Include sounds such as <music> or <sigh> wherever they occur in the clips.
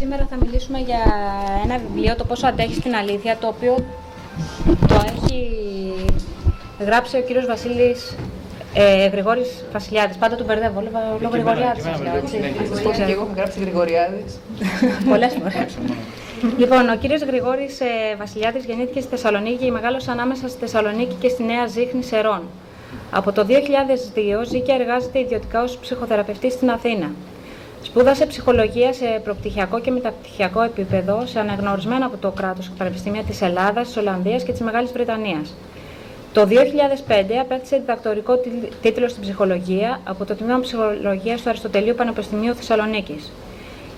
Σήμερα θα μιλήσουμε για ένα βιβλίο, το πόσο αντέχεις στην αλήθεια, το οποίο το έχει γράψει ο κύριος Βασίλης ε, Γρηγόρης Βασιλιάδης. Πάντα τον μπερδεύω, λέω Γρηγοριάδης. Και εγώ έχω γράψει Γρηγοριάδης. Πολλές φορές. Λοιπόν, ο κύριος Γρηγόρης ε, Βασιλιάδης γεννήθηκε στη Θεσσαλονίκη και μεγάλωσε ανάμεσα στη Θεσσαλονίκη και στη Νέα Ζήχνη Σερών. Από το 2002 ζει και εργάζεται ιδιωτικά ως ψυχοθεραπευτής στην Αθήνα. Σπούδασε ψυχολογία σε προπτυχιακό και μεταπτυχιακό επίπεδο σε αναγνωρισμένα από το κράτος πανεπιστήμια της Ελλάδας, της Ολλανδίας και της Μεγάλης Βρετανίας. Το 2005 απέκτησε διδακτορικό τίτλο στην ψυχολογία από το Τμήμα Ψυχολογίας του Αριστοτελείου Πανεπιστημίου Θεσσαλονίκης.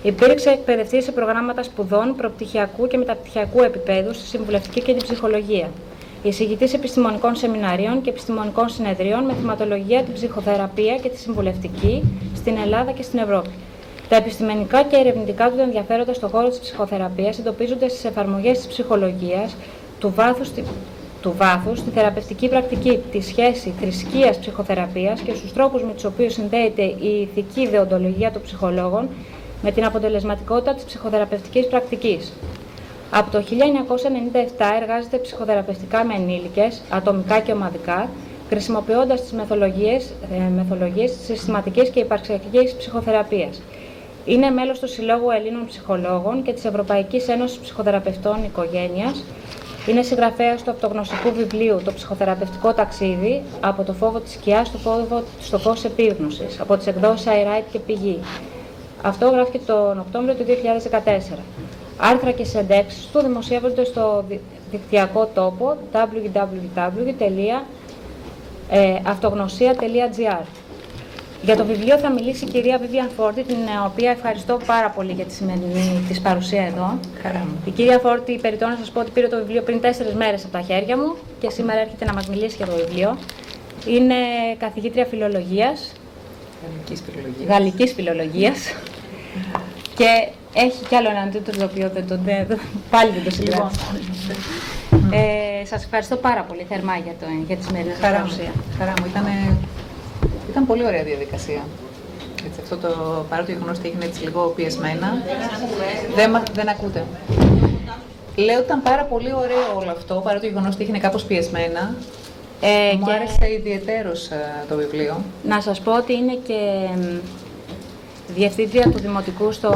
Υπήρξε εκπαιδευτής σε προγράμματα σπουδών προπτυχιακού και μεταπτυχιακού επίπεδου στη συμβουλευτική και την ψυχολογία. Εισηγητής επιστημονικών σεμιναρίων και επιστημονικών συνεδρίων με θεματολογία την ψυχοθεραπεία και τη συμβουλευτική στην Ελλάδα και στην Ευρώπη. Τα επιστημονικά και ερευνητικά του ενδιαφέροντα στον χώρο της ψυχοθεραπείας εντοπίζονται στις εφαρμογές της ψυχολογίας, του βάθους, του βάθους, στη θεραπευτική πρακτική, τη σχέση θρησκείας ψυχοθεραπείας και στους τρόπους με τους οποίους συνδέεται η ηθική δεοντολογία των ψυχολόγων με την αποτελεσματικότητα της ψυχοθεραπευτικής πρακτικής. Από το 1997 εργάζεται ψυχοθεραπευτικά με ενήλικες, ατομικά και ομαδικά, χρησιμοποιώντας τις μεθολογίες, ε, μεθολογίες της συστηματικής και υπαρξιακής ψυχοθεραπείας. Είναι μέλος του Συλλόγου Ελλήνων Ψυχολόγων και της Ευρωπαϊκής Ένωσης Ψυχοθεραπευτών Οικογένειας. Είναι συγγραφέας του αυτογνωστικού βιβλίου Το Ψυχοθεραπευτικό Ταξίδι από το φόβο της σκιάς στο φόβο στο φως επίγνωσης από τις εκδόσεις iWrite και Πηγή. Αυτό γράφηκε τον Οκτώβριο του 2014. Άρθρα και συνεντεύξεις του δημοσιεύονται στο δικτυακό τόπο www.αυτογνωσία.gr. Για το βιβλίο θα μιλήσει η κυρία Vivian Φόρτη, την οποία ευχαριστώ πάρα πολύ για τη σημερινή της παρουσία εδώ. Χαρά μου. Η κυρία Φόρτη, περιττώ να σας πω ότι πήρε το βιβλίο πριν τέσσερις μέρες από τα χέρια μου και σήμερα έρχεται να μας μιλήσει για το βιβλίο. Είναι καθηγήτρια φιλολογίας. Γαλλικής φιλολογίας. Γαλλικής φιλολογίας. και έχει κι άλλο έναν τίτλο το οποίο δεν τον, πάλι δεν το συλλάβω. ε, σας ευχαριστώ πάρα πολύ θερμά για, το, για τη σημερινή Χαρά μου. παρουσία. Χαρά μου. Ήταν, ήταν πολύ ωραία διαδικασία. Έτσι, αυτό το, παρά το γεγονός ότι έγινε έτσι λίγο πιεσμένα, δεν, μα- δεν ακούτε. Λέω ότι ήταν πάρα πολύ ωραίο όλο αυτό, παρά το γεγονός ότι έγινε κάπως πιεσμένα. Ε, Μου και άρεσε ιδιαίτερω το βιβλίο. να σας πω ότι είναι και μ, διευθύντρια του Δημοτικού στο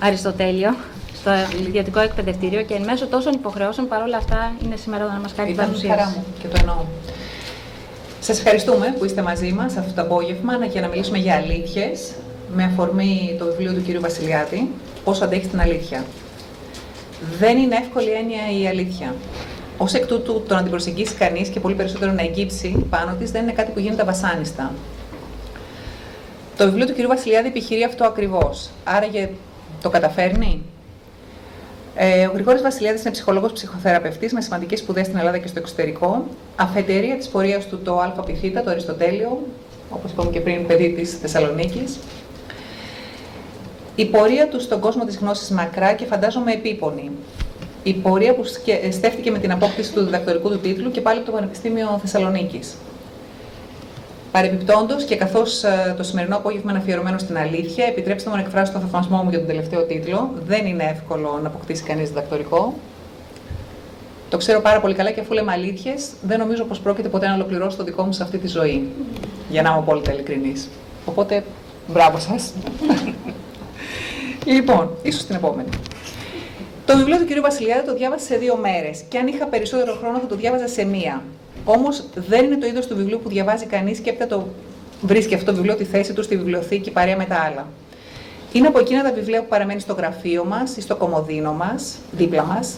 Αριστοτέλειο, στο ιδιωτικό εκπαιδευτήριο και εν μέσω τόσων υποχρεώσεων παρόλα αυτά είναι σήμερα εδώ να μας κάνει την Ήταν παρουσίαση. χαρά μου και το εννοώ. Σας ευχαριστούμε που είστε μαζί μας αυτό το απόγευμα να- για να μιλήσουμε για αλήθειες με αφορμή το βιβλίο του κύριου Βασιλιάδη, «Πόσο αντέχει την αλήθεια». Δεν είναι εύκολη έννοια η αλήθεια. Ω εκ τούτου, το να την προσεγγίσει κανείς και πολύ περισσότερο να εγκύψει πάνω της δεν είναι κάτι που γίνεται αβασάνιστα. Το βιβλίο του κ. Βασιλιάδη επιχειρεί αυτό ακριβώς. Άραγε το καταφέρνει; Ε, ο Γρηγόρης Βασιλιάδης είναι ψυχολόγος ψυχοθεραπευτής με σημαντικές σπουδές στην Ελλάδα και στο εξωτερικό. Αφετηρία της πορείας του το ΑΠ, το Αριστοτέλειο, όπως είπαμε και πριν, παιδί της Θεσσαλονίκης. Η πορεία του στον κόσμο της γνώσης μακρά και φαντάζομαι επίπονη. Η πορεία που σκε- στέφτηκε με την απόκτηση του διδακτορικού του τίτλου και πάλι από το Πανεπιστήμιο Θεσσαλονίκης. Παρεμπιπτόντως και καθώς το σημερινό απόγευμα είναι αφιερωμένο στην αλήθεια, επιτρέψτε μου να εκφράσω τον θαυμασμό μου για τον τελευταίο τίτλο. Δεν είναι εύκολο να αποκτήσει κανείς διδακτορικό. Το ξέρω πάρα πολύ καλά και αφού λέμε αλήθειες, δεν νομίζω πως πρόκειται ποτέ να ολοκληρώσω το δικό μου σε αυτή τη ζωή. Για να είμαι απόλυτα ειλικρινής. Οπότε, μπράβο σας. <laughs> λοιπόν, ίσως την επόμενη. Το βιβλίο του κ. Βασιλιάδη το διάβασα σε δύο μέρες και αν είχα περισσότερο χρόνο θα το διάβαζα σε μία. Όμως δεν είναι το είδος του βιβλίου που διαβάζει κανείς και έπειτα το βρίσκει αυτό το βιβλίο τη θέση του στη βιβλιοθήκη παρέα με τα άλλα. Είναι από εκείνα τα βιβλία που παραμένει στο γραφείο μας ή στο κομμωδίνο μας, δίπλα μας.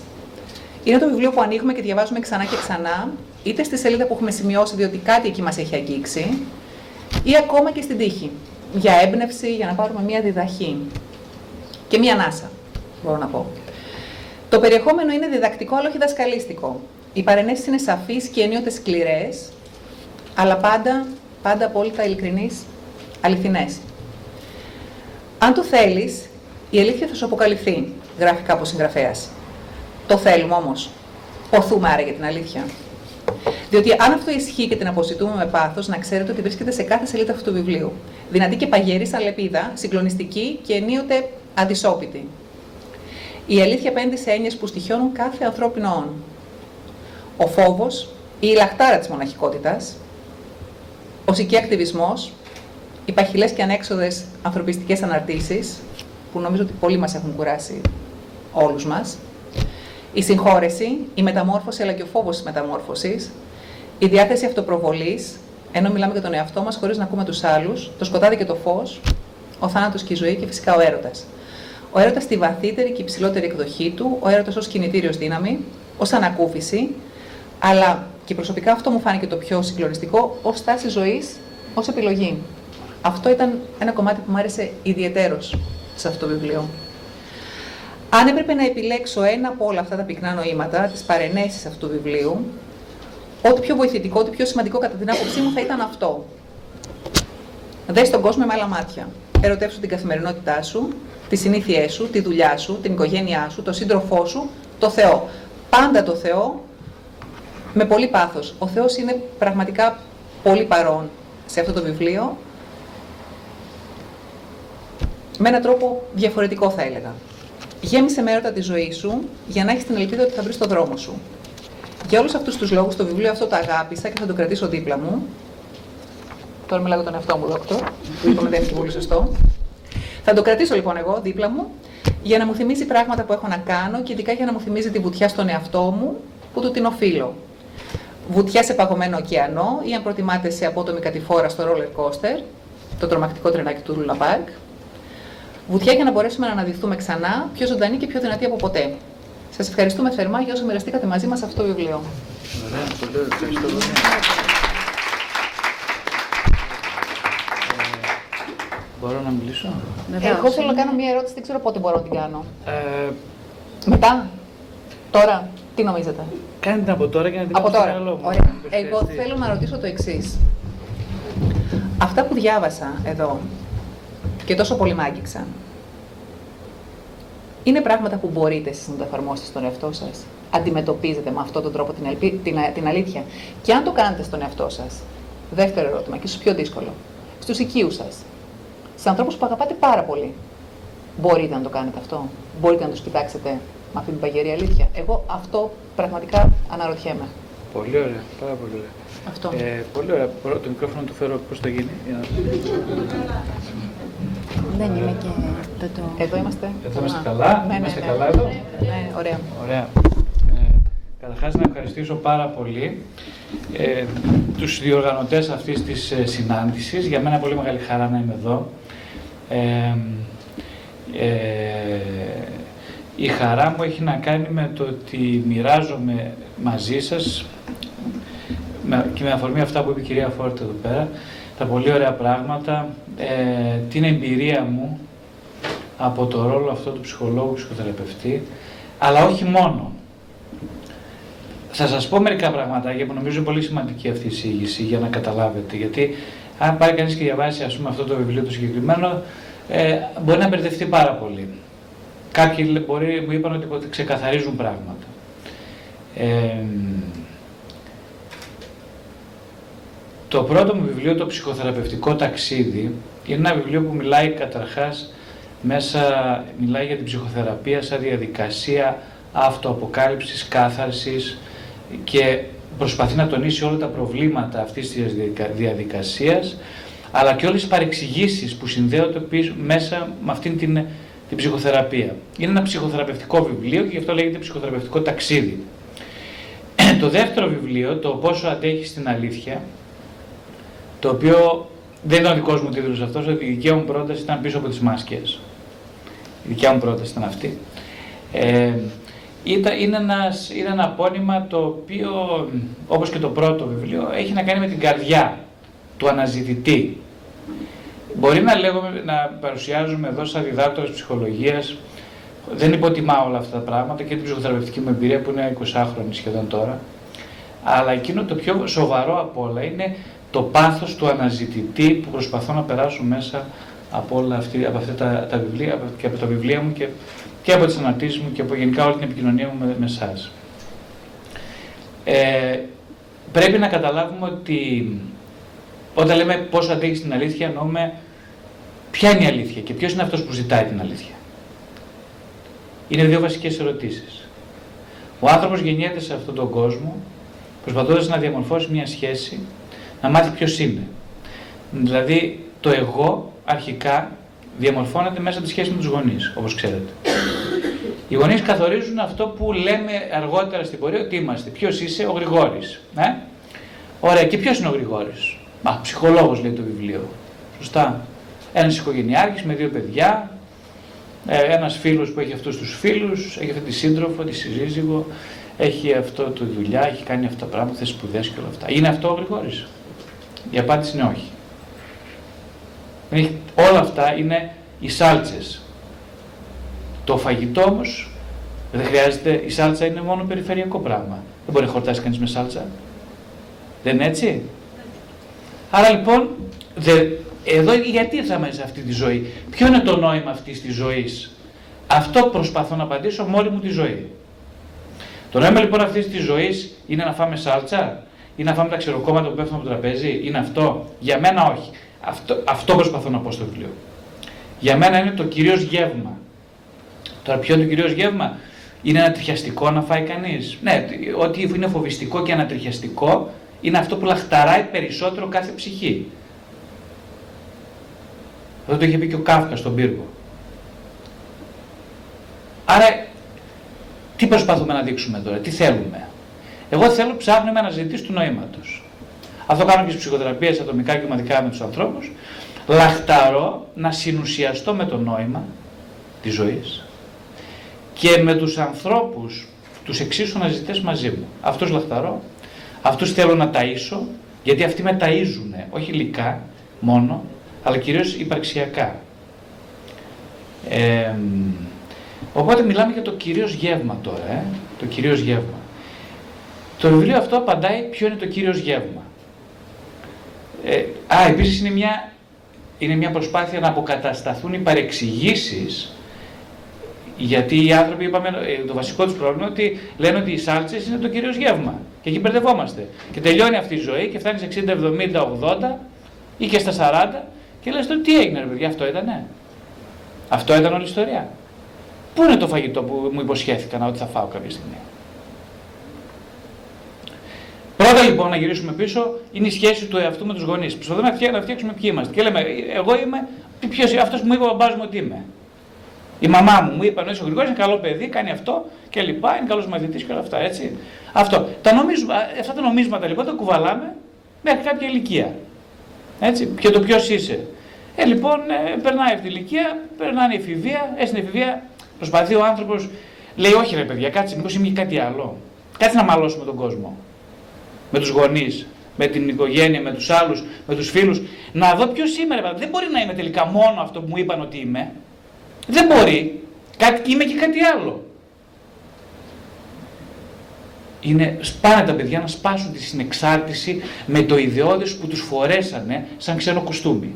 Είναι το βιβλίο που ανοίγουμε και διαβάζουμε ξανά και ξανά, είτε στη σελίδα που έχουμε σημειώσει διότι κάτι εκεί μας έχει αγγίξει, ή ακόμα και στην τύχη. Για έμπνευση, για να πάρουμε μία διδαχή. Και μία ανάσα, μπορώ να πω. Το περιεχόμενο είναι διδακτικό, αλλά όχι δασκαλίστικο. Οι παρενέσει είναι σαφεί και ενίοτε σκληρές, αλλά πάντα, πάντα απόλυτα ειλικρινεί, αληθινές. Αν το θέλεις, η αλήθεια θα σου αποκαλυφθεί, γράφει κάπου συγγραφέας. Το θέλουμε όμως. Ποθούμε άρα για την αλήθεια. Διότι αν αυτό ισχύει και την αποζητούμε με πάθος, να ξέρετε ότι βρίσκεται σε κάθε σελίδα αυτού του βιβλίου. Δυνατή και παγερή σαν λεπίδα, συγκλονιστική και ενίοτε αδυσόπιτη. Η αλήθεια απέναντι σε έννοιες που στοιχιώνουν κάθε ανθρώπινο όν. Ο φόβος, η λαχτάρα της μοναχικότητας, ο ακτιβισμός, οι παχυλές και ανέξοδες ανθρωπιστικές αναρτήσεις, που νομίζω ότι πολλοί μας έχουν κουράσει όλους μας, η συγχώρεση, η μεταμόρφωση αλλά και ο φόβος της μεταμόρφωσης, η διάθεση αυτοπροβολής, ενώ μιλάμε για τον εαυτό μας χωρίς να ακούμε τους άλλους, το σκοτάδι και το φως, ο θάνατος και η ζωή και φυσικά ο έρωτας. Ο έρωτας στη βαθύτερη και υψηλότερη εκδοχή του, ο έρωτας ως κινητήριος δύναμη, ως ανακούφιση, αλλά και προσωπικά αυτό μου φάνηκε το πιο συγκλονιστικό, ως στάση ζωής, ως επιλογή. Αυτό ήταν ένα κομμάτι που μου άρεσε ιδιαιτέρως σε αυτό το βιβλίο. Αν έπρεπε να επιλέξω ένα από όλα αυτά τα πυκνά νοήματα, τις παρενέσεις αυτού του βιβλίου, ό,τι πιο βοηθητικό, ό,τι πιο σημαντικό κατά την άποψή μου θα ήταν αυτό. Δες τον κόσμο με άλλα μάτια. Ερωτεύσου την καθημερινότητά σου, τις συνήθειές σου, τη δουλειά σου, την οικογένειά σου, τον σύντροφό σου, το Θεό. Πάντα το Θεό με πολύ πάθος. Ο Θεός είναι πραγματικά πολύ παρόν σε αυτό το βιβλίο, με έναν τρόπο διαφορετικό θα έλεγα. Γέμισε με έρωτα τη ζωή σου για να έχεις την ελπίδα ότι θα βρεις το δρόμο σου. Για όλους αυτούς τους λόγους, το βιβλίο αυτό το αγάπησα και θα το κρατήσω δίπλα μου. Τώρα μιλάω τον εαυτό μου, δόκτωρ, που είπαμε δεν είναι πολύ σωστό. Θα το κρατήσω λοιπόν εγώ δίπλα μου για να μου θυμίζει πράγματα που έχω να κάνω και ειδικά για να μου θυμίζει τη βουτιά στον εαυτό μου που του την οφείλω. Βουτιά σε παγωμένο ωκεανό ή αν προτιμάτε σε απότομη κατηφόρα στο roller coaster, το τρομακτικό τρενάκι του Luna Park. Βουτιά για να μπορέσουμε να αναδειχθούμε ξανά πιο ζωντανή και πιο δυνατή από ποτέ. Σας ευχαριστούμε θερμά για όσο μοιραστήκατε μαζί μας αυτό το βιβλίο. Ωραία, πολύ ευχαριστώ. Μπορώ να μιλήσω; Εγώ θέλω να κάνω μία ερώτηση, δεν ξέρω πότε μπορώ να την κάνω. Ε, Μετά, τώρα, τι νομίζετε; Κάντε την από τώρα και να την Από κάνω στο τώρα. μυαλό μου. Ωραία. Μήπως Εγώ χρειαστεί. θέλω να ρωτήσω το εξής. Αυτά που διάβασα εδώ και τόσο πολύ μ' άγγιξαν, είναι πράγματα που μπορείτε εσείς να τα εφαρμόσετε στον εαυτό σας; Αντιμετωπίζετε με αυτόν τον τρόπο την, ελπί... την, α- την αλήθεια; Και αν το κάνετε στον εαυτό σας, δεύτερο ερώτημα και ίσως πιο δύσκολο, στους οικείους σας, σε ανθρώπους που αγαπάτε πάρα πολύ, μπορείτε να το κάνετε αυτό; Μπορείτε να τους κοιτάξετε με αυτή την παγερή αλήθεια. Εγώ αυτό πραγματικά αναρωτιέμαι. Πολύ ωραία, πάρα πολύ ωραία. Αυτό. Ε, πολύ ωραία. Μπορώ το μικρόφωνο να το φέρω πώς το γίνει. Για να... Δεν είμαι και δεν το... Εδώ είμαστε. Εδώ είμαστε Α, καλά. Ναι, ναι, Είμαστε ναι. καλά εδώ. Ναι, ωραία. Ωραία. Ε, καταρχάς να ευχαριστήσω πάρα πολύ ε, τους διοργανωτές αυτής της ε, συνάντησης. Για μένα πολύ μεγάλη χαρά να είμαι εδώ. Ε, ε, η χαρά μου έχει να κάνει με το ότι μοιράζομαι μαζί σας με- και με αφορμή αυτά που είπε η κυρία Φόρτε εδώ πέρα, τα πολύ ωραία πράγματα, ε, την εμπειρία μου από το ρόλο αυτό του ψυχολόγου, ψυχοθεραπευτή, αλλά όχι μόνο. Θα σας πω μερικά πραγματάκια που νομίζω είναι πολύ σημαντική αυτή η εισήγηση για να καταλάβετε. Γιατί αν πάει κανείς και διαβάσει ας πούμε, αυτό το βιβλίο το συγκεκριμένο, ε, μπορεί να μπερδευτεί πάρα πολύ. Κάποιοι λέ- μπορεί, μου είπαν ότι ότι ξεκαθαρίζουν πράγματα. Ε, το πρώτο μου βιβλίο, το ψυχοθεραπευτικό ταξίδι, είναι ένα βιβλίο που μιλάει καταρχάς μέσα, μιλάει για την ψυχοθεραπεία σαν διαδικασία αυτοαποκάλυψης, κάθαρσης και προσπαθεί να τονίσει όλα τα προβλήματα αυτής της διαδικα- διαδικασίας αλλά και όλες τις παρεξηγήσεις που συνδέονται πίσω, μέσα με αυτήν την, την ψυχοθεραπεία. Είναι ένα ψυχοθεραπευτικό βιβλίο και γι' αυτό λέγεται ψυχοθεραπευτικό ταξίδι. <clears throat> Το δεύτερο βιβλίο, το πόσο αντέχεις στην αλήθεια, το οποίο δεν ήταν ο δικός μου τίτλος αυτός, ότι η δικιά μου πρόταση ήταν πίσω από τις μάσκες. Η δικιά μου πρόταση ήταν αυτή. Ε, ήταν, είναι, ένας, είναι ένα απόνημα το οποίο, όπως και το πρώτο βιβλίο, έχει να κάνει με την καρδιά του αναζητητή. Μπορεί να, λέγομαι, να παρουσιάζουμε εδώ σαν διδάκτορας ψυχολογίας, δεν υποτιμάω όλα αυτά τα πράγματα και την ψυχοθεραπευτική μου εμπειρία που είναι 20χρονη σχεδόν τώρα, αλλά εκείνο το πιο σοβαρό από όλα είναι το πάθος του αναζητητή που προσπαθώ να περάσω μέσα από όλα αυτή, από αυτά τα, τα βιβλία από- και από τα βιβλία μου και, και από τις αναρτήσεις μου και από γενικά όλη την επικοινωνία μου με, με εσάς. Ε, πρέπει να καταλάβουμε ότι όταν λέμε πόσο αντέχεις την αλήθεια εννοούμε ποια είναι η αλήθεια και ποιος είναι αυτός που ζητάει την αλήθεια. είναι δύο βασικές ερωτήσεις. Ο άνθρωπος γεννιέται σε αυτόν τον κόσμο προσπαθώντας να διαμορφώσει μια σχέση, να μάθει ποιος είναι. Δηλαδή το εγώ αρχικά διαμορφώνεται μέσα από τη σχέση με τους γονείς, όπως ξέρετε. Οι γονείς καθορίζουν αυτό που λέμε αργότερα στην πορεία ότι είμαστε. Ποιος είσαι, ο Γρηγόρης. Ε; Ωραία, και ποιος είναι ο Γρηγόρης; Μα, ψυχολόγος λέει το βιβλίο. Σωστά. Ένας οικογενειάρχης με δύο παιδιά, ε, ένας φίλος που έχει αυτούς τους φίλους, έχει αυτή τη σύντροφο, τη συζύγω, έχει αυτό το δουλειά, έχει κάνει αυτά τα πράγματα, θες σπουδές και όλα αυτά. Είναι αυτό ο Γρηγόρης; Η απάντηση είναι όχι. Όλα αυτά είναι οι σάλτσες. Το φαγητό όμως δεν χρειάζεται, η σάλτσα είναι μόνο περιφερειακό πράγμα. Δεν μπορεί να χορτάσει κανείς με σάλτσα. Δεν είναι έτσι; Άρα λοιπόν, δε, εδώ γιατί ήρθαμε σε αυτή τη ζωή. Ποιο είναι το νόημα αυτής της ζωής; Αυτό προσπαθώ να απαντήσω με όλη μου τη ζωή. Το νόημα λοιπόν αυτής της ζωής είναι να φάμε σάλτσα, ή να φάμε τα ξεροκόμματα που πέφτουν από το τραπέζι, είναι αυτό; Για μένα όχι. Αυτό, αυτό προσπαθώ να πω στο βιβλίο. Για μένα είναι το κυρίως γεύμα. Τώρα, ποιο είναι το κυρίως γεύμα, είναι ανατριχιαστικό να φάει κανείς; Ναι, ό,τι είναι φοβιστικό και ανατριχιαστικό είναι αυτό που λαχταράει περισσότερο κάθε ψυχή. Αυτό το είχε πει και ο Κάφκας στον πύργο. Άρα, τι προσπαθούμε να δείξουμε τώρα, τι θέλουμε. Εγώ θέλω, ψάχνουμε αναζητήσεις του νοήματος. Αυτό κάνω και στις ψυχοθεραπείες ατομικά και ομαδικά με τους ανθρώπους. Λαχταρώ να συνουσιαστώ με το νόημα της ζωής και με τους ανθρώπους, τους εξίσου αναζητές μαζί μου. Αυτούς λαχταρώ, αυτούς θέλω να ταΐσω, γιατί αυτοί με ταΐζουν, όχι υλικά μόνο, αλλά κυρίως υπαρξιακά. Ε, οπότε μιλάμε για το κυρίως γεύμα τώρα, ε, το κυρίως γεύμα. Το βιβλίο αυτό απαντάει ποιο είναι το κυρίως γεύμα. Ε, α, επίσης είναι μια, είναι μια προσπάθεια να αποκατασταθούν οι παρεξηγήσεις γιατί οι άνθρωποι, είπαμε, ε, το βασικό τους πρόβλημα είναι ότι λένε ότι οι σάλτσες είναι το κυρίως γεύμα. Και εκεί μπερδευόμαστε. Και τελειώνει αυτή η ζωή και φτάνει 60, 70, 80 ή και στα 40 και λες τώρα τι έγινε, ρε παιδιά, αυτό ήτανε; Αυτό ήταν όλη η ιστορία. Πού είναι το φαγητό που μου υποσχέθηκαν ότι θα φάω κάποια στιγμή; Πρώτα λοιπόν να γυρίσουμε πίσω είναι η σχέση του εαυτού με τους γονείς. Προσπαθούμε να φτιάξουμε ποιοι είμαστε. Και λέμε, εγώ είμαι αυτός που μου είπε ο μπαμπάς μου ότι είμαι. Η μαμά μου μου είπε ότι ο Γρηγόρης είναι καλό παιδί, κάνει αυτό και λοιπά, είναι καλός μαθητής και όλα αυτά. Έτσι. Αυτό. Τα νομίζουμε, αυτά τα νομίσματα λοιπόν τα κουβαλάμε μέχρι κάποια ηλικία. Έτσι. Και το ποιος είσαι. Ε, λοιπόν, ε, περνάει αυτή η ηλικία, περνάει η εφηβεία, ε, στην εφηβεία προσπαθεί ο άνθρωπος, λέει: Όχι, ρε παιδιά, κάτσε, μήπως είμαι κάτι άλλο. Κάτσε να μαλώσουμε τον κόσμο. Με τους γονείς, με την οικογένεια, με τους άλλους, με τους φίλους. Να δω ποιος είμαι, ρε παιδιά. Δεν μπορεί να είμαι τελικά μόνο αυτό που μου είπαν ότι είμαι. Δεν μπορεί. Κάτι, είμαι και κάτι άλλο. Είναι, σπάνε τα παιδιά να σπάσουν τη συνεξάρτηση με το ιδεώδες που τους φορέσανε σαν ξένο κουστούμι.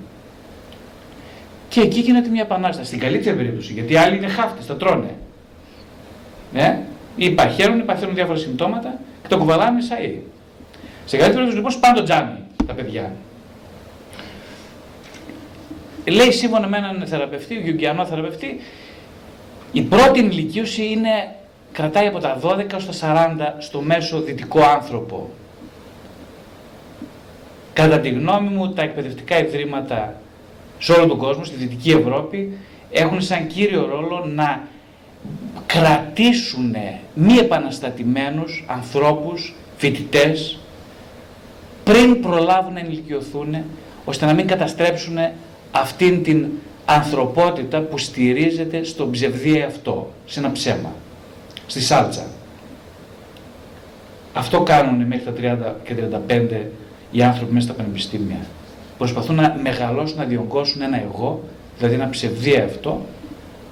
Και εκεί γίνεται μια επανάσταση. Στην καλύτερη περίπτωση, γιατί άλλοι είναι χάφτες, τα τρώνε. Ναι, ή παχαίνουν, ή παθαίνουν διάφορα συμπτώματα και το κουβαλάνε σαΐ. Σε καλύτερη περίπτωση λοιπόν σπάνε το τζάμι τα παιδιά. Λέει σύμφωνα με έναν θεραπευτή, Γιουγκιανό θεραπευτή, η πρώτη ηλικίωση είναι, κρατάει από τα 12 έως τα 40 στο μέσο δυτικό άνθρωπο. Κατά τη γνώμη μου, τα εκπαιδευτικά ιδρύματα σε όλο τον κόσμο, στη Δυτική Ευρώπη, έχουν σαν κύριο ρόλο να κρατήσουν μη επαναστατημένους ανθρώπους, φοιτητές, πριν προλάβουν να ενηλικιωθούν, ώστε να μην καταστρέψουν αυτήν την ανθρωπότητα που στηρίζεται στον ψευδή αυτό, σε ένα ψέμα, στη σάλτσα. Αυτό κάνουν μέχρι τα 30 και 35 οι άνθρωποι μέσα στα πανεπιστήμια. Προσπαθούν να μεγαλώσουν, να διωγγώσουν ένα εγώ, δηλαδή ένα ψευδή αυτό,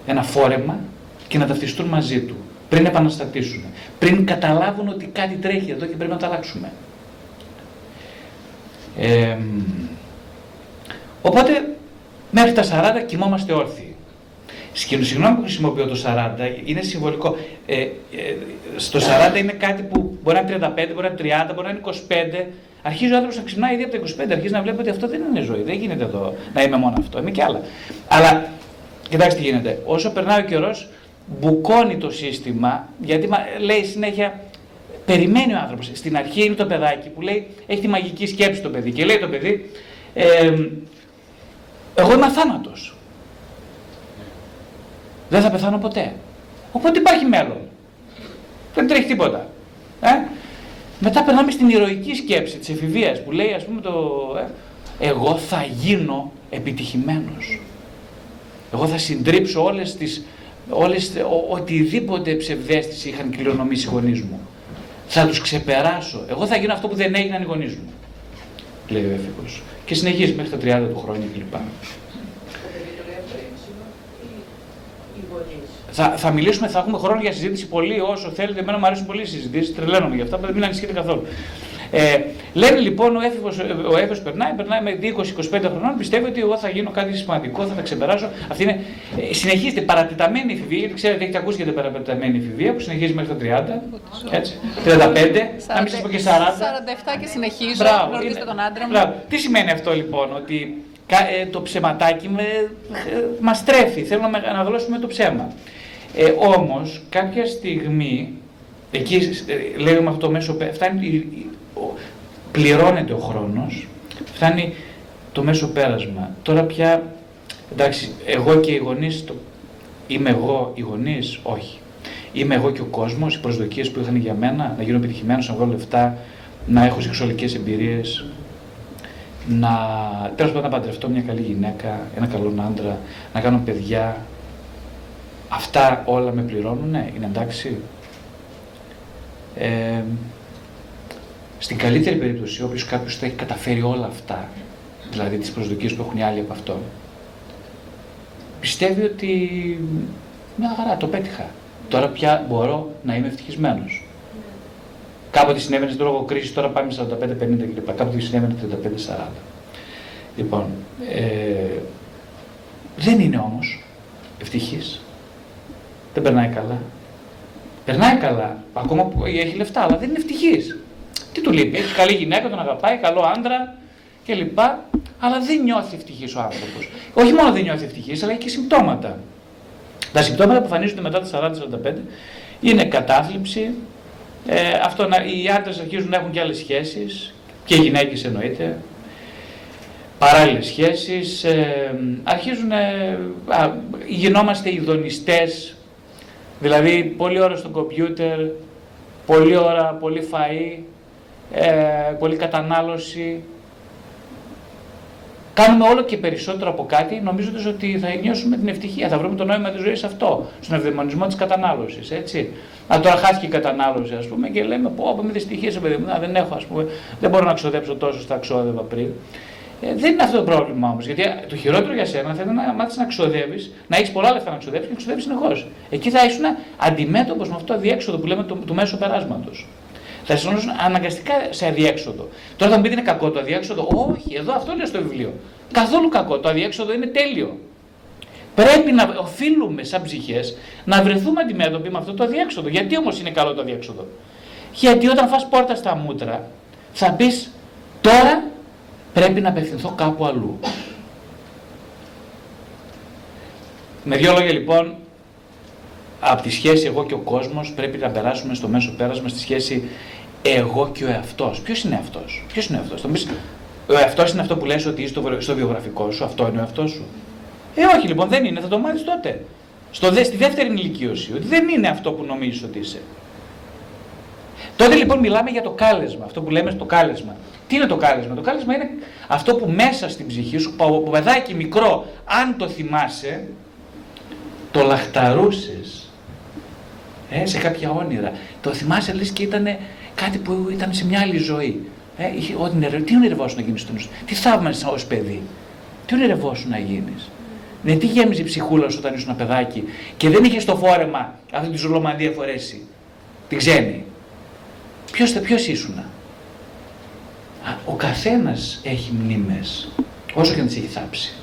ένα φόρεμα και να ταυτιστούν μαζί του. Πριν επαναστατήσουν. Πριν καταλάβουν ότι κάτι τρέχει εδώ και πρέπει να το αλλάξουμε. Ε, οπότε Μέχρι τα 40 κοιμόμαστε όρθιοι. Συγγνώμη που χρησιμοποιώ το 40, είναι συμβολικό. Ε, ε, στο 40 είναι κάτι που μπορεί να είναι 35, μπορεί να είναι 30, μπορεί να είναι 25. Αρχίζει ο άνθρωπος να ξυπνάει ήδη από τα 25, αρχίζει να βλέπει ότι αυτό δεν είναι ζωή. Δεν γίνεται εδώ να είμαι μόνο αυτό, είμαι και άλλα. Αλλά κοιτάξτε τι γίνεται. Όσο περνάει ο καιρός, μπουκώνει το σύστημα, γιατί λέει συνέχεια, περιμένει ο άνθρωπος. Στην αρχή είναι το παιδάκι που λέει, έχει τη μαγική σκέψη το παιδί και λέει το παιδί, ε, εγώ είμαι αθάνατος. Δεν θα πεθάνω ποτέ. Οπότε υπάρχει μέλλον. Δεν τρέχει τίποτα. Ε; Μετά περνάμε στην ηρωική σκέψη της εφηβείας που λέει ας πούμε το ε, εγώ θα γίνω επιτυχημένος. Εγώ θα συντρίψω όλες τις, όλες, ο, οτιδήποτε ψευδέστηση είχαν κληρονομήσει οι γονείς μου. Θα τους ξεπεράσω. Εγώ θα γίνω αυτό που δεν έγιναν οι γονείς μου. Λέει ο έφηβος. Και συνεχίζει μέχρι τα 30 του χρόνια κλπ. Θα, θα μιλήσουμε, θα έχουμε χρόνο για συζήτηση πολύ όσο θέλετε. Εμένα μου αρέσουν πολύ οι συζητήσεις, τρελαίνομαι γι' αυτά, μην ανησυχείτε καθόλου. Ε, λένε λοιπόν ο έφηβος ο έφηβος περνάει, περνάει με 20-25 χρονών, πιστεύει ότι εγώ θα γίνω κάτι σημαντικό, θα τα ξεπεράσω. Αυτή είναι, ε, συνεχίζεται παρατηταμένη εφηβεία, γιατί ξέρετε, έχετε ακούσει για την παρατηταμένη εφηβεία που συνεχίζει μέχρι τα 30, έτσι, 35, να μην σας πω και 40. 47 και συνεχίζω, Μπράβο, τον άντρα μου. Μπράβο. Τι σημαίνει αυτό λοιπόν, ότι ε, το ψεματάκι με, ε, μας τρέφει, θέλουμε να αναγλώσουμε το ψέμα. Ε, όμως κάποια στιγμή, εκεί ε, λέγαμε αυτό το μέσο, φτάνει, πληρώνεται ο χρόνος, φτάνει το μέσο πέρασμα. Τώρα πια, εντάξει, εγώ και οι γονείς, το, είμαι εγώ οι γονείς, όχι. Είμαι εγώ και ο κόσμος, οι προσδοκίες που είχαν για μένα, να γίνω επιτυχημένος, να βγάλω λεφτά, να έχω σεξουαλικές εμπειρίες, να τέλος πάντων να παντρευτώ μια καλή γυναίκα, ένα καλό άντρα, να κάνω παιδιά, Αυτά όλα με πληρώνουνε, είναι εντάξει. Ε, στην καλύτερη περίπτωση, όποιο κάποιος θα έχει καταφέρει όλα αυτά, δηλαδή τις προσδοκίες που έχουν οι άλλοι από αυτό, πιστεύει ότι μια χαρά το πέτυχα. Τώρα πια μπορώ να είμαι ευτυχισμένος. Κάποτε συνέβαινε στην λόγο κρίση, τώρα πάμε 45-50 κλπ. Κάποτε συνέβαινε 35-40. Λοιπόν, ε, δεν είναι όμως ευτυχής δεν περνάει καλά. Περνάει καλά, ακόμα που έχει λεφτά, αλλά δεν είναι ευτυχής. Τι του λείπει, έχει καλή γυναίκα, τον αγαπάει, καλό άντρα κλπ. Αλλά δεν νιώθει ευτυχής ο άνθρωπος. Όχι μόνο δεν νιώθει ευτυχής, αλλά έχει και συμπτώματα. Τα συμπτώματα που εμφανίζονται μετά τα 40-45 είναι κατάθλιψη, ε, αυτό να, οι άντρες αρχίζουν να έχουν και άλλες σχέσεις, και οι γυναίκες εννοείται, παράλληλες σχέσεις, ε, αρχίζουν, ε, γινόμαστε ειδονιστές Δηλαδή, πολλή ώρα στο κομπιούτερ, πολλή ώρα, πολύ φαΐ, ε, πολλή κατανάλωση. Κάνουμε όλο και περισσότερο από κάτι, νομίζοντας ότι θα νιώσουμε την ευτυχία, θα βρούμε το νόημα της ζωής αυτό, στον ευδαιμονισμό της κατανάλωσης. Έτσι. Αν τώρα χάθηκε η κατανάλωση, ας πούμε, και λέμε: Πω, είμαι δυστυχία, παιδί μου, δεν έχω, ας πούμε, δεν μπορώ να ξοδέψω τόσο στα ξόδευα πριν. Ε, δεν είναι αυτό το πρόβλημα όμως. Γιατί το χειρότερο για σένα θα είναι να μάθεις να ξοδεύεις, να έχεις πολλά λεφτά να ξοδεύει και να ξοδεύει συνεχώς. Εκεί θα ήσουν αντιμέτωπος με αυτό το αδιέξοδο που λέμε του, του μέσου περάσματος. Θα ήσουν αναγκαστικά σε αδιέξοδο. Τώρα θα μου πείτε είναι κακό το αδιέξοδο; Όχι, εδώ αυτό λέει στο βιβλίο. Καθόλου κακό. Το αδιέξοδο είναι τέλειο. Πρέπει να οφείλουμε σαν ψυχές να βρεθούμε αντιμέτωποι με αυτό το αδιέξοδο. Γιατί όμως είναι καλό το αδιέξοδο; Γιατί όταν φας πόρτα στα μούτρα θα πεις τώρα πρέπει να απευθυνθώ κάπου αλλού. Με δύο λόγια λοιπόν, από τη σχέση εγώ και ο κόσμος πρέπει να περάσουμε στο μέσο πέρασμα στη σχέση εγώ και ο εαυτός. Ποιος είναι αυτός, ποιος είναι αυτός. Ο εαυτός είναι αυτό που λες ότι είσαι στο βιογραφικό σου, αυτό είναι ο εαυτός σου; Ε όχι λοιπόν δεν είναι, θα το μάθεις τότε. Στο, στη δεύτερη ηλικίωση, ότι δεν είναι αυτό που νομίζεις ότι είσαι. Τότε λοιπόν μιλάμε για το κάλεσμα, αυτό που λέμε στο κάλεσμα. Τι είναι το κάλεσμα, το κάλεσμα είναι αυτό που μέσα στην ψυχή σου, που παιδάκι μικρό, αν το θυμάσαι, το λαχταρούσες ε, σε κάποια όνειρα. Το θυμάσαι λες και ήταν κάτι που ήταν σε μια άλλη ζωή. Ε, είχε, τι ονειρευόσου να γίνεις στον τι θαύμασες ως παιδί, τι ονειρευόσου να γίνεις; Ναι, τι γέμιζε η ψυχούλα σου όταν ήσουν ένα παιδάκι και δεν είχε το φόρεμα αυτή τη ζουλομανδία φορέσει, την ξένη. Ποιος, ποιος ήσουνα; Ο καθένας έχει μνήμες, όσο και να τις έχει θάψει.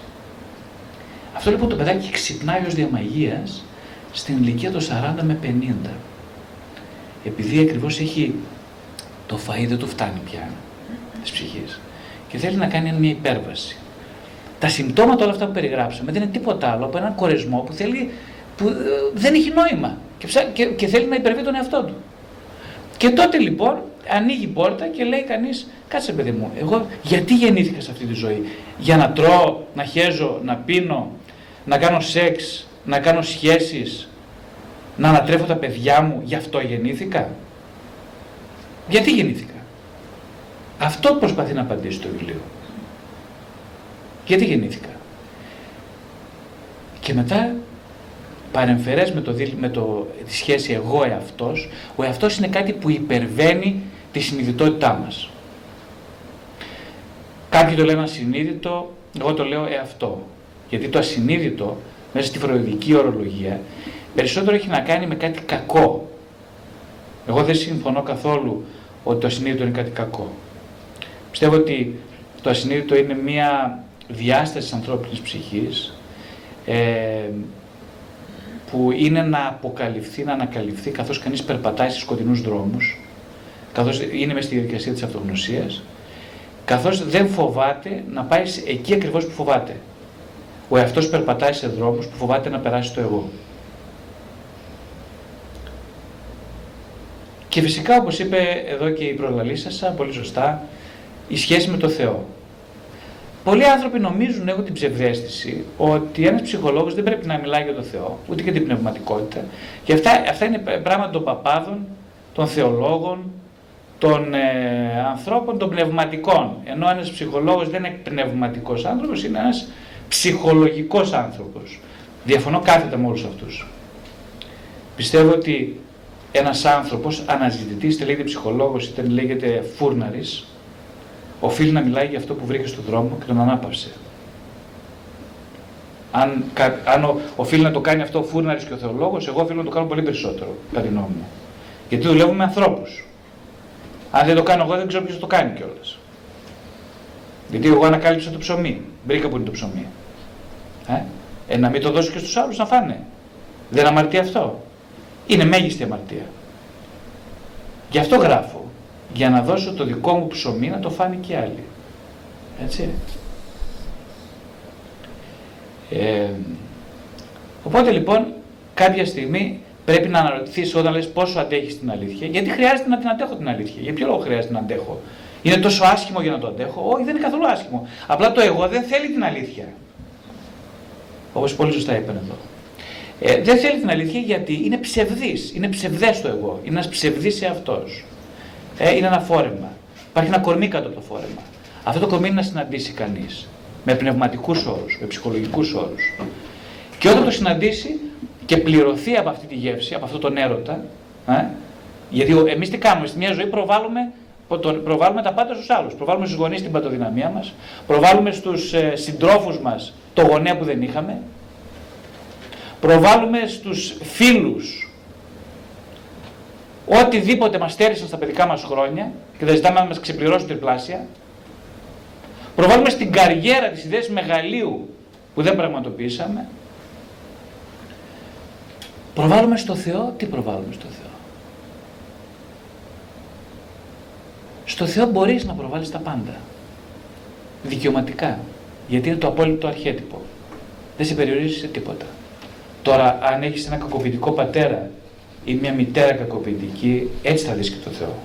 Αυτό λοιπόν το παιδάκι ξυπνάει ως διαμαγείας στην ηλικία των 40 με 50. Επειδή ακριβώς έχει το φαΐ δεν του φτάνει πια της ψυχής και θέλει να κάνει μια υπέρβαση. Τα συμπτώματα όλα αυτά που περιγράψαμε δεν είναι τίποτα άλλο από έναν κορεσμό που θέλει που ε, δεν έχει νόημα και, ψά, και, και θέλει να υπερβεί τον εαυτό του. Και τότε λοιπόν ανοίγει η πόρτα και λέει κανείς, κάτσε παιδί μου, εγώ γιατί γεννήθηκα σε αυτή τη ζωή; Για να τρώω, να χέζω, να πίνω, να κάνω σεξ, να κάνω σχέσεις, να ανατρέφω τα παιδιά μου, γι' αυτό γεννήθηκα; Γιατί γεννήθηκα; Αυτό προσπαθεί να απαντήσει το βιβλίο. Γιατί γεννήθηκα; Και μετά παρεμφερές με, το, με το, τη σχέση εγώ εαυτός, ο εαυτός είναι κάτι που υπερβαίνει τη συνειδητότητά μας. Κάποιοι το λένε ασυνείδητο, εγώ το λέω εαυτό. Γιατί το ασυνείδητο, μέσα στη φροηδική ορολογία, περισσότερο έχει να κάνει με κάτι κακό. Εγώ δεν συμφωνώ καθόλου ότι το ασυνείδητο είναι κάτι κακό. Πιστεύω ότι το ασυνείδητο είναι μια διάσταση της ανθρώπινης ψυχής ε, που είναι να αποκαλυφθεί, να ανακαλυφθεί καθώς κανείς περπατάει σε σκοτεινούς δρόμους, καθώς είναι μέσα στη διαδικασία της αυτογνωσίας, καθώς δεν φοβάται να πάει εκεί ακριβώς που φοβάται. Ο εαυτός περπατάει σε δρόμους που φοβάται να περάσει το εγώ. Και φυσικά, όπως είπε εδώ και η προλαλήσασα, πολύ σωστά, η σχέση με το Θεό. Πολλοί άνθρωποι νομίζουν, έχουν την ψευδέστηση, ότι ένας ψυχολόγος δεν πρέπει να μιλάει για το Θεό, ούτε και την πνευματικότητα. Και αυτά, αυτά είναι πράγματα των παπάδων, των θεολόγων, των ε, ανθρώπων, των πνευματικών. Ενώ ένας ψυχολόγος δεν είναι πνευματικός άνθρωπος, είναι ένας ψυχολογικός άνθρωπος. Διαφωνώ κάθετα με όλους αυτούς. Πιστεύω ότι ένας άνθρωπος, αναζητητής, είτε λέγεται ψυχολόγος, είτε λέγεται φούρναρης, οφείλει να μιλάει για αυτό που βρήκε στον δρόμο και τον ανάπαυσε. Αν, αν οφείλει να το κάνει αυτό ο φούρναρης και ο θεολόγος, εγώ οφείλω να το κάνω πολύ περισσότερο, κατά τη γνώμη μου. Γιατί δουλεύουμε με ανθρώπους. Αν δεν το κάνω εγώ, δεν ξέρω ποιος το κάνει κιόλας. Γιατί εγώ ανακάλυψα το ψωμί. Βρήκα που είναι το ψωμί. Ε, ε να μην το δώσω και στους άλλους να φάνε. Δεν αμαρτία αυτό. Είναι μέγιστη αμαρτία. Γι' αυτό γράφω για να δώσω το δικό μου ψωμί να το φάνε και άλλοι. Έτσι. Ε, οπότε λοιπόν κάποια στιγμή πρέπει να αναρωτηθείς όταν λες πόσο αντέχεις την αλήθεια, γιατί χρειάζεται να την αντέχω την αλήθεια. Για ποιο λόγο χρειάζεται να αντέχω. Είναι τόσο άσχημο για να το αντέχω; Όχι, δεν είναι καθόλου άσχημο. Απλά το εγώ δεν θέλει την αλήθεια. Όπως πολύ σωστά είπαν εδώ. Ε, δεν θέλει την αλήθεια γιατί είναι ψευδής, είναι ψευδές το εγώ, είναι ένας ψευδής εαυτός. Ε, είναι ένα φόρεμα. Υπάρχει ένα κορμί κάτω από το φόρεμα. Αυτό το κορμί είναι να συναντήσει κανείς. Με πνευματικούς όρους, με ψυχολογικούς όρους. Και όταν το συναντήσει και πληρωθεί από αυτή τη γεύση, από αυτό τον έρωτα, ε, γιατί εμείς τι κάνουμε, στη μια ζωή προβάλλουμε, προβάλλουμε τα πάντα στους άλλους. Προβάλλουμε στους γονείς την παντοδυναμία μας, προβάλλουμε στους ε, συντρόφους μας το γονέα που δεν είχαμε, προβάλλουμε στους φίλους οτιδήποτε μας στέρισαν στα παιδικά μας χρόνια και δεν ζητάμε να μας ξεπληρώσουν τριπλάσια. Προβάλλουμε στην καριέρα της ιδέας μεγαλείου που δεν πραγματοποιήσαμε. Προβάλλουμε στο Θεό, τι προβάλλουμε στο Θεό; Στο Θεό μπορείς να προβάλλεις τα πάντα. Δικαιωματικά. Γιατί είναι το απόλυτο αρχέτυπο. Δεν σε περιορίζει σε τίποτα. Τώρα, αν έχεις ένα κακοποιητικό πατέρα ή μια μητέρα κακοποιητική, έτσι θα δεις και το Θεό.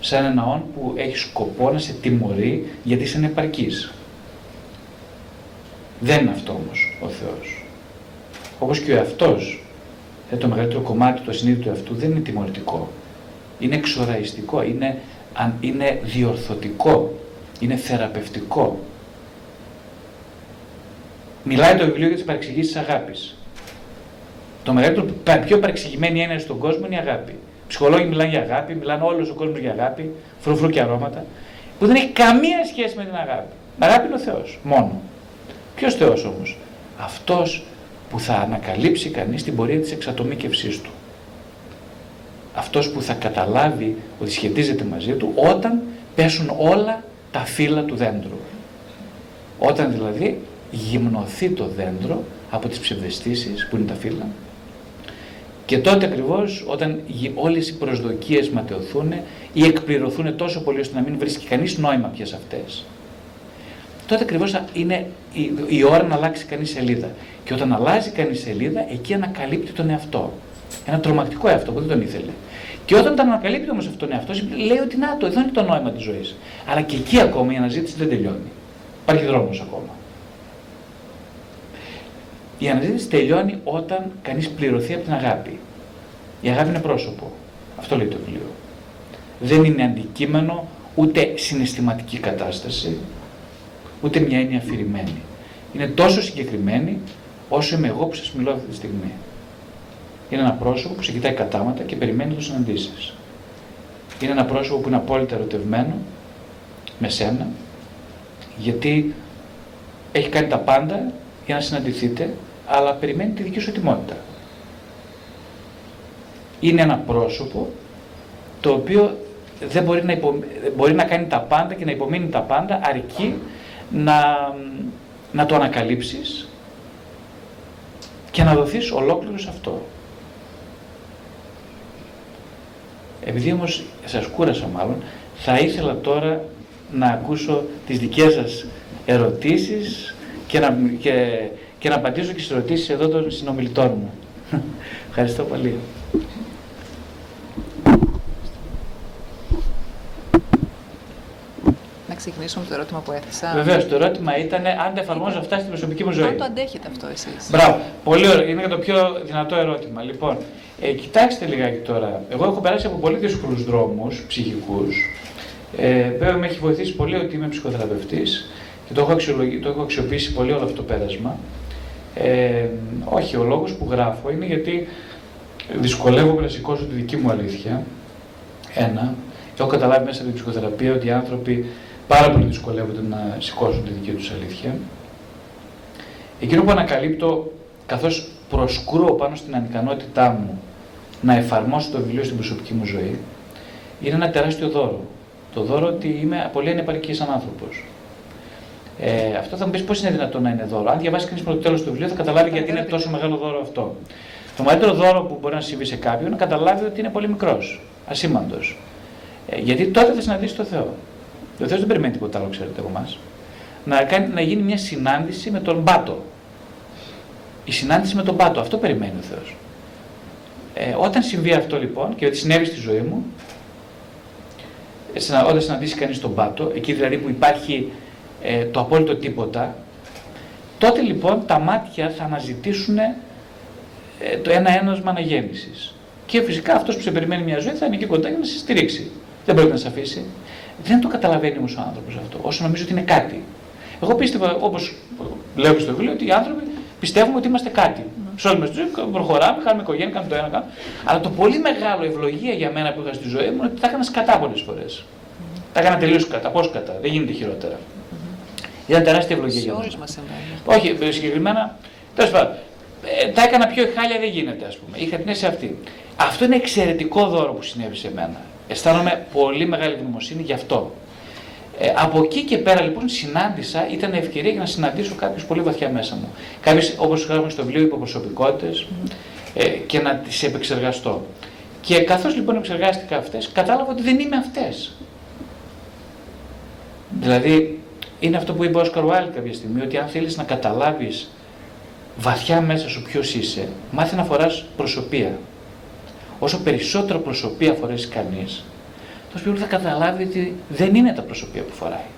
Σαν ένα όν που έχει σκοπό να σε τιμωρεί γιατί είσαι ανεπαρκής. Δεν είναι αυτό όμως ο Θεός. Όπως και ο εαυτός, ε, το μεγαλύτερο κομμάτι του ασυνείδητου εαυτού δεν είναι τιμωρητικό. Είναι εξοραϊστικό, είναι, είναι διορθωτικό, είναι θεραπευτικό. Μιλάει το βιβλίο για τις παρεξηγήσεις της αγάπης. Το μεγαλύτερο, πιο παρεξηγημένη έννοια στον κόσμο είναι η αγάπη. Ψυχολόγοι μιλάνε για αγάπη, μιλάνε όλος ο κόσμος για αγάπη, φρουφρού και αρώματα, που δεν έχει καμία σχέση με την αγάπη. Αγάπη είναι ο Θεός, μόνο. Ποιος Θεός όμως, αυτός που θα ανακαλύψει κανείς την πορεία της εξατομίκευσής του. Αυτός που θα καταλάβει ότι σχετίζεται μαζί του όταν πέσουν όλα τα φύλλα του δέντρου. Όταν δηλαδή γυμνοθεί το δέντρο από τις ψευδεστήσεις που είναι τα φύλλα και τότε ακριβώς όταν όλες οι προσδοκίες ματαιωθούν ή εκπληρωθούν τόσο πολύ ώστε να μην βρίσκει κανείς νόημα πια σε αυτές. τότε ακριβώς είναι η, η ώρα να αλλάξει κανείς σελίδα. Και όταν αλλάζει κανείς σελίδα, εκεί ανακαλύπτει τον εαυτό. Ένα τρομακτικό εαυτό που δεν τον ήθελε. Και όταν τον ανακαλύπτει όμως αυτόν τον εαυτό, λέει ότι να το, εδώ είναι το νόημα της ζωής. Αλλά και εκεί ακόμα η αναζήτηση δεν τελειώνει. Υπάρχει δρόμος ακόμα. Η αναζήτηση τελειώνει όταν κανείς πληρωθεί από την αγάπη. Η αγάπη είναι πρόσωπο. Αυτό λέει το βιβλίο. Δεν είναι αντικείμενο ούτε συναισθηματική κατάσταση, ούτε μια έννοια αφηρημένη. Είναι τόσο συγκεκριμένη όσο είμαι εγώ που σας μιλώ αυτή τη στιγμή. Είναι ένα πρόσωπο που σε κοιτάει κατάματα και περιμένει να το συναντήσεις. Είναι ένα πρόσωπο που είναι απόλυτα ερωτευμένο με σένα, γιατί έχει κάνει τα πάντα για να συναντηθείτε, αλλά περιμένει τη δική σου ετοιμότητα. Είναι ένα πρόσωπο το οποίο δεν μπορεί να, μπορεί να κάνει τα πάντα και να υπομείνει τα πάντα αρκεί να, να το ανακαλύψεις και να δοθείς ολόκληρο σε αυτό. Επειδή όμως σας κούρασα μάλλον, θα ήθελα τώρα να ακούσω τις δικές σας ερωτήσεις και να, και, και να απαντήσω και στις ερωτήσεις εδώ των συνομιλητών μου. <laughs> Ευχαριστώ πολύ. ξεκινήσουμε με το ερώτημα που έθεσα. Βεβαίως, το ερώτημα ήταν αν τα εφαρμόζω αυτά στην προσωπική μου ζωή. Αν το αντέχετε αυτό εσείς. Μπράβο. Πολύ ωραίο. Είναι το πιο δυνατό ερώτημα. Λοιπόν, ε, κοιτάξτε λιγάκι τώρα. Εγώ έχω περάσει από πολύ δύσκολους δρόμους ψυχικούς. Ε, βέβαια, με έχει βοηθήσει πολύ ότι είμαι ψυχοθεραπευτής και το έχω, το έχω αξιοποιήσει πολύ όλο αυτό το πέρασμα. Ε, όχι, ο λόγος που γράφω είναι γιατί δυσκολεύομαι να σηκώσω τη δική μου αλήθεια. Ένα. Έχω καταλάβει μέσα από την ψυχοθεραπεία ότι οι άνθρωποι πάρα πολύ δυσκολεύονται να σηκώσουν τη δική τους αλήθεια. Εκείνο που ανακαλύπτω καθώς προσκρούω πάνω στην ανικανότητά μου να εφαρμόσω το βιβλίο στην προσωπική μου ζωή, είναι ένα τεράστιο δώρο. Το δώρο ότι είμαι πολύ ανεπαρκής σαν άνθρωπος. Ε, αυτό θα μου πεις πώς είναι δυνατόν να είναι δώρο. Αν διαβάσει κανείς πρώτο τέλος του βιβλίου, θα καταλάβει γιατί είναι τόσο μεγάλο δώρο αυτό. Το μεγαλύτερο δώρο που μπορεί να συμβεί σε κάποιον είναι να καταλάβει ότι είναι πολύ μικρός, ασήμαντος. Ε, γιατί τότε θα συναντήσει το Θεό. Ο Θεός δεν περιμένει τίποτα άλλο, ξέρετε, από εμά. Να, να γίνει μια συνάντηση με τον Πάτο. Η συνάντηση με τον Πάτο, αυτό περιμένει ο Θεός. Ε, όταν συμβεί αυτό λοιπόν και ότι συνέβη στη ζωή μου, ε, όταν συναντήσει κανείς τον Πάτο, εκεί δηλαδή που υπάρχει ε, το απόλυτο τίποτα, τότε λοιπόν τα μάτια θα αναζητήσουν ε, το ένα ένασμα αναγέννησης. Και φυσικά αυτός που σε περιμένει μια ζωή θα είναι εκεί κοντά για να σε στηρίξει. Δεν πρέπει να σε αφήσει. Δεν το καταλαβαίνει όμως ο άνθρωπος αυτό, όσο νομίζω ότι είναι κάτι. Εγώ πίστευα, όπως λέω και στο βιβλίο, ότι οι άνθρωποι πιστεύουμε ότι είμαστε κάτι. Mm. Σε όλη μας τη ζωή προχωράμε, κάνουμε οικογένεια, κάνουμε το ένα, κάνουμε. Αλλά το πολύ μεγάλο ευλογία για μένα που είχα στη ζωή μου είναι ότι τα έκανα σκατά πολλέ φορές. Mm. Τα έκανα τελείως κατά. Πώς κατά, δεν γίνεται χειρότερα. Mm. Ήταν τεράστια ευλογία για μένα. Όχι, ε, συγκεκριμένα. Τέλος πάντων, ε, τα έκανα πιο χάλια δεν γίνεται, ας πούμε. Είχα την αίσθηση αυτή. Αυτό είναι εξαιρετικό δώρο που συνέβη σε μένα. Αισθάνομαι πολύ μεγάλη ευγνωμοσύνη γι' αυτό. Ε, από εκεί και πέρα λοιπόν συνάντησα, ήταν ευκαιρία για να συναντήσω κάποιους πολύ βαθιά μέσα μου. Κάποιες, όπως γράφουν στο βιβλίο, υποπροσωπικότητες ε, και να τις επεξεργαστώ. Και καθώς λοιπόν επεξεργάστηκα αυτές, κατάλαβα ότι δεν είμαι αυτές. Δηλαδή, είναι αυτό που είπε ο Όσκαρ Βάιλ κάποια στιγμή, ότι αν θέλεις να καταλάβεις βαθιά μέσα σου ποιος είσαι, μάθει να φοράς προσωπία όσο περισσότερο προσωπία φορέσεις κανείς, τόσο πιο θα καταλάβει ότι δεν είναι τα προσωπία που φοράει.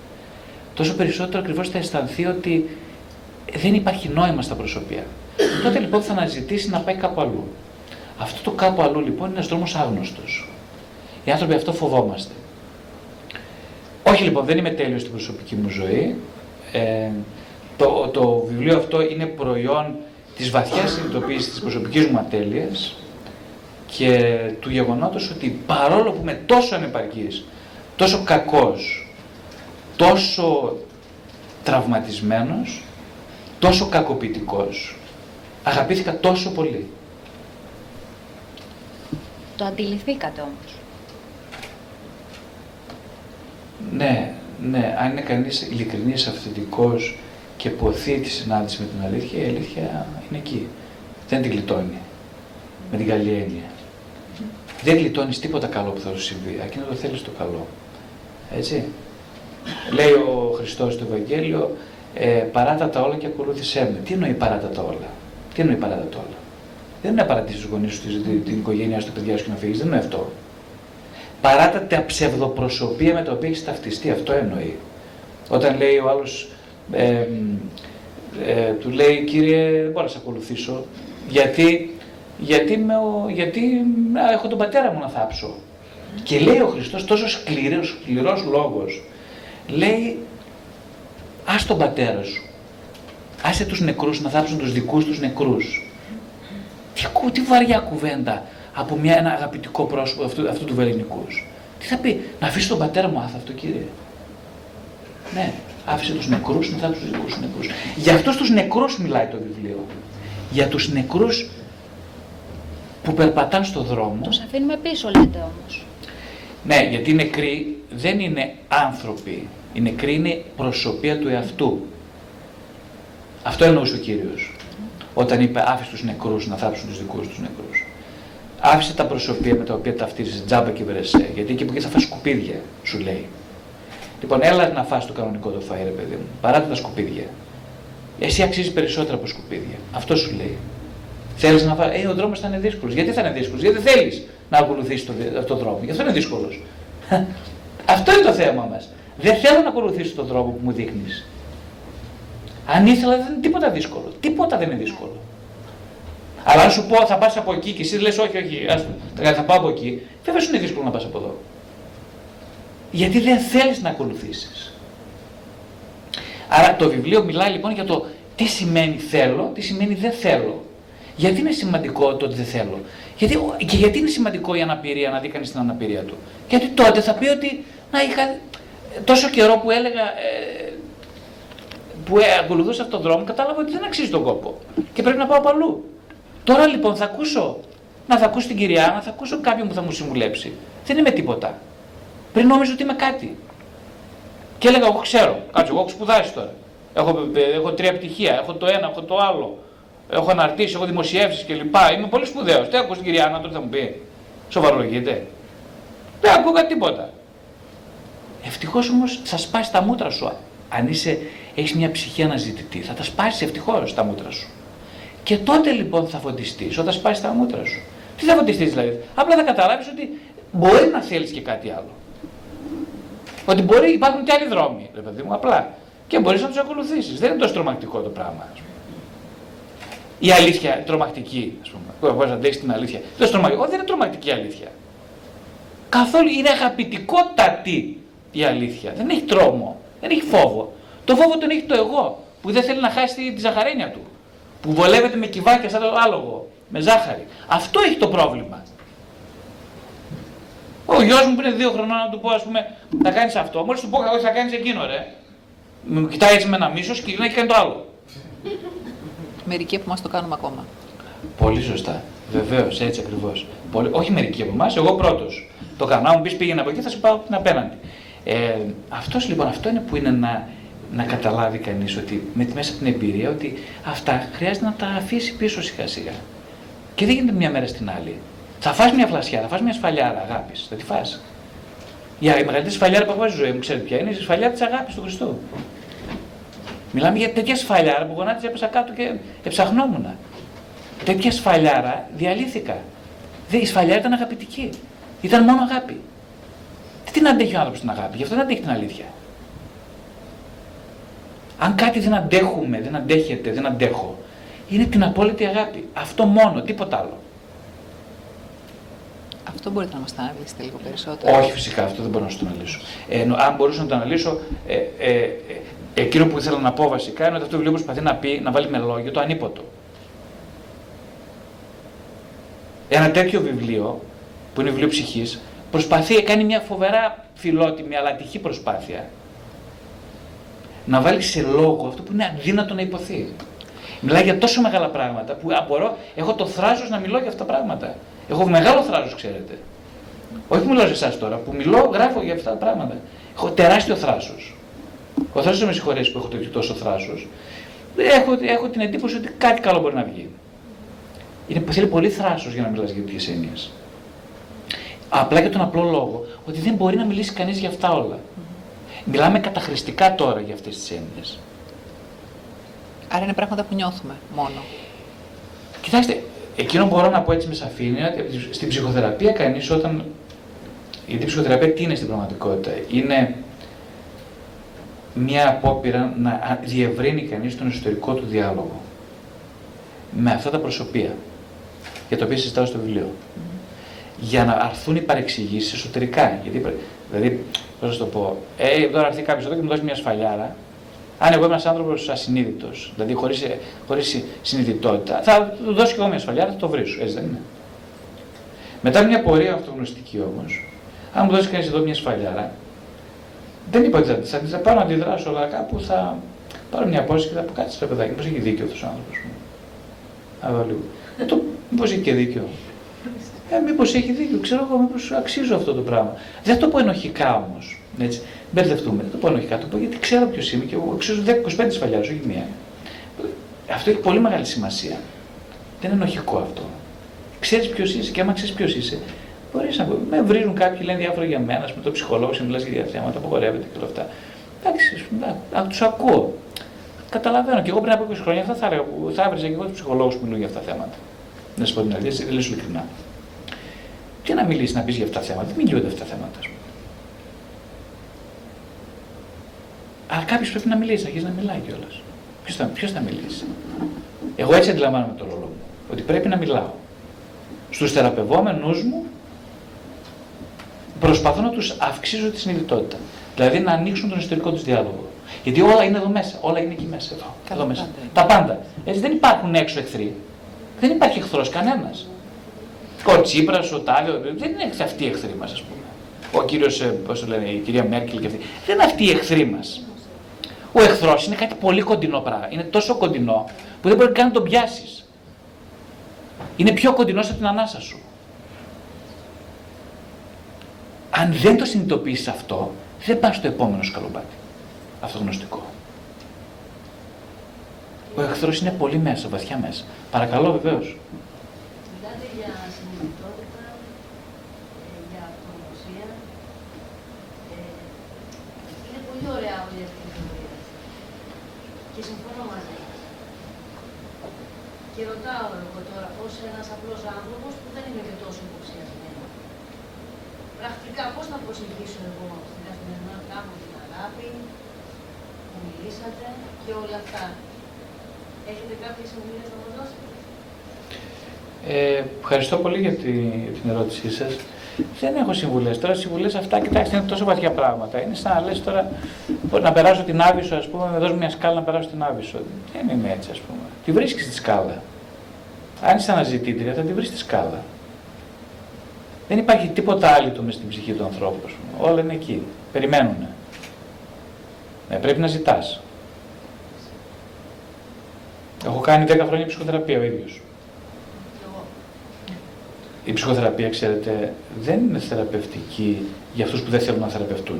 Τόσο περισσότερο ακριβώς θα αισθανθεί ότι δεν υπάρχει νόημα στα προσωπία. Τότε λοιπόν θα αναζητήσει να πάει κάπου αλλού. Αυτό το κάπου αλλού λοιπόν είναι ένας δρόμος άγνωστος. Οι άνθρωποι αυτό φοβόμαστε. Όχι λοιπόν, δεν είμαι τέλειος στην προσωπική μου ζωή. Ε, το, το βιβλίο αυτό είναι προϊόν της βαθιάς συνειδητοποίησης της προσωπικής μου ατέλειας, και του γεγονότος ότι παρόλο που είμαι τόσο ανεπαρκής, τόσο κακός, τόσο τραυματισμένος, τόσο κακοποιητικός, αγαπήθηκα τόσο πολύ. Το αντιληφθήκατε όμως. Ναι, ναι, αν είναι κανείς ειλικρινής, αυθεντικός και ποθεί τη συνάντηση με την αλήθεια, η αλήθεια είναι εκεί. Δεν την γλιτώνει. Με την καλή έννοια δεν γλιτώνεις τίποτα καλό που θα σου συμβεί. Εκείνο το θέλεις το καλό. Έτσι. Λέει ο Χριστός στο Ευαγγέλιο, ε, παράτα τα όλα και ακολούθησέ με. Τι εννοεί παράτα τα όλα; Τι εννοεί παράτα τα όλα; Δεν είναι να παρατήσει του γονείς σου, την, την οικογένειά σου, τα παιδιά σου και να φύγεις. Δεν είναι αυτό. Παράτα τα ψευδοπροσωπία με τα οποία έχεις ταυτιστεί. Αυτό εννοεί. Όταν λέει ο άλλος, ε, ε, του λέει, κύριε, δεν μπορώ να σε ακολουθήσω, γιατί, γιατί, με, γιατί α, έχω τον πατέρα μου να θάψω. Και λέει ο Χριστός τόσο σκληρός, σκληρός λόγος, λέει, ας τον πατέρα σου, άσε τους νεκρούς να θάψουν τους δικούς τους νεκρούς. Τι, τι βαριά κουβέντα από μια, ένα αγαπητικό πρόσωπο αυτού, αυτού του βεληνικούς. Τι θα πει, να αφήσεις τον πατέρα μου άθαυτο κύριε. Ναι, άφησε τους νεκρούς να θάψουν τους δικούς νεκρούς. Για αυτούς τους νεκρούς μιλάει το βιβλίο. Για τους νεκρούς που περπατάνε στο δρόμο. Τους αφήνουμε πίσω λέτε όμως. Ναι, γιατί οι νεκροί δεν είναι άνθρωποι. Οι νεκροί είναι προσωπία του εαυτού. Αυτό εννοούσε ο Κύριος. Όταν είπε άφησε τους νεκρούς να θάψουν τους δικούς τους νεκρούς. Άφησε τα προσωπία με τα οποία ταυτίζεσαι τζάμπα και βρεσέ. Γιατί εκεί που εκεί θα φας σκουπίδια, σου λέει. Λοιπόν, έλα να φας το κανονικό το φαΐ, ρε παιδί μου. Παράτα τα σκουπίδια. Εσύ αξίζεις περισσότερα από σκουπίδια. Αυτό σου λέει. Θέλεις να φας. Ε, ο δρόμος θα είναι δύσκολος. Γιατί θα είναι δύσκολος, Γιατί θέλεις να ακολουθήσεις τον το δρόμο; Γι' αυτό είναι δύσκολος; <laughs> αυτό είναι το θέμα μας. Δεν θέλω να ακολουθήσω τον δρόμο που μου δείχνεις. Αν ήθελα δεν είναι τίποτα δύσκολο. Τίποτα δεν είναι δύσκολο. Αλλά αν σου πω θα πας από εκεί και εσύ λες, όχι, όχι, ας, θα πάω από εκεί, βέβαια σου είναι δύσκολο να πας από εδώ. Γιατί δεν θέλεις να ακολουθήσεις. Άρα το βιβλίο μιλάει λοιπόν για το τι σημαίνει θέλω, τι σημαίνει δεν θέλω. Γιατί είναι σημαντικό το ότι δεν θέλω; Γιατί, και γιατί είναι σημαντικό η αναπηρία, να δει κανείς την αναπηρία του; Γιατί τότε θα πει ότι να είχα τόσο καιρό που έλεγα, ε, που ε, ακολουθούσα αυτόν τον δρόμο, κατάλαβα ότι δεν αξίζει τον κόπο και πρέπει να πάω παλού. Τώρα λοιπόν θα ακούσω, να θα ακούσω την κυρία, να θα ακούσω κάποιον που θα μου συμβουλέψει. Δεν είμαι τίποτα. Πριν νόμιζα ότι είμαι κάτι. Και έλεγα, εγώ ξέρω, κάτσε, εγώ έχω σπουδάσει τώρα. Έχω, ε, έχω τρία πτυχία, έχω το ένα, έχω το άλλο. Έχω αναρτήσει, έχω δημοσιεύσεις κλπ. Είμαι πολύ σπουδαίος. Τι ακούω την κυρία Άννα, τώρα θα μου πει. Σοβαρολογείτε. Δεν ακούγα τίποτα. Ευτυχώς όμως θα σπάσει τα μούτρα σου. Αν είσαι, έχεις μια ψυχή αναζητητή, θα τα σπάσεις ευτυχώς τα μούτρα σου. Και τότε λοιπόν θα φωτιστείς όταν σπάσεις τα μούτρα σου. Τι θα φωτιστείς δηλαδή. Απλά θα καταλάβεις ότι μπορεί να θέλεις και κάτι άλλο. Ότι μπορεί, υπάρχουν και άλλοι δρόμοι, ρε παιδί μου, απλά. Και μπορείς να τους ακολουθήσεις. Δεν είναι τόσο τρομακτικό το πράγμα. Ας πούμε. Η αλήθεια τρομακτική, ας πούμε. Μπορείς να αντέξεις την αλήθεια. Δεν είναι, δεν είναι τρομακτική αλήθεια. Καθόλου είναι αγαπητικότατη η αλήθεια. Δεν έχει τρόμο, δεν έχει φόβο. Το φόβο τον έχει το εγώ, που δεν θέλει να χάσει τη ζαχαρένια του. Που βολεύεται με κυβάκια σαν το άλογο, με ζάχαρη. Αυτό έχει το πρόβλημα. Ο γιος μου που είναι δύο χρονών να του πω, ας πούμε, θα κάνεις αυτό. Μόλις του πω, όχι, θα κάνεις εκείνο, ρε. Μου κοιτάει έτσι με ένα μίσος και γυρνάει και κάνει το άλλο. Μερικοί από εμάς το κάνουμε ακόμα. Πολύ σωστά. Βεβαίως, έτσι ακριβώς. Όχι μερικοί από εμάς, εγώ πρώτος. Το κάνω. Αν μου πεις πήγαινε από εκεί, θα σου πάω την απέναντι. Ε, αυτός λοιπόν, αυτό είναι που είναι να, να καταλάβει κανείς ότι με, μέσα από την εμπειρία ότι αυτά χρειάζεται να τα αφήσει πίσω σιγά σιγά. Και δεν γίνεται μια μέρα στην άλλη. Θα φας μια φλασιά, θα φας μια σφαλιάρα αγάπης. Θα τη φας. Η μεγαλύτερη σφαλιάρα που έχω στη ζωή μου, ξέρετε ποια είναι, η σφαλιάρα της αγάπης του Χριστού. Μιλάμε για τέτοια σφαλιάρα που γονάτιζε έπεσα κάτω και εψαχνόμουν. Τέτοια σφαλιάρα διαλύθηκα. Η σφαλιάρα ήταν αγαπητική. Ήταν μόνο αγάπη. Τι την αντέχει ο άνθρωπος την αγάπη, γι' αυτό δεν αντέχει την αλήθεια. Αν κάτι δεν αντέχουμε, δεν αντέχεται, δεν αντέχω, είναι την απόλυτη αγάπη. Αυτό μόνο, τίποτα άλλο. Αυτό μπορείτε να μας το αναλύσετε λίγο περισσότερο. Όχι, φυσικά, αυτό δεν μπορώ να σου το αναλύσω. Ε, αν μπορούσα να το αναλύσω, ε, ε, ε, εκείνο που ήθελα να πω βασικά είναι ότι αυτό το βιβλίο προσπαθεί να πει, να βάλει με λόγιο το ανίποτο. Ένα τέτοιο βιβλίο, που είναι βιβλίο ψυχής, προσπαθεί, κάνει μια φοβερά φιλότιμη αλλά τυχή προσπάθεια να βάλει σε λόγο αυτό που είναι αδύνατο να υποθεί. Μιλάει για τόσο μεγάλα πράγματα που απορώ, έχω το θράσο να μιλώ για αυτά τα πράγματα. Έχω μεγάλο θράσο, ξέρετε. Όχι που μιλάω σε εσάς τώρα, που μιλώ, γράφω για αυτά τα πράγματα. Έχω τεράστιο θράσος. Ο θράσος με συγχωρέσει που έχω τόσο θράσος. Έχω, έχω την εντύπωση ότι κάτι καλό μπορεί να βγει. Είναι, θέλει πολύ θράσος για να μιλάς για τέτοιες έννοιες. Απλά για τον απλό λόγο ότι δεν μπορεί να μιλήσει κανείς για αυτά όλα. Μιλάμε καταχρηστικά τώρα για αυτές τις έννοιες. Άρα είναι πράγματα που νιώθουμε μόνο. Κοιτάξτε, εκείνο που μπορώ να πω έτσι με σαφήνεια, ότι στην ψυχοθεραπεία κανείς όταν... Γιατί η ψυχοθεραπεία τι είναι στην πραγματικότητα; Είναι μια απόπειρα να διευρύνει κανείς τον εσωτερικό του διάλογο με αυτά τα προσωπία για τα οποία συζητάω στο βιβλίο. Για να αρθούν οι παρεξηγήσεις εσωτερικά. Γιατί, δηλαδή, πώς να το πω, ε, τώρα έρθει κάποιος εδώ και μου δώσει μια σφαλιάρα. Αν εγώ είμαι ένας άνθρωπος ασυνείδητος, δηλαδή χωρίς χωρίς συνειδητότητα, θα του δώσω και εγώ μια σφαλιάρα, θα το βρίσω. Έτσι δεν είναι. Μετά μια πορεία αυτογνωστική όμως, αν μου δώσει κανείς εδώ μια σφαλιάρα, δεν είπα ότι θα, θα πάω να αντιδράσω, αλλά κάπου θα πάρω μια απόσταση και θα πω κάτι στο παιδάκι. Πώς έχει δίκιο αυτός ο άνθρωπος. Να δω λίγο. Ε, το, μήπως έχει και δίκιο. Ε, μήπως έχει δίκιο, ξέρω εγώ, μήπως αξίζω αυτό το πράγμα. Δεν θα το πω ενοχικά όμως. Έτσι. Μπερδευτούμε. Δεν το πω ενοχικά, το πω γιατί ξέρω ποιος είμαι και εγώ αξίζω 10-25 σφαλιάρε, όχι μία. Αυτό έχει πολύ μεγάλη σημασία. Δεν είναι ενοχικό αυτό. Ξέρεις ποιος είσαι και άμα ξέρεις ποιος είσαι, μπορείς να Με βρίζουν κάποιοι, λένε διάφορα για μένα, με το ψυχολόγο, μιλάς για διάφορα θέματα, απογορεύεται και όλα αυτά. Εντάξει, να τους ακούω. Καταλαβαίνω. Και εγώ πριν από 20 χρόνια θα, θα, θα έβριζα και εγώ τους ψυχολόγους που μιλούν για αυτά τα θέματα. Να σου πω την αλήθεια, δεν λέω ειλικρινά. Τι να μιλήσεις να πεις για αυτά τα θέματα, δεν μιλούνται αυτά τα θέματα. Αλλά κάποιος πρέπει να μιλήσει, να αρχίσει να μιλάει κιόλας. Ποιος θα, ποιος θα μιλήσει. Εγώ έτσι αντιλαμβάνομαι το ρόλο μου. Ότι πρέπει να μιλάω. Στους θεραπευόμενους μου προσπαθώ να τους αυξήσω τη συνειδητότητα. Δηλαδή να ανοίξουν τον εσωτερικό τους διάλογο. Γιατί όλα είναι εδώ μέσα. Όλα είναι εκεί μέσα. Εδώ, εδώ μέσα. Τα πάντα. Έτσι δεν υπάρχουν έξω εχθροί. Δεν υπάρχει εχθρός κανένας. Ο Τσίπρα, ο Τάδε, δεν είναι αυτοί οι εχθροί μας, ας πούμε. Ο κύριος, ε, πώς το λένε, η κυρία Μέρκελ και αυτοί. Δεν είναι αυτοί οι εχθροί μας. Ο εχθρός είναι κάτι πολύ κοντινό πράγμα. Είναι τόσο κοντινό που δεν μπορεί καν να τον πιάσεις. Είναι πιο κοντινός από την ανάσα σου. Αν δεν το συνειδητοποιήσεις αυτό, δεν πας στο επόμενο σκαλοπάτι. Αυτό γνωστικό. Ο εχθρός είναι πολύ μέσα, βαθιά μέσα. Παρακαλώ βεβαίως. Μιλάτε για συνειδητότητα, ε, για αυτογνωσία. Ε, είναι πολύ ωραία όλη αυτή η θεωρία. Και συμφωνώ μαζί. Και ρωτάω εγώ τώρα, ως ένας απλός άνθρωπος που δεν είμαι και τόσο υποψιασμένο. Πρακτικά, πώ θα προσεγγίσω εγώ στην καθημερινότητά μου την αγάπη, που μιλήσατε και όλα αυτά. Έχετε κάποιες συμβουλές να μας δώσετε; Ε, ευχαριστώ πολύ για τη, την ερώτησή σας. Δεν έχω συμβουλές. Τώρα συμβουλές αυτά, κοιτάξτε, είναι τόσο βαθιά πράγματα. Είναι σαν να λες τώρα να περάσω την Άβυσσο, ας πούμε, με δώσω μια σκάλα να περάσω την Άβυσσο. Δεν είναι έτσι, ας πούμε. Τη βρίσκεις τη σκάλα. Αν είσαι αναζητήτρια, θα τη βρεις τη σκάλα. Δεν υπάρχει τίποτα άλλο μες στην ψυχή του ανθρώπου. Όλα είναι εκεί. Περιμένουν. Ναι, πρέπει να ζητάς. Έχω κάνει 10 χρόνια ψυχοθεραπεία ο ίδιος. Η ψυχοθεραπεία, ξέρετε, δεν είναι θεραπευτική για αυτούς που δεν θέλουν να θεραπευτούν.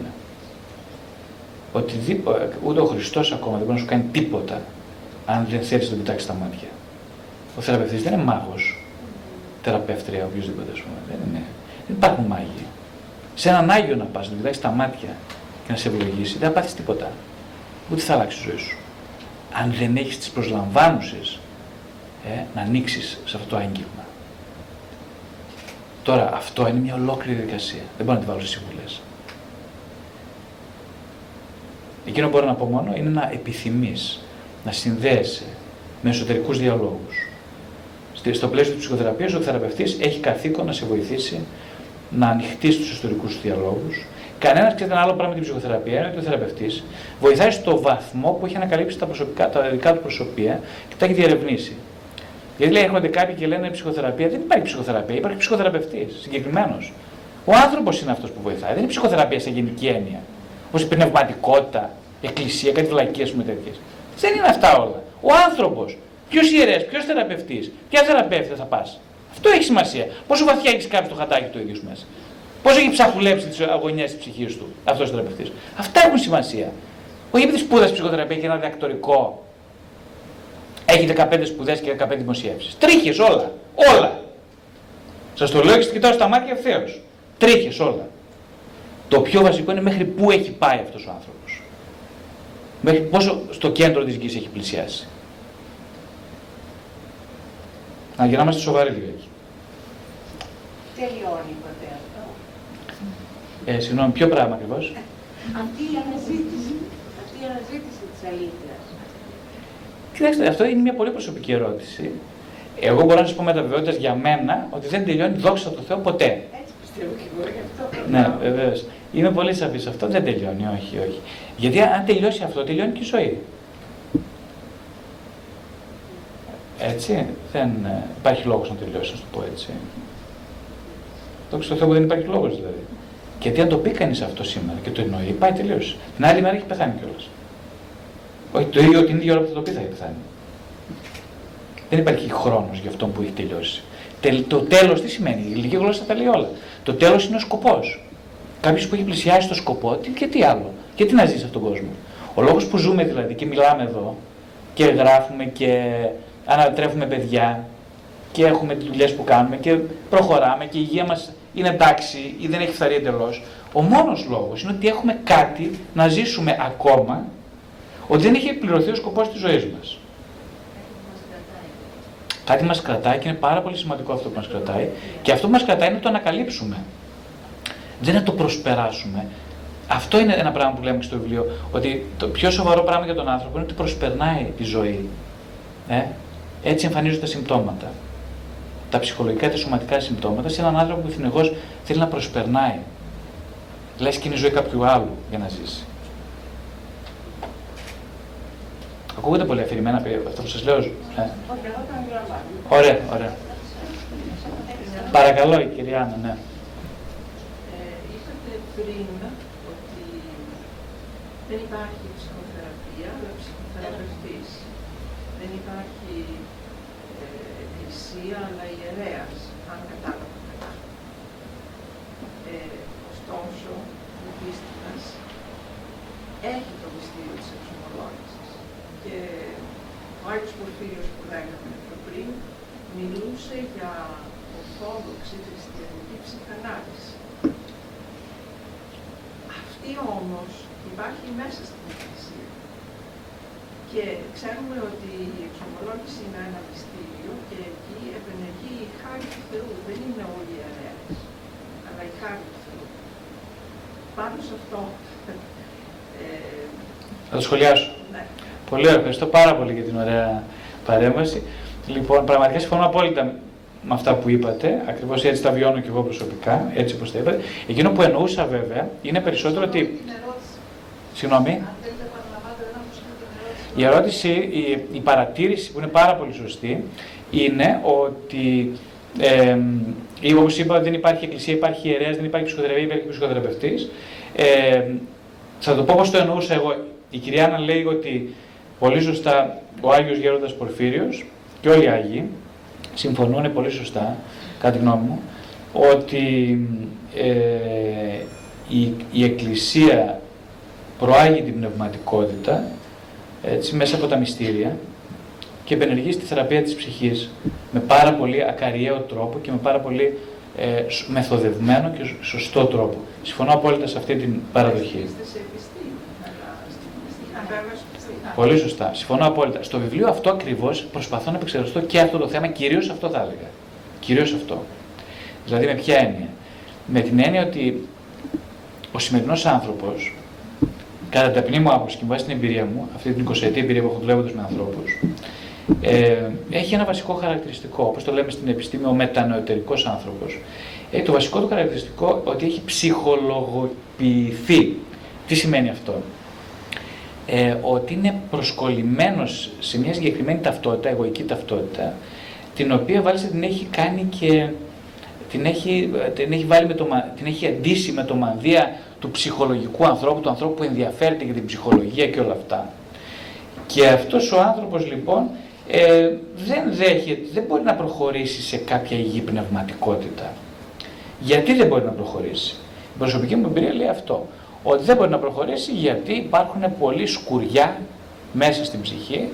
Οτιδήποτε, ούτε ο Χριστός ακόμα δεν μπορεί να σου κάνει τίποτα αν δεν θέλεις να τον κοιτάξεις στα μάτια. Ο θεραπευτής δεν είναι μάγος, θεραπεύτρια, οποιοδήποτε, ας πούμε. Δεν, είναι. Δεν υπάρχουν μάγοι. Σε έναν Άγιο να πας, να τον κοιτάξει στα μάτια και να σε ευλογήσει, δεν θα πάθεις τίποτα. Ούτε θα αλλάξει η ζωή σου. Αν δεν έχεις τις προσλαμβάνουσες ε, να ανοίξεις σε αυτό το άγγιγμα. Τώρα αυτό είναι μια ολόκληρη διαδικασία. Δεν μπορώ να τη βάλω σε συμβουλές. Εκείνο που μπορώ να πω μόνο είναι να επιθυμείς να συνδέεσαι με εσωτερικούς διαλόγους. Στο πλαίσιο της ψυχοθεραπείας ο θεραπευτής έχει καθήκον να σε βοηθήσει να ανοιχτεί στους εσωτερικούς διαλόγους Κανένας ξέρει ένα άλλο πράγμα με την ψυχοθεραπεία είναι ότι ο θεραπευτής βοηθάει στο βαθμό που έχει ανακαλύψει τα, προσωπικά, τα δικά του προσωπία και τα έχει διερευνήσει. Γιατί λέει, έρχονται κάποιοι και λένε ψυχοθεραπεία. Δεν υπάρχει ψυχοθεραπεία, υπάρχει ψυχοθεραπευτής συγκεκριμένος. Ο άνθρωπος είναι αυτός που βοηθάει. Δεν είναι ψυχοθεραπεία σε γενική έννοια. Όπως η πνευματικότητα, η εκκλησία, κάτι βλακίες με τέτοιες. Δεν είναι αυτά όλα. Ο άνθρωπος. Ποιος ιερέας, ποιος θεραπευτής, ποια θεραπεύτη θα πας. Αυτό έχει σημασία. Πόσο βαθιά έχεις κάποιο το χατάκι του ίδιου μέσα. Πώς έχει ψαχουλέψει τις αγωνιές της ψυχής του αυτός ο θεραπευτής. Αυτά έχουν σημασία. Όχι επειδή σπούδασε ψυχοθεραπεία και ένα διδακτορικό. Έχει 15 σπουδές και 15 δημοσιεύσεις. Τρίχες όλα. Όλα. Σας το λέω και κοιτάω στα μάτια ευθέως. Τρίχες όλα. Το πιο βασικό είναι μέχρι πού έχει πάει αυτός ο άνθρωπος. Μέχρι πόσο στο κέντρο της γης έχει πλησιάσει. Να γυρνάμε σοβαρή λιγάκι. Τελειώνει ποτέ αυτό; Ε, συγγνώμη, ποιο πράγμα ακριβώς; Αυτή η αναζήτηση, αυτή η αναζήτηση της αλήθειας. Κοιτάξτε, αυτό είναι μια πολύ προσωπική ερώτηση. Εγώ μπορώ να σας πω με τα βεβαιότητα για μένα ότι δεν τελειώνει δόξα τω Θεώ ποτέ. Έτσι πιστεύω και εγώ γι' αυτό. Ναι, βεβαίως. Είμαι πολύ σαφής αυτό. Δεν τελειώνει, όχι, όχι. Γιατί αν τελειώσει αυτό, τελειώνει και η ζωή. Έτσι, δεν ε, υπάρχει λόγος να τελειώσει, να το πω έτσι. Δόξα τω Θεώ που δεν υπάρχει λόγος δηλαδή. Γιατί αν το πει κανείς αυτό σήμερα και το εννοεί, πάει τελείωσε. Την άλλη μέρα έχει πεθάνει κιόλας. Όχι το ίδιο την ίδια ώρα που θα το πει θα έχει πεθάνει. Δεν υπάρχει χρόνος για αυτό που έχει τελειώσει. Το τέλος τι σημαίνει, η ηλική γλώσσα τα λέει όλα. Το τέλος είναι ο σκοπός. Κάποιος που έχει πλησιάσει το σκοπό, τι, και τι άλλο; Και τι να ζει σε αυτόν τον κόσμο; Ο λόγος που ζούμε δηλαδή και μιλάμε εδώ και γράφουμε και ανατρέφουμε παιδιά και έχουμε τις δουλειές που κάνουμε και προχωράμε και η υγεία μας είναι εντάξει ή δεν έχει φθαρεί εντελώς. Ο μόνος λόγος είναι ότι έχουμε κάτι να ζήσουμε ακόμα, ότι δεν έχει εκπληρωθεί ο σκοπός της ζωής μας. Κάτι μας κρατάει και είναι πάρα πολύ σημαντικό αυτό που μας κρατάει και αυτό που μας κρατάει είναι να το ανακαλύψουμε. Δεν είναι να το προσπεράσουμε. Αυτό είναι ένα πράγμα που λέμε και στο βιβλίο, ότι το πιο σοβαρό πράγμα για τον άνθρωπο είναι ότι προσπερνάει τη ζωή. Ε; Έτσι εμφανίζονται τα συμπτώματα. Τα ψυχολογικά και σωματικά συμπτώματα σε έναν άνθρωπο που συνεχώς θέλει να προσπερνάει. Λες και είναι η ζωή κάποιου άλλου για να ζήσει. Ακούγεται πολύ αφηρημένα αυτό που σας λέω. Ε; Ωραία, ωραία. Παρακαλώ, η κυρία Άννα, ναι. Ε, είπατε πριν ότι δεν υπάρχει ψυχοθεραπεία, αλλά ψυχοθεραπευτής. Δεν υπάρχει ε, εκκλησία, αλλά ιερέας, αν κατάλαβα καλά. Ε, ωστόσο, ο πίστης έχει το μυστήριο της εξομολόγησης. Και ο Άγιος Πορφύριος που λέγαμε πιο πριν, μιλούσε για ορθόδοξη χριστιανική ψυχανάλυση. Αυτή όμως υπάρχει μέσα στην Εκκλησία. Και ξέρουμε ότι η εξομολόγηση είναι ένα μυστήριο και εκεί επενεργεί η χάρη του Θεού. Δεν είναι όλοι οι ιερέες, αλλά η χάρη του Θεού. Πάνω σε αυτό ε, Θα το σχολιάσω. ναι. Πολύ ωραία, ευχαριστώ πάρα πολύ για την ωραία παρέμβαση. Λοιπόν, πραγματικά συμφωνώ απόλυτα με αυτά που είπατε. Ακριβώς έτσι τα βιώνω και εγώ προσωπικά, έτσι όπως τα είπατε. Εκείνο που εννοούσα βέβαια είναι περισσότερο ότι. Την ερώτηση. Συγγνώμη. Αν θέλετε να επαναλαμβάνετε, δεν άκουσα την ερώτηση. Η ερώτηση, η, η παρατήρηση που είναι πάρα πολύ σωστή είναι ότι ε, ή όπως είπα δεν υπάρχει εκκλησία, υπάρχει ιερέας, δεν υπάρχει ψυχοθεραπεία, υπάρχει ψυχοθεραπευτής. Ε, θα το πω όπως το εννοούσα εγώ. Η κυρία Άννα λέει ότι πολύ σωστά ο Άγιος Γέροντας Πορφύριος και όλοι οι Άγιοι συμφωνούν πολύ σωστά, κατά τη γνώμη μου, ότι ε, η, η Εκκλησία προάγει την πνευματικότητα έτσι, μέσα από τα μυστήρια και επενεργείς στη θεραπεία της ψυχής με πάρα πολύ ακαριαίο τρόπο και με πάρα πολύ ε, σ- μεθοδευμένο και σ- σωστό τρόπο. Συμφωνώ απόλυτα σε αυτή την παραδοχή. Είστε σε επιστήμη, αλλά στην βέβαια στο Πολύ σωστά. Συμφωνώ απόλυτα. Στο βιβλίο αυτό ακριβώς προσπαθώ να επεξεργαστώ και αυτό το θέμα, κυρίως αυτό θα έλεγα. Κυρίως αυτό. Δηλαδή με ποια έννοια; Με την έννοια ότι ο σημερινός άνθρωπος, κατά την ταπεινή μου άποψη και με βάση την εμπειρία μου, αυτή την 20 ετή εμπειρία που έχω δουλεύοντας με ανθρώπους, ε, έχει ένα βασικό χαρακτηριστικό. Όπως το λέμε στην επιστήμη, ο μετανοητερικό άνθρωπος. Έχει το βασικό του χαρακτηριστικό ότι έχει ψυχολογοποιηθεί. Τι σημαίνει αυτό; Ε, ότι είναι προσκολλημένος σε μια συγκεκριμένη ταυτότητα, εγωική ταυτότητα, την οποία βάλει την έχει κάνει και την έχει, την έχει, βάλει με το, μα- την έχει αντίσει με το μανδύα του ψυχολογικού ανθρώπου, του ανθρώπου που ενδιαφέρεται για την ψυχολογία και όλα αυτά. Και αυτός ο άνθρωπος λοιπόν ε, δεν δέχεται, δεν μπορεί να προχωρήσει σε κάποια υγιή πνευματικότητα. Γιατί δεν μπορεί να προχωρήσει; Η προσωπική μου εμπειρία λέει αυτό. Ότι δεν μπορεί να προχωρήσει γιατί υπάρχουν πολλοί σκουριά μέσα στην ψυχή.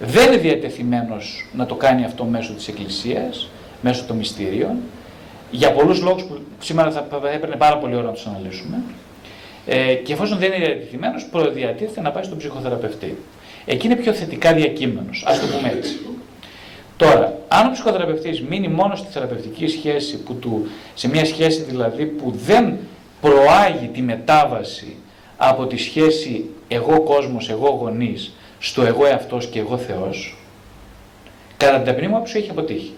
Δεν είναι διατεθειμένος να το κάνει αυτό μέσω της Εκκλησίας, μέσω των μυστήριων. Για πολλούς λόγους που σήμερα θα, θα έπαιρνε πάρα πολύ ώρα να τους αναλύσουμε. Ε, και εφόσον δεν είναι διατηρημένο, προδιατίθεται να πάει στον ψυχοθεραπευτή. Εκεί είναι πιο θετικά διακείμενος, ας το πούμε έτσι. Τώρα, αν ο ψυχοθεραπευτής μείνει μόνος στη θεραπευτική σχέση, που του, σε μια σχέση δηλαδή που δεν προάγει τη μετάβαση από τη σχέση εγώ κόσμος, εγώ γονείς, στο εγώ εαυτός και εγώ Θεός, κατά την ταπεινή μου άποψη έχει αποτύχει.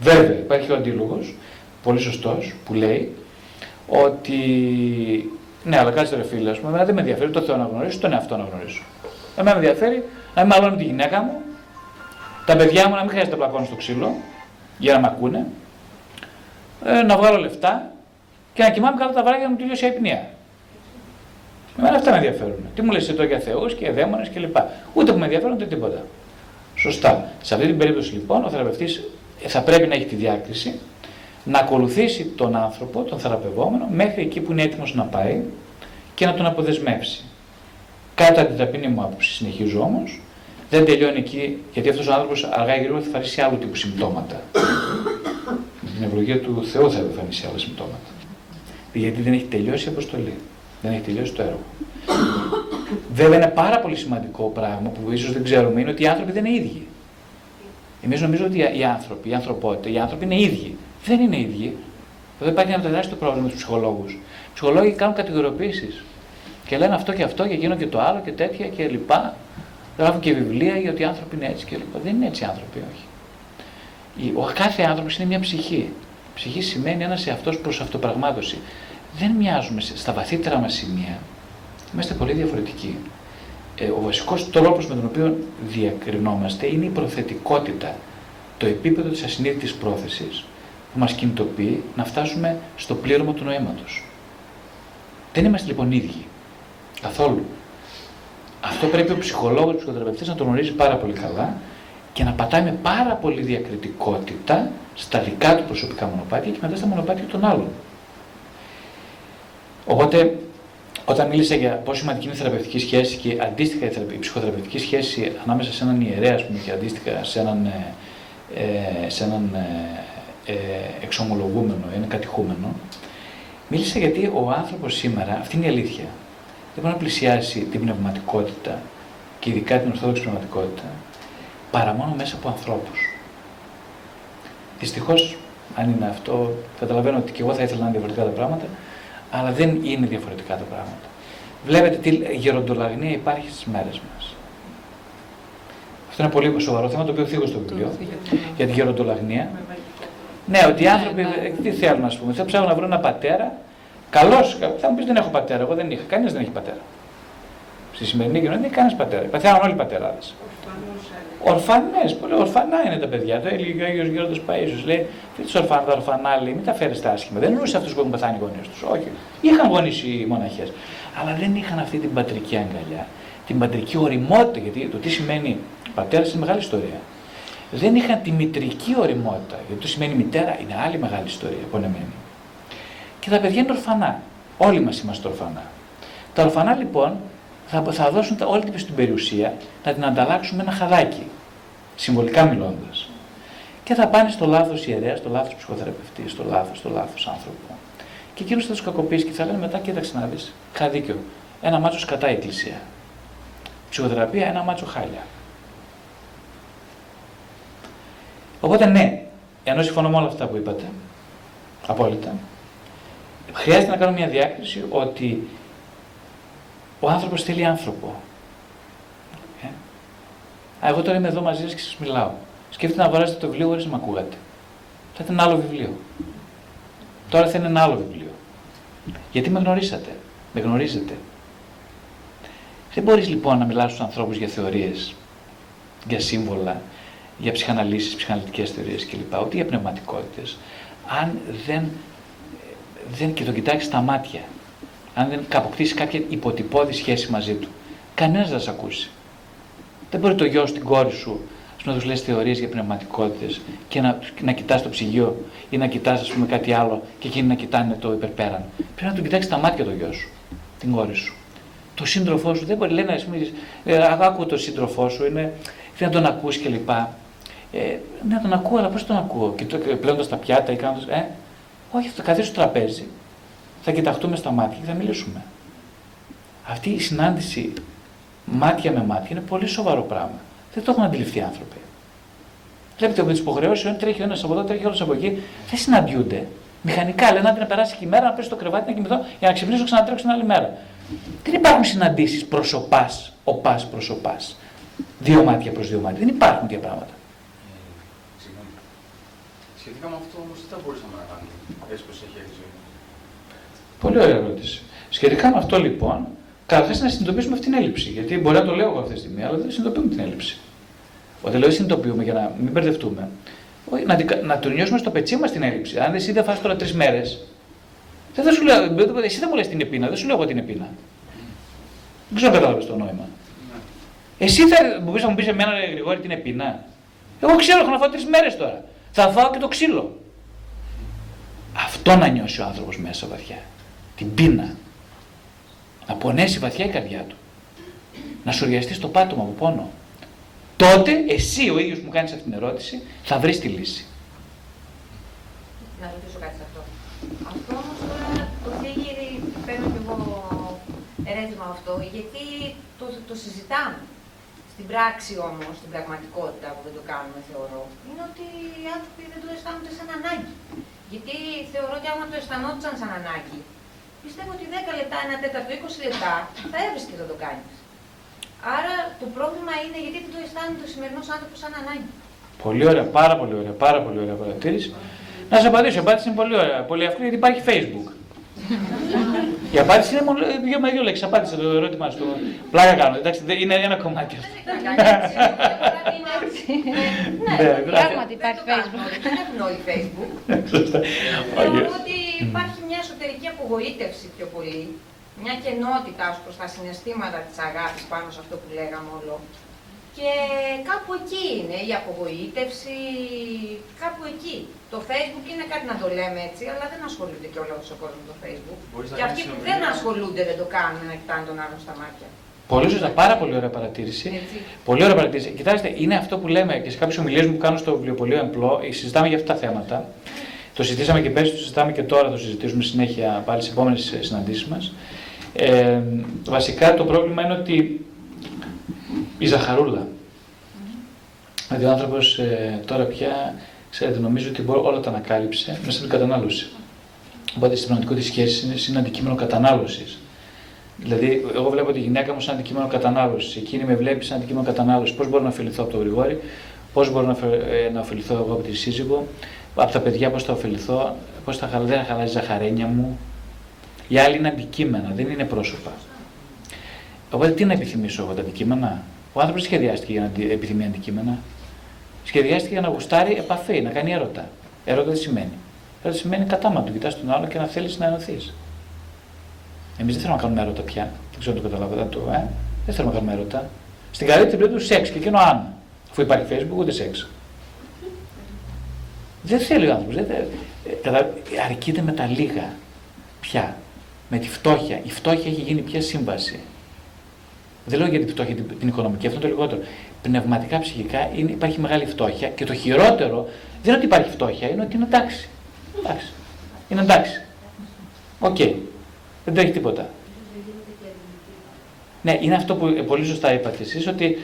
Βέβαια, υπάρχει ο αντίλογος, πολύ σωστός, που λέει ότι ναι, αλλά κάτσε ρε φίλε, ας πούμε, δεν με ενδιαφέρει το Θεό να γνωρίσω, τον εαυτό να γνωρίσω. Εμένα με ενδιαφέρει να μην μαλώνω τη γυναίκα μου, τα παιδιά μου να μην χρειάζεται να πλακώνω στο ξύλο για να με ακούνε, ε, να βγάλω λεφτά και να κοιμάμαι καλά τα βράδια να μου τελειώσει η αϊπνία. Εμένα αυτά με ενδιαφέρουν. Τι μου λες εδώ για Θεούς και για δαίμονες κλπ. Ούτε που με ενδιαφέρουν ούτε τίποτα. Σωστά. Σε αυτή την περίπτωση λοιπόν ο θεραπευτής θα πρέπει να έχει τη διάκριση να ακολουθήσει τον άνθρωπο, τον θεραπευόμενο, μέχρι εκεί που είναι έτοιμος να πάει και να τον αποδεσμεύσει. Κατά την ταπεινή μου άποψη, συνεχίζω όμως, δεν τελειώνει εκεί, γιατί αυτός ο άνθρωπος αργά ή γρήγορα θα εμφανίσει άλλου τύπου συμπτώματα. Με την ευλογία του Θεού θα εμφανίσει άλλα συμπτώματα. Γιατί δεν έχει τελειώσει η αποστολή. Δεν έχει τελειώσει το έργο. Βέβαια, ένα πάρα πολύ σημαντικό πράγμα που ίσως δεν ξέρουμε είναι ότι οι άνθρωποι δεν είναι ίδιοι. Εμείς νομίζουμε ότι οι άνθρωποι, η ανθρωπότητα, οι άνθρωποι είναι ίδιοι. Δεν είναι ίδιοι. Εδώ υπάρχει ένα τεράστιο πρόβλημα με τους ψυχολόγους. Οι ψυχολόγοι κάνουν κατηγοριοποιήσει και λένε αυτό και αυτό και εκείνο και το άλλο και τέτοια και λοιπά. Γράφουν και βιβλία για ότι οι άνθρωποι είναι έτσι και λοιπά. Δεν είναι έτσι οι άνθρωποι, όχι. Ο κάθε άνθρωπος είναι μια ψυχή. Ψυχή σημαίνει ένας εαυτός προς αυτοπραγμάτωση. Δεν μοιάζουμε στα βαθύτερα μας σημεία. Είμαστε πολύ διαφορετικοί. Ε, ο βασικός τρόπος με τον οποίο διακρινόμαστε είναι η προθετικότητα. Το επίπεδο της ασυνείδητη πρόθεσης που μας κινητοποιεί να φτάσουμε στο πλήρωμα του νοήματος. Δεν είμαστε λοιπόν ίδιοι. Καθόλου. Αυτό πρέπει ο ψυχολόγος, ο ψυχοθεραπευτής να το γνωρίζει πάρα πολύ καλά και να πατάει με πάρα πολύ διακριτικότητα στα δικά του προσωπικά μονοπάτια και μετά στα μονοπάτια των άλλων. Οπότε, όταν μίλησα για πόσο σημαντική είναι η θεραπευτική σχέση και αντίστοιχα η ψυχοθεραπευτική σχέση ανάμεσα σε έναν ιερέα πούμε, και αντίστοιχα σε έναν, ε, ε σε έναν ε, ε, εξομολογούμενο, ένα κατηχούμενο, μίλησα γιατί ο άνθρωπος σήμερα, αυτή είναι η αλήθεια, δεν μπορεί να πλησιάσει την πνευματικότητα και ειδικά την ορθόδοξη πνευματικότητα παρά μόνο μέσα από ανθρώπους. Δυστυχώς, αν είναι αυτό, καταλαβαίνω ότι και εγώ θα ήθελα να είναι διαφορετικά τα πράγματα, αλλά δεν είναι διαφορετικά τα πράγματα. Βλέπετε τι γεροντολαγνία υπάρχει στις μέρες μας. Αυτό είναι πολύ σοβαρό θέμα το οποίο θίγω στο βιβλίο για τη γεροντολαγνία. Ναι, ότι οι ναι, άνθρωποι ναι. τι θέλουν, ας πούμε. Θέλουν να βρουν ένα πατέρα. Καλός, θα μου πεις δεν έχω πατέρα. Εγώ δεν είχα. Κανείς δεν έχει πατέρα. Στη σημερινή κοινωνία δεν έχει κανένας πατέρα. Παθαίνουν όλοι οι πατεράδες. Ορφανές, πολύ ορφανά είναι τα παιδιά. Το έλεγε ο Άγιο Γιώργο Παίζο. Λέει: Τι τους ορφανά, τα ορφανά, λέει, μην τα φέρεις τα άσχημα. Δεν εννοούσε αυτούς που έχουν πεθάνει οι γονείς τους. Όχι. Είχαν γονείς οι μοναχές. Αλλά δεν είχαν αυτή την πατρική αγκαλιά, την πατρική οριμότητα. Γιατί το τι σημαίνει πατέρα είναι μεγάλη ιστορία. Δεν είχαν τη μητρική οριμότητα. Γιατί το σημαίνει μητέρα είναι άλλη μεγάλη ιστορία, πονεμένη. Και τα παιδιά είναι ορφανά. Όλοι μας είμαστε ορφανά. Τα ορφανά λοιπόν θα, θα δώσουν όλη την περιουσία να την ανταλλάξουν με ένα χαδάκι, συμβολικά μιλώντας. Και θα πάνε στο λάθος ιερέα, στο λάθος ψυχοθεραπευτή, στο λάθος, στο λάθος άνθρωπο. Και εκείνος θα τους κακοποιήσει και θα λένε μετά: Κοίταξε να δεις, είχα δίκιο. Ένα μάτσο κατά η εκκλησία. Ψυχοθεραπεία, ένα μάτσο χάλια. Οπότε ναι, ενώ συμφωνώ με όλα αυτά που είπατε, απόλυτα, χρειάζεται να κάνω μια διάκριση ότι ο άνθρωπος θέλει άνθρωπο. Ε; Α, εγώ τώρα είμαι εδώ μαζί σας και σας μιλάω. Σκέφτεται να αγοράσετε το βιβλίο χωρίς να με ακούγατε. Θα ήταν ένα άλλο βιβλίο. Τώρα θα είναι ένα άλλο βιβλίο. Γιατί με γνωρίσατε. Με γνωρίζετε. Δεν μπορείς λοιπόν να μιλάς στους ανθρώπους για θεωρίες, για σύμβολα, για ψυχαναλύσεις, ψυχαναλυτικές θεωρίες κλπ. Ούτε για πνευματικότητες. Αν δεν, δεν και το κοιτάξει στα μάτια αν δεν αποκτήσει κάποια υποτυπώδη σχέση μαζί του. Κανένας δεν θα σε ακούσει. Δεν μπορεί το γιο στην κόρη σου να τους λες θεωρίες για πνευματικότητες και να, να κοιτάς το ψυγείο ή να κοιτάς κάτι άλλο και εκείνοι να κοιτάνε το υπερπέραν. Πρέπει να τον κοιτάξεις τα μάτια το γιο σου, την κόρη σου. Το σύντροφό σου δεν μπορεί, λένε, ας πούμε, ε, άκου το σύντροφό σου, είναι, θέλει να τον ακούσει κλπ. Ε, ναι, τον ακούω, αλλά πώς τον ακούω, και πλέοντα τα πιάτα ή κάνοντα. Ε, όχι, θα καθίσει στο τραπέζι, θα κοιταχτούμε στα μάτια και θα μιλήσουμε. Αυτή η συνάντηση μάτια με μάτια είναι πολύ σοβαρό πράγμα. Δεν το έχουν αντιληφθεί οι άνθρωποι. Βλέπετε με τις υποχρεώσεις, όταν τρέχει ο ένας από εδώ, τρέχει ο άλλος από εκεί, δεν συναντιούνται. Μηχανικά λένε άντε να περάσει και η μέρα, να πέσει το κρεβάτι, να κοιμηθώ, για να ξυπνήσω ξανατρέξω την άλλη μέρα. Δεν υπάρχουν συναντήσεις προσωπά, οπά προσωπά. Δύο μάτια προς δύο μάτια. Δεν υπάρχουν τέτοια πράγματα. Ε, συγγνώμη. Σχετικά με αυτό όμως, τι θα μπορούσαμε να κάνουμε, έτσι πω έχει έρθει η ζωή. Πολύ ωραία ερώτηση. Σχετικά με αυτό λοιπόν, καταρχάς να συνειδητοποιήσουμε αυτή την έλλειψη. Γιατί μπορεί να το λέω εγώ αυτή τη στιγμή, αλλά δεν συνειδητοποιούμε την έλλειψη. Όταν λέω συνειδητοποιούμε για να μην μπερδευτούμε, όχι, να, την- να του νιώσουμε στο πετσί μας την έλλειψη. Αν εσύ δεν φας τώρα τρεις μέρες, δεν θα σου λέω, εσύ δεν μου λες την επίνα, δεν σου λέω εγώ την επίνα. Δεν ξέρω αν κατάλαβες το νόημα. Ναι. Εσύ θα μου πεις, θα μου πεις εμένα, ρε Γρηγόρη, την επίνα. Εγώ ξέρω, έχω να φάω τρεις μέρες τώρα. Θα φάω και το ξύλο. Αυτό να νιώσει ο άνθρωπος μέσα βαθιά. Την πείνα. Να πονέσει βαθιά η καρδιά του. Να σουριαστεί στο πάτωμα από πόνο. Τότε εσύ ο ίδιος που μου κάνεις αυτή την ερώτηση θα βρεις τη λύση. Να ρωτήσω κάτι σε αυτό. Αυτό όμως τώρα το θίγει, παίρνω κι εγώ ερέθισμα αυτό, γιατί το, το συζητάμε. Στην πράξη όμως, στην πραγματικότητα που δεν το κάνουμε, θεωρώ, είναι ότι οι άνθρωποι δεν το αισθάνονται σαν ανάγκη. Γιατί θεωρώ ότι άμα το αισθανόντουσαν σαν ανάγκη, πιστεύω ότι 10 λεπτά, ένα τέταρτο, 20 λεπτά θα έβρισκε να το κάνεις. Άρα το πρόβλημα είναι γιατί δεν το αισθάνεται ο σημερινός άνθρωπος σαν ανάγκη. Πολύ ωραία, πάρα πολύ ωραία, πάρα πολύ ωραία παρατήρηση. Να σα απαντήσω, η απάντηση είναι πολύ ωραία. Πολύ εύκολη γιατί υπάρχει Facebook. Η απάντηση είναι μόνο δύο με δύο λέξεις. Απάντησε το ερώτημά σου. Πλάκα κάνω. Εντάξει, δεν- είναι ένα κομμάτι αυτό. <laughs> Ναι, Ναι, Πράγματι υπάρχει Facebook. Δεν έχουν όλοι Facebook. Σωστά. Θεωρώ Όχι. ότι υπάρχει μια εσωτερική απογοήτευση πιο πολύ. Μια κενότητα ως προς τα συναισθήματα της αγάπης πάνω σε αυτό που λέγαμε όλο. Και κάπου εκεί είναι η απογοήτευση, κάπου εκεί. Το facebook είναι κάτι να το λέμε έτσι, αλλά δεν ασχολούνται και όλο ο κόσμος με το facebook. Μπορείς να Και αυτοί κάνεις που συνομιλία. δεν ασχολούνται δεν το κάνουν να κοιτάνε τον άλλον στα μάτια. Πολύ σωστά, πάρα πολύ ωραία παρατήρηση. Έτσι. Πολύ ωραία παρατήρηση. Κοιτάξτε, είναι αυτό που λέμε και σε κάποιες ομιλίες μου που κάνω στο βιβλιοπωλείο Εμπλό, συζητάμε για αυτά τα θέματα. Το συζητήσαμε και πέρσι, το συζητάμε και τώρα, το συζητήσουμε συνέχεια πάλι στις επόμενες συναντήσεις μας. Ε, βασικά το πρόβλημα είναι ότι η ζαχαρούλα. Δηλαδή ο άνθρωπος τώρα πια, ξέρετε, νομίζω ότι μπορεί- όλα τα ανακάλυψε μέσα στην κατανάλωση. Οπότε στην πραγματικότητα η σχέση είναι, είναι αντικείμενο κατανάλωσης. Δηλαδή, εγώ βλέπω τη γυναίκα μου σαν αντικείμενο κατανάλωσης. Εκείνη με βλέπει σαν αντικείμενο κατανάλωσης. Πώς μπορώ να ωφεληθώ από τον Γρηγόρη, πώς μπορώ να, φε- ε, να ωφεληθώ εγώ από τη σύζυγο, από τα παιδιά, πώς θα ωφεληθώ, πώς θα χαλα- δεν θα χαλάσει η ζαχαρένια μου. Οι άλλοι είναι αντικείμενα, δεν είναι πρόσωπα. Οπότε τι να επιθυμήσω εγώ τα αντικείμενα; Ο άνθρωπος σχεδιάστηκε για να αντι- επιθυμεί αντικείμενα. Σχεδιάστηκε για να γουστάρει επαφή, να κάνει έρωτα. Έρωτα τι σημαίνει. Έρωτα σημαίνει κατάμα του, κοιτάς τον άλλο και να θέλεις να ενωθείς. Εμείς δεν θέλουμε να κάνουμε έρωτα πια. Δεν ξέρω αν το καταλάβατε. Το, ε; Δεν θέλουμε να κάνουμε έρωτα. Στην καλύτερη περίπτωση σεξ και εκείνο αν. Αφού υπάρχει Facebook, ούτε σεξ. Δεν θέλει ο άνθρωπος. Αρκείται με τα λίγα. Πια. Με τη φτώχεια. Η φτώχεια έχει γίνει πια σύμβαση. Δεν λέω για την φτώχεια την, την οικονομική, αυτό είναι το λιγότερο. Πνευματικά, ψυχικά είναι, υπάρχει μεγάλη φτώχεια και το χειρότερο δεν είναι ότι υπάρχει φτώχεια, είναι ότι είναι εντάξει. Εντάξει. Είναι εντάξει. Οκ. Δεν τρέχει τίποτα. Ναι, είναι αυτό που ε, πολύ σωστά είπατε εσείς, ότι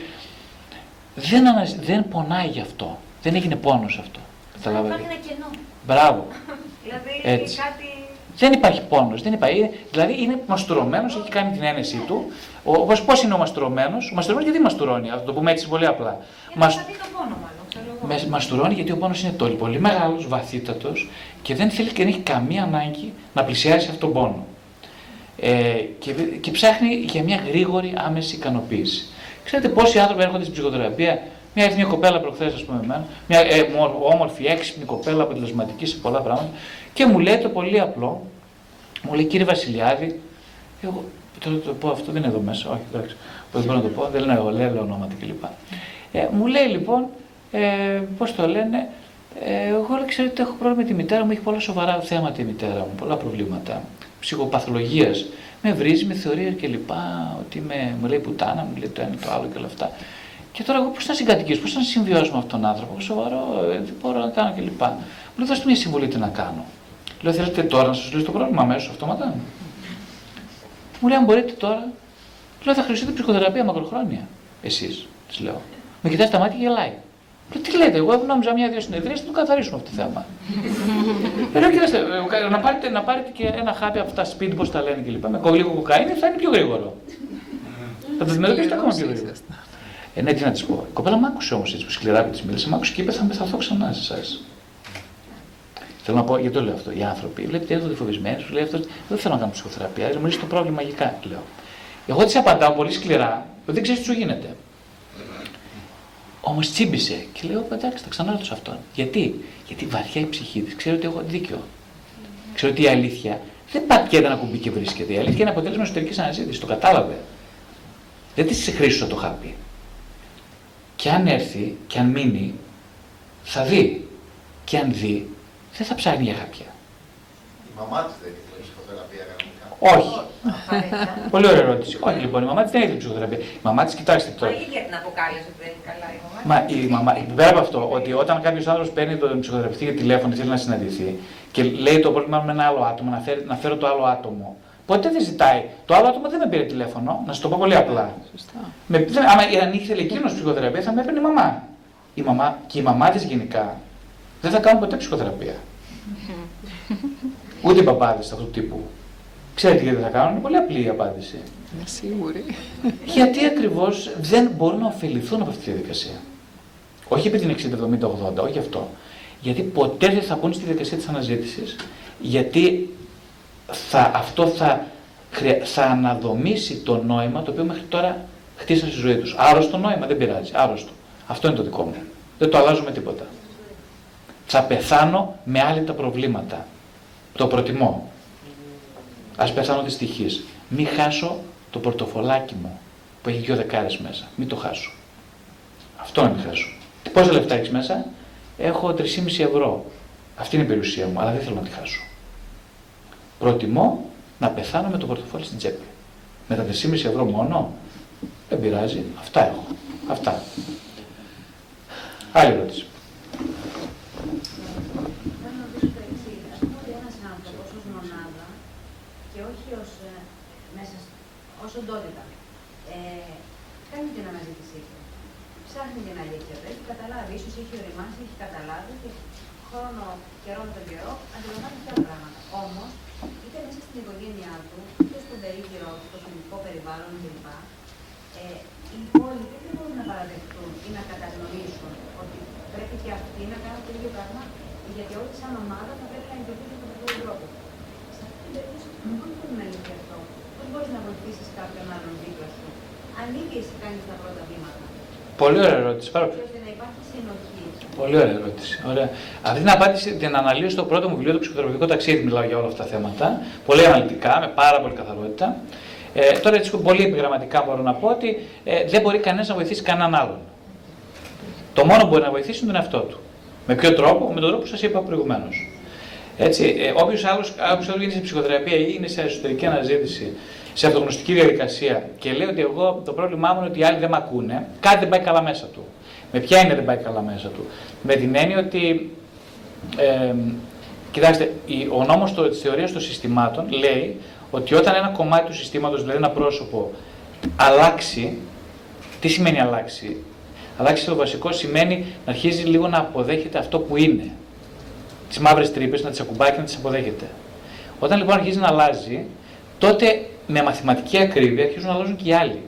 δεν, αναζ... δεν πονάει γι' αυτό. Δεν έγινε πόνος αυτό. Σαν να Καταλάβατε. υπάρχει ένα κενό. Μπράβο. <laughs> Δηλαδή Έτσι. κάτι. Δεν υπάρχει πόνος. Δεν υπάρχει. Είναι- Δηλαδή είναι μαστουρωμένος, έχει κάνει την ένεσή του. Όπως πώς είναι ο μαστουρωμένος; Ο μαστουρωμένος γιατί μαστουρώνει, θα το πούμε έτσι πολύ απλά. Για Μασ... να δει τον πόνο, μάλλον. Ξέρω εγώ. Με μαστουρώνει γιατί ο πόνος είναι τόσο πολύ μεγάλος, βαθύτατος και δεν θέλει και δεν έχει καμία ανάγκη να πλησιάσει αυτόν τον πόνο. Ε, και, και ψάχνει για μια γρήγορη άμεση ικανοποίηση. Ξέρετε πόσοι άνθρωποι έρχονται στην ψυχοθεραπεία, μια ήρθε μια κοπέλα προχθές, ας πούμε, εμένα, μια ε, μο- όμορφη, έξυπνη κοπέλα, αποτελεσματική σε πολλά πράγματα, και μου λέει το πολύ απλό, μου λέει κύριε Βασιλιάδη, εγώ το, το, πω αυτό δεν είναι εδώ μέσα, όχι εντάξει, δεν μπορώ να το πω, δεν λέω, λέω, λέω ονόματα κλπ. Ε, μου λέει λοιπόν, ε, πώς το λένε, ε, εγώ λέει, ξέρετε έχω πρόβλημα με τη μητέρα μου, έχει πολλά σοβαρά θέματα η μητέρα μου, πολλά προβλήματα ψυχοπαθολογίας. Με βρίζει, με θεωρεί και λοιπά, ότι είμαι, μου λέει πουτάνα, μου λέει το ένα το άλλο και όλα αυτά. Και τώρα εγώ πώς να συγκατοικήσω, πώς να συμβιώσω με αυτόν τον άνθρωπο, σοβαρό, ε, δεν μπορώ να κάνω κλπ. Μου λέει, δώστε μια συμβουλή τι να κάνω. Λέω, θέλετε τώρα να σας λύσω το πρόβλημα αμέσως αυτόματα; Μου λέει, αν μπορείτε τώρα. Λέω, θα χρειαστείτε ψυχοθεραπεία μακροχρόνια. Εσείς, της λέω. Με κοιτάει στα μάτια και γελάει. Λέω, τι λέτε, εγώ νόμιζα μια-δύο συνεδρίες να το καθαρίσουμε αυτό το θέμα. Ε, Λέω, κοιτάξτε, ε, να πάρετε, να πάρετε και ένα χάπι από αυτά σπίτι, πώς τα λένε κλπ. Με λίγο κοκαίνη θα είναι πιο γρήγορο. Θα το αντιμετωπίσετε ακόμα πιο γρήγορα. Ε, ναι, τι να της πω. Η κοπέλα μ' άκουσε όμως έτσι που σκληρά που της μίλησε, μ' άκουσε και είπες θα μεθαθώ ξανά σε εσάς. Θέλω να πω, γιατί το λέω αυτό. Οι άνθρωποι, βλέπετε, έρχονται φοβισμένοι, σου λέει αυτός, δεν θέλω να κάνω ψυχοθεραπεία, μου λύσει το πρόβλημα μαγικά, λέω. Εγώ τη απαντάω πολύ σκληρά, ότι δεν ξέρεις τι σου γίνεται. Όμως τσίμπησε και λέω, εντάξει, θα ξανάρθω σε αυτόν. Γιατί; Γιατί βαθιά η ψυχή της ξέρει ότι έχω δίκιο. Ξέρω ότι η αλήθεια δεν πατιέται ένα κουμπί και βρίσκεται. Η αλήθεια είναι αποτέλεσμα εσωτερικής αναζήτησης. Το κατάλαβε. Δεν της χρήσουσα το χάπι. Και αν έρθει και αν μείνει, θα δει. Και αν δει, δεν θα ψάχνει για χάπια. Η μαμά της δεν ήθελε ψυχοθεραπεία κανονικά. Όχι. Πολύ ωραία ερώτηση. Όχι λοιπόν, η μαμά της δεν ήθελε ψυχοθεραπεία. Η μαμά της, κοιτάξτε Μα τώρα. η ίδια την αποκάλυψε ότι δεν είναι καλά η μαμά. Μα η μαμά, πέρα από αυτό, ότι όταν κάποιος άνθρωπος παίρνει τον ψυχοθεραπευτή για τηλέφωνο και θέλει να συναντηθεί και λέει το πρόβλημα με ένα άλλο άτομο, να, φέρει, να φέρω το άλλο άτομο, ποτέ δεν ζητάει. Το άλλο άτομο δεν με πήρε τηλέφωνο, να σου το πω πολύ απλά. Με, δεν, άμα αν ήθελε εκείνος ψυχοθεραπεία, θα με έπαιρνε η μαμά. Η μαμά και η μαμά της γενικά δεν θα κάνουν ποτέ ψυχοθεραπεία. <laughs> Ούτε οι παπάδες αυτού του τύπου. Ξέρετε γιατί δεν θα κάνουν, είναι πολύ απλή η απάντηση. Είμαι σίγουρη. Γιατί ακριβώς δεν μπορούν να ωφεληθούν από αυτή τη διαδικασία. Όχι επειδή είναι 60, 70, 80, όχι αυτό. Γιατί ποτέ δεν θα μπουν στη διαδικασία της αναζήτησης, γιατί θα, αυτό θα, χρεια- θα αναδομήσει το νόημα το οποίο μέχρι τώρα χτίσαν στη ζωή τους. Άρρωστο νόημα, δεν πειράζει. Άρρωστο. Αυτό είναι το δικό μου. Δεν το αλλάζω με τίποτα. Θα πεθάνω με άλλη τα προβλήματα. Το προτιμώ. Ας πεθάνω δυστυχής. Μην χάσω το πορτοφολάκι μου που έχει δυο δεκάρες μέσα. Μην το χάσω. Αυτό να μην χάσω. Πόσα λεφτά έχεις μέσα; Έχω 3,5 ευρώ. Αυτή είναι η περιουσία μου, αλλά δεν θέλω να τη χάσω. Προτιμώ να πεθάνω με το πορτοφόλι στην τσέπη. Με τα 3,5 ευρώ μόνο, δεν πειράζει. Αυτά έχω. Αυτά. Άλλη ερώτηση. Θέλω να ρωτήσω το εξής. Α πούμε ότι ένας άνθρωπος ως μονάδα και όχι ως μέσα σ- ως οντότητα ε, κάνει την αναζήτησή του. Ψάχνει την αλήθεια του. Έχει καταλάβει, ίσως έχει οριμάσει, έχει καταλάβει και χρόνο καιρό με τον καιρό αντιλαμβάνει και άλλα πράγματα. Όμως, είτε μέσα στην οικογένειά του, είτε στον περίγυρο του, στο κοινωνικό περιβάλλον κλπ. Ε, οι υπόλοιποι δεν μπορούν να παραδεχτούν ή να κατανοήσουν ότι πρέπει και αυτοί να κάνουν το ίδιο πράγμα, γιατί όλοι σαν ομάδα θα πρέπει να λειτουργήσουν με τον ίδιο τρόπο. Σε αυτή την περίπτωση, πώ μπορεί να λυθεί αυτό, πώ μπορείς να βοηθήσεις κάποιον άλλον δίπλα σου, αν ήδη εσύ κάνεις τα πρώτα βήματα, Πολύ ωραία ερώτηση. Πάρα... έτσι ώστε να υπάρχει συνοχή. Πολύ ωραία ερώτηση. Ωραία. Αυτή την απάντηση την αναλύω στο πρώτο μου βιβλίο, το ψυχοθεραπευτικό ταξίδι. Μιλάω για όλα αυτά τα θέματα. Πολύ αναλυτικά, με πάρα πολύ καθαρότητα. Ε, τώρα έτσι πολύ επιγραμματικά μπορώ να πω ότι ε, δεν μπορεί κανένας να βοηθήσει κανέναν άλλον. Το μόνο που μπορεί να βοηθήσει είναι τον εαυτό του. Με ποιο τρόπο, με τον τρόπο που σας είπα προηγουμένως. Έτσι, ε, όποιος άλλος όποιος είναι σε ψυχοθεραπεία ή είναι σε εσωτερική αναζήτηση, σε αυτογνωστική διαδικασία και λέει ότι εγώ το πρόβλημά μου είναι ότι οι άλλοι δεν με ακούνε, κάτι δεν πάει καλά μέσα του. Με ποια είναι δεν πάει καλά μέσα του; Με την έννοια ότι, ε, κοιτάξτε, η- ο νόμος το- της θεωρίας των συστημάτων λέει ότι όταν ένα κομμάτι του συστήματος, δηλαδή ένα πρόσωπο, αλλάξει, τι σημαίνει αλλάξει; Αλλάξει το βασικό σημαίνει να αρχίζει λίγο να αποδέχεται αυτό που είναι. Τις μαύρες τρύπες, να τις ακουμπάει και να τις αποδέχεται. Όταν λοιπόν αρχίζει να αλλάζει, τότε με μαθηματική ακρίβεια αρχίζουν να αλλάζουν και οι άλλοι.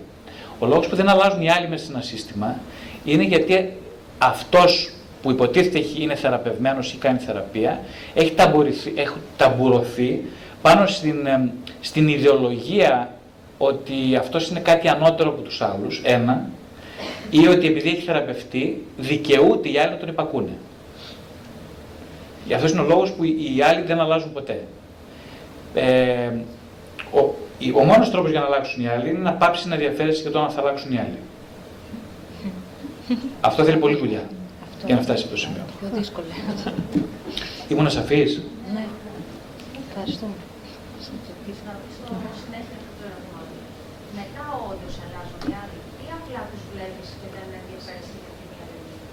Ο λόγος που δεν αλλάζουν οι άλλοι μέσα σε ένα σύστημα είναι γιατί αυτός που υποτίθεται έχει- είναι θεραπευμένος ή κάνει θεραπεία, έχει, ταμπουρωθεί, έχει ταμπουρωθεί πάνω στην, εμ, στην ιδεολογία ότι αυτός είναι κάτι ανώτερο από τους άλλους, ένα, ή ότι επειδή έχει θεραπευτεί, δικαιούται οι άλλοι να τον υπακούνε. Γι' αυτός είναι ο λόγος που οι άλλοι δεν αλλάζουν ποτέ. Ε, ο, η- ο μόνος τρόπος για να αλλάξουν οι άλλοι είναι να πάψει να ενδιαφέρεσαι για το αν θα αλλάξουν οι άλλοι. <laughs> Αυτό θέλει πολλή δουλειά για να φτάσει σε αυτό το σημείο. Πιο δύσκολο. Ήμουν σαφής. Ναι. Ευχαριστούμε. Να ρωτήσω συνέχεια αυτό το ερώτημα. Μετά όντω αλλάζουν οι άλλοι, ή απλά του βλέπει και δεν ενδιαφέρεσαι για τη μία αλληλεγγύη.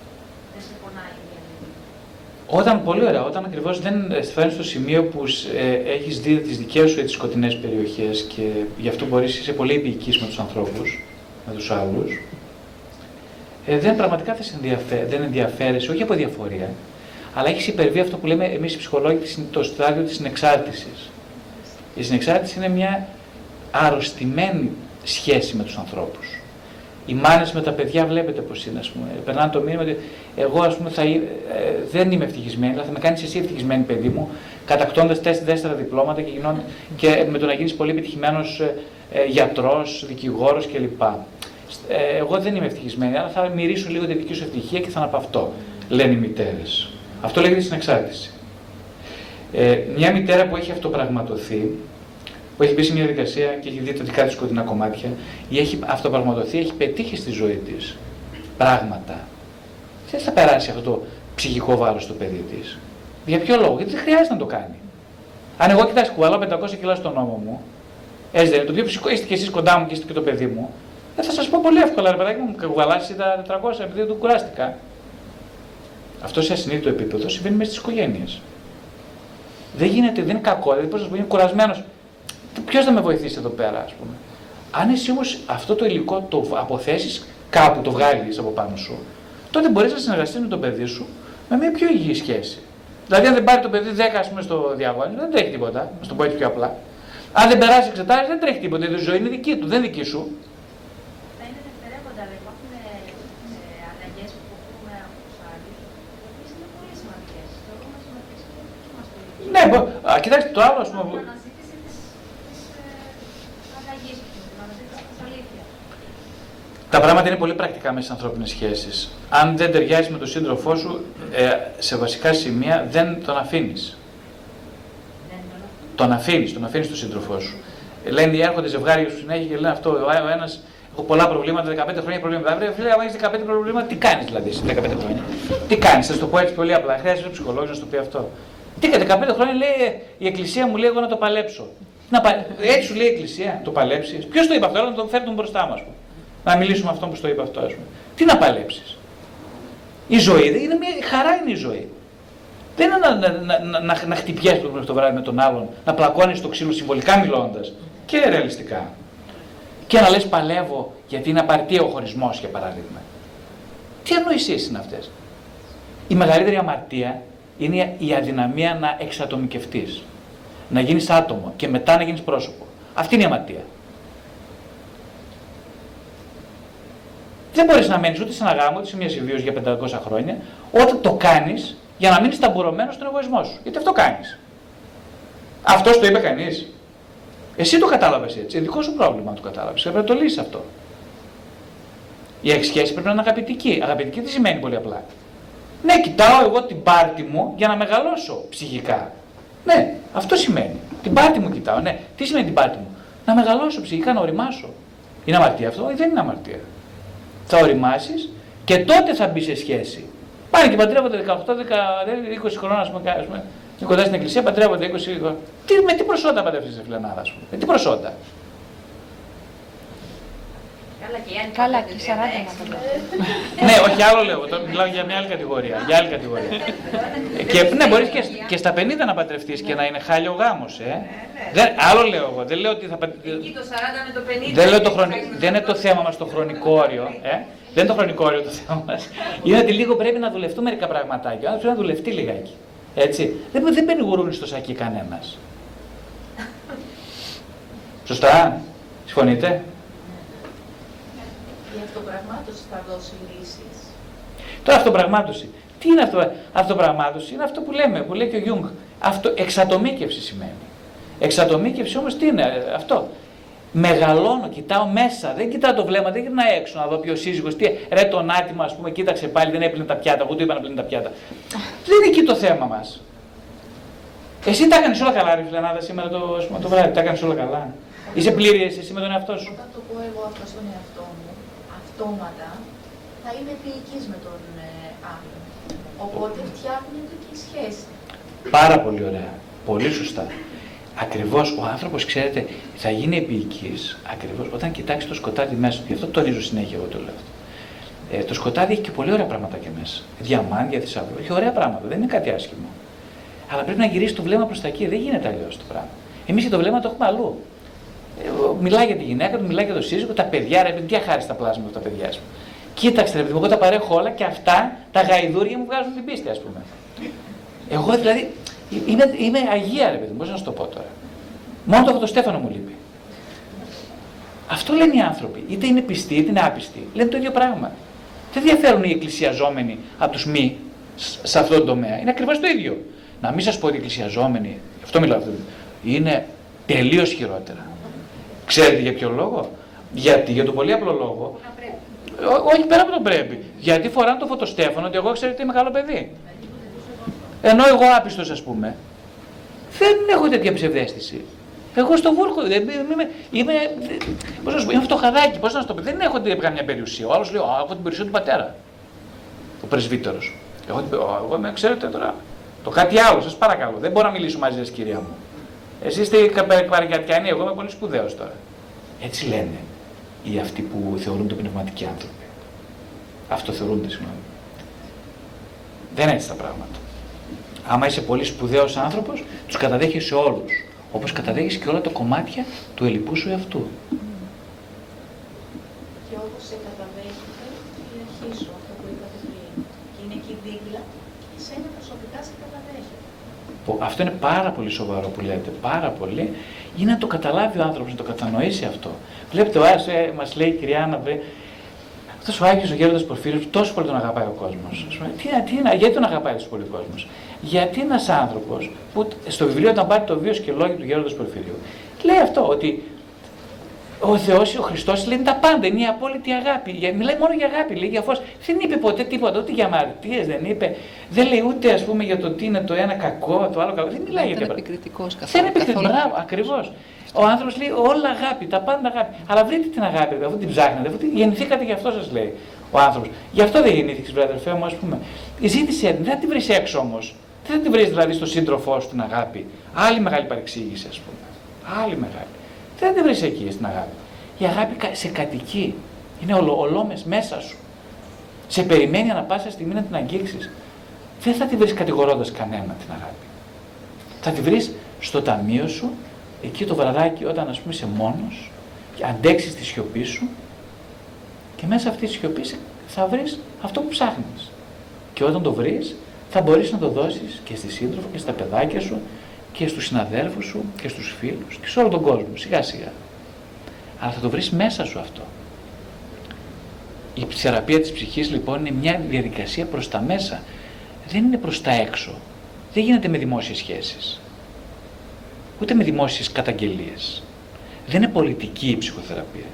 Δεν σε πονάει η μία αλληλεγγύη. Όταν, πολύ ωραία, όταν ακριβώς δεν φτάνει στο σημείο που ε, έχεις δει τις δικές σου έτσι, σκοτεινές περιοχές και γι' αυτό μπορείς να είσαι πολύ επίοικης με τους ανθρώπους, με τους άλλους, ε, δεν πραγματικά δεν, ενδιαφέρει, δεν ενδιαφέρεσαι, όχι από διαφορία, αλλά έχεις υπερβεί αυτό που λέμε εμείς οι ψυχολόγοι το στάδιο της συνεξάρτησης. Η συνεξάρτηση είναι μια αρρωστημένη σχέση με τους ανθρώπους. Οι μάνες με τα παιδιά βλέπετε πώς είναι, ας πούμε. Περνάνε το μήνυμα ότι εγώ ας πούμε, θα, ε, δεν είμαι ευτυχισμένη, αλλά θα με κάνεις εσύ ευτυχισμένη παιδί μου, κατακτώντας τέσσερα διπλώματα και, γινόν, και με το να γίνεις πολύ επιτυχημένος ε, ε, γιατρός, δικηγόρος κλπ. Ε, εγώ δεν είμαι ευτυχισμένη, αλλά θα μυρίσω λίγο τη δική σου ευτυχία και θα αναπαυτώ, λένε οι μητέρες. Αυτό λέγεται συνεξάρτηση. Ε, μια μητέρα που έχει αυτοπραγματοθεί, που έχει μπει σε μια διαδικασία και έχει δει τα δικά της σκοτεινά κομμάτια ή έχει αυτοπραγματοθεί, έχει πετύχει στη ζωή της πράγματα. Δεν θα περάσει αυτό το ψυχικό βάρος στο παιδί της. Για ποιο λόγο, γιατί δεν χρειάζεται να το κάνει. Αν εγώ κοιτάξω κουβαλάω 500 κιλά στον νόμο μου, έτσι δεν είναι, το πιο ψυχικό είστε και εσείς κοντά μου και είστε και το παιδί μου, δεν θα σας πω πολύ εύκολα, ρε παιδάκι μου, κουβαλάσει τα 400 επειδή δεν του κουράστηκα. Αυτό σε ασυνείδητο επίπεδο συμβαίνει μέσα στις οικογένειες. Δεν γίνεται, δεν είναι κακό, δηλαδή πώς να πω, είναι κουρασμένος. Ποιος θα με βοηθήσει εδώ πέρα, ας πούμε. Αν εσύ όμως αυτό το υλικό το αποθέσεις κάπου, το βγάλεις από πάνω σου, τότε μπορείς να συνεργαστείς με το παιδί σου με μια πιο υγιή σχέση. Δηλαδή, αν δεν πάρει το παιδί 10 ας πούμε, στο διαγώνιο, δεν τρέχει τίποτα. Να το πω έτσι πιο απλά. Αν δεν περάσει εξετάσεις, δεν τρέχει τίποτα. Η ζωή είναι δική του, δεν δική σου. Θα είναι δευτερεύοντα, αλλά υπάρχουν ε, αλλαγές που πούμε από τους άλλους, οι είναι πολύ σημαντικές. Θεωρούμε σημαντικέ και Ναι, κοιτάξτε το άλλο, ας πούμε. Τα πράγματα είναι πολύ πρακτικά με τι ανθρώπινες σχέσεις. Αν δεν ταιριάζεις με τον σύντροφό σου, ε, σε βασικά σημεία δεν τον αφήνεις. Τον αφήνεις, τον αφήνεις τον σύντροφό σου. Λένε, έρχονται ζευγάρια σου συνέχεια και λένε αυτό. Ο ένας, έχω πολλά προβλήματα, 15 χρόνια προβλήματα. Βρε, φίλε, αν έχεις 15 προβλήματα, τι κάνεις δηλαδή σε 15 χρόνια; τι κάνεις, θα το πω έτσι πολύ απλά. Χρειάζεται ένα ψυχολόγο να σου το πει αυτό. Τι 15 χρόνια λέει η Εκκλησία μου λέει εγώ να το παλέψω. Να πα... Έτσι σου λέει η Εκκλησία, το παλέψεις. Ποιος το είπε αυτό, να τον φέρει τον μπροστά μα. Να μιλήσουμε με αυτόν που το είπε αυτό, ας πούμε. Τι να παλέψεις; Η ζωή είναι μια χαρά είναι η ζωή. Δεν είναι να, να, να, να, να χτυπιέσαι το, το βράδυ με τον άλλον, να πλακώνεις το ξύλο συμβολικά μιλώντας και ρεαλιστικά. Και να λες παλεύω γιατί είναι απαρτία ο χωρισμός, για παράδειγμα. Τι ανοησίε είναι αυτές; Η μεγαλύτερη αμαρτία είναι η αδυναμία να εξατομικευτείς. Να γίνεις άτομο και μετά να γίνεις πρόσωπο. Αυτή είναι η αμαρτία. Δεν μπορείς να μένεις ούτε σε ένα γάμο, ούτε σε μια συμβίωση για 500 χρόνια, όταν το κάνεις για να μείνεις ταμπουρωμένο στον εγωισμό σου. Γιατί αυτό κάνεις. Αυτός το είπε κανείς. Εσύ το κατάλαβες έτσι. Δικό σου πρόβλημα αν το κατάλαβες. Πρέπει να το λύσεις αυτό. Η σχέση πρέπει να είναι αγαπητική. Αγαπητική τι σημαίνει πολύ απλά. Ναι, κοιτάω εγώ την πάρτη μου για να μεγαλώσω ψυχικά. Ναι, αυτό σημαίνει. Την πάρτη μου κοιτάω. Ναι, τι σημαίνει την πάρτη μου; Να μεγαλώσω ψυχικά, να οριμάσω. Είναι αμαρτία αυτό ή δεν είναι αμαρτία; Θα οριμάσεις και τότε θα μπεις σε σχέση. Πάνε και παντρεύονται 18, 20 χρόνια, ας πούμε, ας πούμε, κοντά στην εκκλησία, παντρεύονται 20 χρόνια. Τι, με τι προσόντα παντρεύεσαι, φιλενάδα, ας πούμε. Με τι προσόντα. Καλά και 40 <laughs> Ναι, όχι άλλο λέω. Τώρα μιλάω για μια άλλη κατηγορία. Για άλλη κατηγορία. <laughs> και ναι, μπορείς και, και στα 50 να παντρευτείς και να είναι χάλιο γάμος. Ε. Ναι, ναι. άλλο λέω εγώ. Δεν λέω ότι θα Εκεί το 40 με το 50. Δεν, λέω το χρονι... δεν είναι το θέμα μας το χρονικό όριο. Ε. Δεν είναι το χρονικό όριο το θέμα μας. Είναι ότι λίγο πρέπει να δουλευτούν μερικά πραγματάκια. Ο πρέπει να δουλευτεί λιγάκι. Έτσι. Δεν, δεν μπαίνει γουρούνι στο σακί κανένας. <laughs> Σωστά. Συμφωνείτε; Αυτοπραγμάτωση θα δώσει λύσεις. Τώρα αυτοπραγμάτωση. Τι είναι αυτό, αυτοπραγμάτωση, είναι αυτό που λέμε, που λέει και ο Γιούγκ. Αυτό, εξατομίκευση σημαίνει. Εξατομίκευση όμως τι είναι αυτό; Μεγαλώνω, κοιτάω μέσα, δεν κοιτάω το βλέμμα, δεν γυρνάω έξω να δω ποιος σύζυγος. Τι, ρε τον άτιμο, ας πούμε, κοίταξε πάλι, δεν έπλυνε τα πιάτα. Εγώ του είπα να πλύνει τα πιάτα. δεν είναι εκεί το θέμα μας. Εσύ τα έκανες όλα καλά, ρε φιλανάδα, σήμερα το, το βράδυ. Τα έκανες όλα καλά. Είσαι πλήρη εσύ με τον εαυτό σου. Όταν το πω εγώ αυτό στον εαυτό μου, αυτόματα θα είμαι επίοικης με τον ε, άλλον. Οπότε φτιάχνεται και η σχέση. Πάρα πολύ ωραία. Πολύ σωστά. Ακριβώς ο άνθρωπος, ξέρετε, θα γίνει επίοικη ακριβώς όταν κοιτάξει το σκοτάδι μέσα του. Γι' αυτό το τονίζω συνέχεια εγώ το λέω αυτό. Ε, το σκοτάδι έχει και πολύ ωραία πράγματα και μέσα. Διαμάντια, θησαυρό. Έχει ωραία πράγματα. Δεν είναι κάτι άσχημο. Αλλά πρέπει να γυρίσει το βλέμμα προς τα εκεί. Δεν γίνεται αλλιώς το πράγμα. Εμείς και το βλέμμα το έχουμε αλλού. Ε, μιλάει για τη γυναίκα του, μιλάει για τον σύζυγο, τα παιδιά, ρε παιδί, τι αχάριστα πλάσματα τα παιδιά σου. Κοίταξε, ρε παιδί, εγώ τα παρέχω όλα και αυτά τα γαϊδούρια μου βγάζουν την πίστη, ας πούμε. Εγώ δηλαδή είμαι, είμαι αγία, ρε παιδί, πώς να σου το πω τώρα. Μόνο το, το Στέφανο μου λείπει. Αυτό λένε οι άνθρωποι. Είτε είναι πιστοί είτε είναι άπιστοι. Λένε το ίδιο πράγμα. Δεν διαφέρουν οι εκκλησιαζόμενοι από τους μη σε αυτόν τον τομέα. Είναι ακριβώς το ίδιο. Να μην σας πω ότι οι εκκλησιαζόμενοι, αυτό μιλάω, είναι τελείως χειρότερα. Ξέρετε για ποιο λόγο; Γιατί, για τον πολύ απλό λόγο; όχι πέρα από τον πρέπει. Γιατί φοράνε το φωτοστέφανο ότι εγώ ξέρετε είμαι μεγάλο παιδί. Ενώ εγώ άπιστος, ας πούμε, δεν έχω τέτοια ψευδέστηση. Εγώ στο βούρκο είμαι, είμαι, είμαι, πώς να σου πω, είμαι φτωχαδάκι, πώς να σου το πω, δεν έχω μια περιουσία. Ο άλλος λέει, έχω την περιουσία του πατέρα, ο πρεσβύτερος. Εγώ, εγώ με ξέρετε τώρα, το κάτι άλλο, σας παρακαλώ, δεν μπορώ να μιλήσω μαζί σας κυρία μου. Εσείς είστε παρικιατιανοί, εγώ είμαι πολύ σπουδαίος τώρα. Έτσι λένε οι αυτοί που θεωρούνται πνευματικοί άνθρωποι. Αυτό θεωρούνται, συγγνώμη. Δεν είναι έτσι τα πράγματα. Άμα είσαι πολύ σπουδαίος άνθρωπος, τους καταδέχεσαι όλους. Όπως καταδέχεις και όλα τα κομμάτια του ελληπού σου εαυτού. Και όπως σε καταδέχεται η αρχή σου, αυτό που είπατε πριν. Και είναι εκεί δίπλα και εσένα προσωπικά σε καταδέχεται. Αυτό είναι πάρα πολύ σοβαρό που λέτε, πάρα πολύ. Είναι να το καταλάβει ο άνθρωπος, να το κατανοήσει αυτό. Βλέπετε, ο Άρης ε, μας λέει η κυρία Άννα, αυτός ο Άγιος ο Γέροντας Πορφύριος, τόσο πολύ τον αγαπάει ο κόσμος. Τι, τι, γιατί τον αγαπάει τόσο πολύ ο κόσμος; Γιατί ένας άνθρωπος που στο βιβλίο, όταν πάρει το βίος και λόγια του Γέροντας Πορφύριου, λέει αυτό, ότι ο Θεό, ο Χριστός λέει τα πάντα, είναι η απόλυτη αγάπη. Μιλάει μόνο για αγάπη, λέει για φως. Δεν είπε ποτέ τίποτα, ούτε για αμαρτίες δεν είπε. Δεν λέει ούτε ας πούμε για το τι είναι το ένα κακό, το άλλο κακό. Δεν μιλάει για τίποτα. Δεν είναι επικριτικό καθόλου. Δεν είναι επικριτικό, μπράβο, ακριβώς. Ο άνθρωπος λέει όλα αγάπη, τα πάντα αγάπη. Αλλά βρείτε την αγάπη, αφού την ψάχνετε, αφού γεννηθήκατε γι' αυτό σας λέει ο άνθρωπος. Γι' αυτό δεν γεννήθηκες, βρε αδερφέ μου, ας πούμε. Ζήτησε την, δεν θα την βρεις έξω όμως. Δεν θα την βρεις δηλαδή στο σύντροφό σου την αγάπη. Άλλη μεγάλη παρεξήγηση, ας πούμε. Άλλη μεγάλη. Δεν θα την βρεις εκεί στην αγάπη. Η αγάπη σε κατοικεί. Είναι ολο, ολόμες μέσα σου. Σε περιμένει ανα πάσα στιγμή να την αγγίξεις. Δεν θα τη βρεις κατηγορώντας κανένα την αγάπη. Θα τη βρεις στο ταμείο σου εκεί το βραδάκι όταν ας πούμε είσαι μόνος και αντέξεις τη σιωπή σου και μέσα αυτή τη σιωπή θα βρεις αυτό που ψάχνεις. Και όταν το βρεις θα μπορείς να το δώσεις και στη σύντροφο και στα παιδάκια σου και στους συναδέλφους σου και στους φίλους και σε όλο τον κόσμο, σιγά σιγά. Αλλά θα το βρεις μέσα σου αυτό. Η θεραπεία της ψυχής λοιπόν είναι μια διαδικασία προς τα μέσα. Δεν είναι προς τα έξω. Δεν γίνεται με δημόσιες σχέσεις ούτε με δημόσιες καταγγελίες. Δεν είναι πολιτική η ψυχοθεραπεία.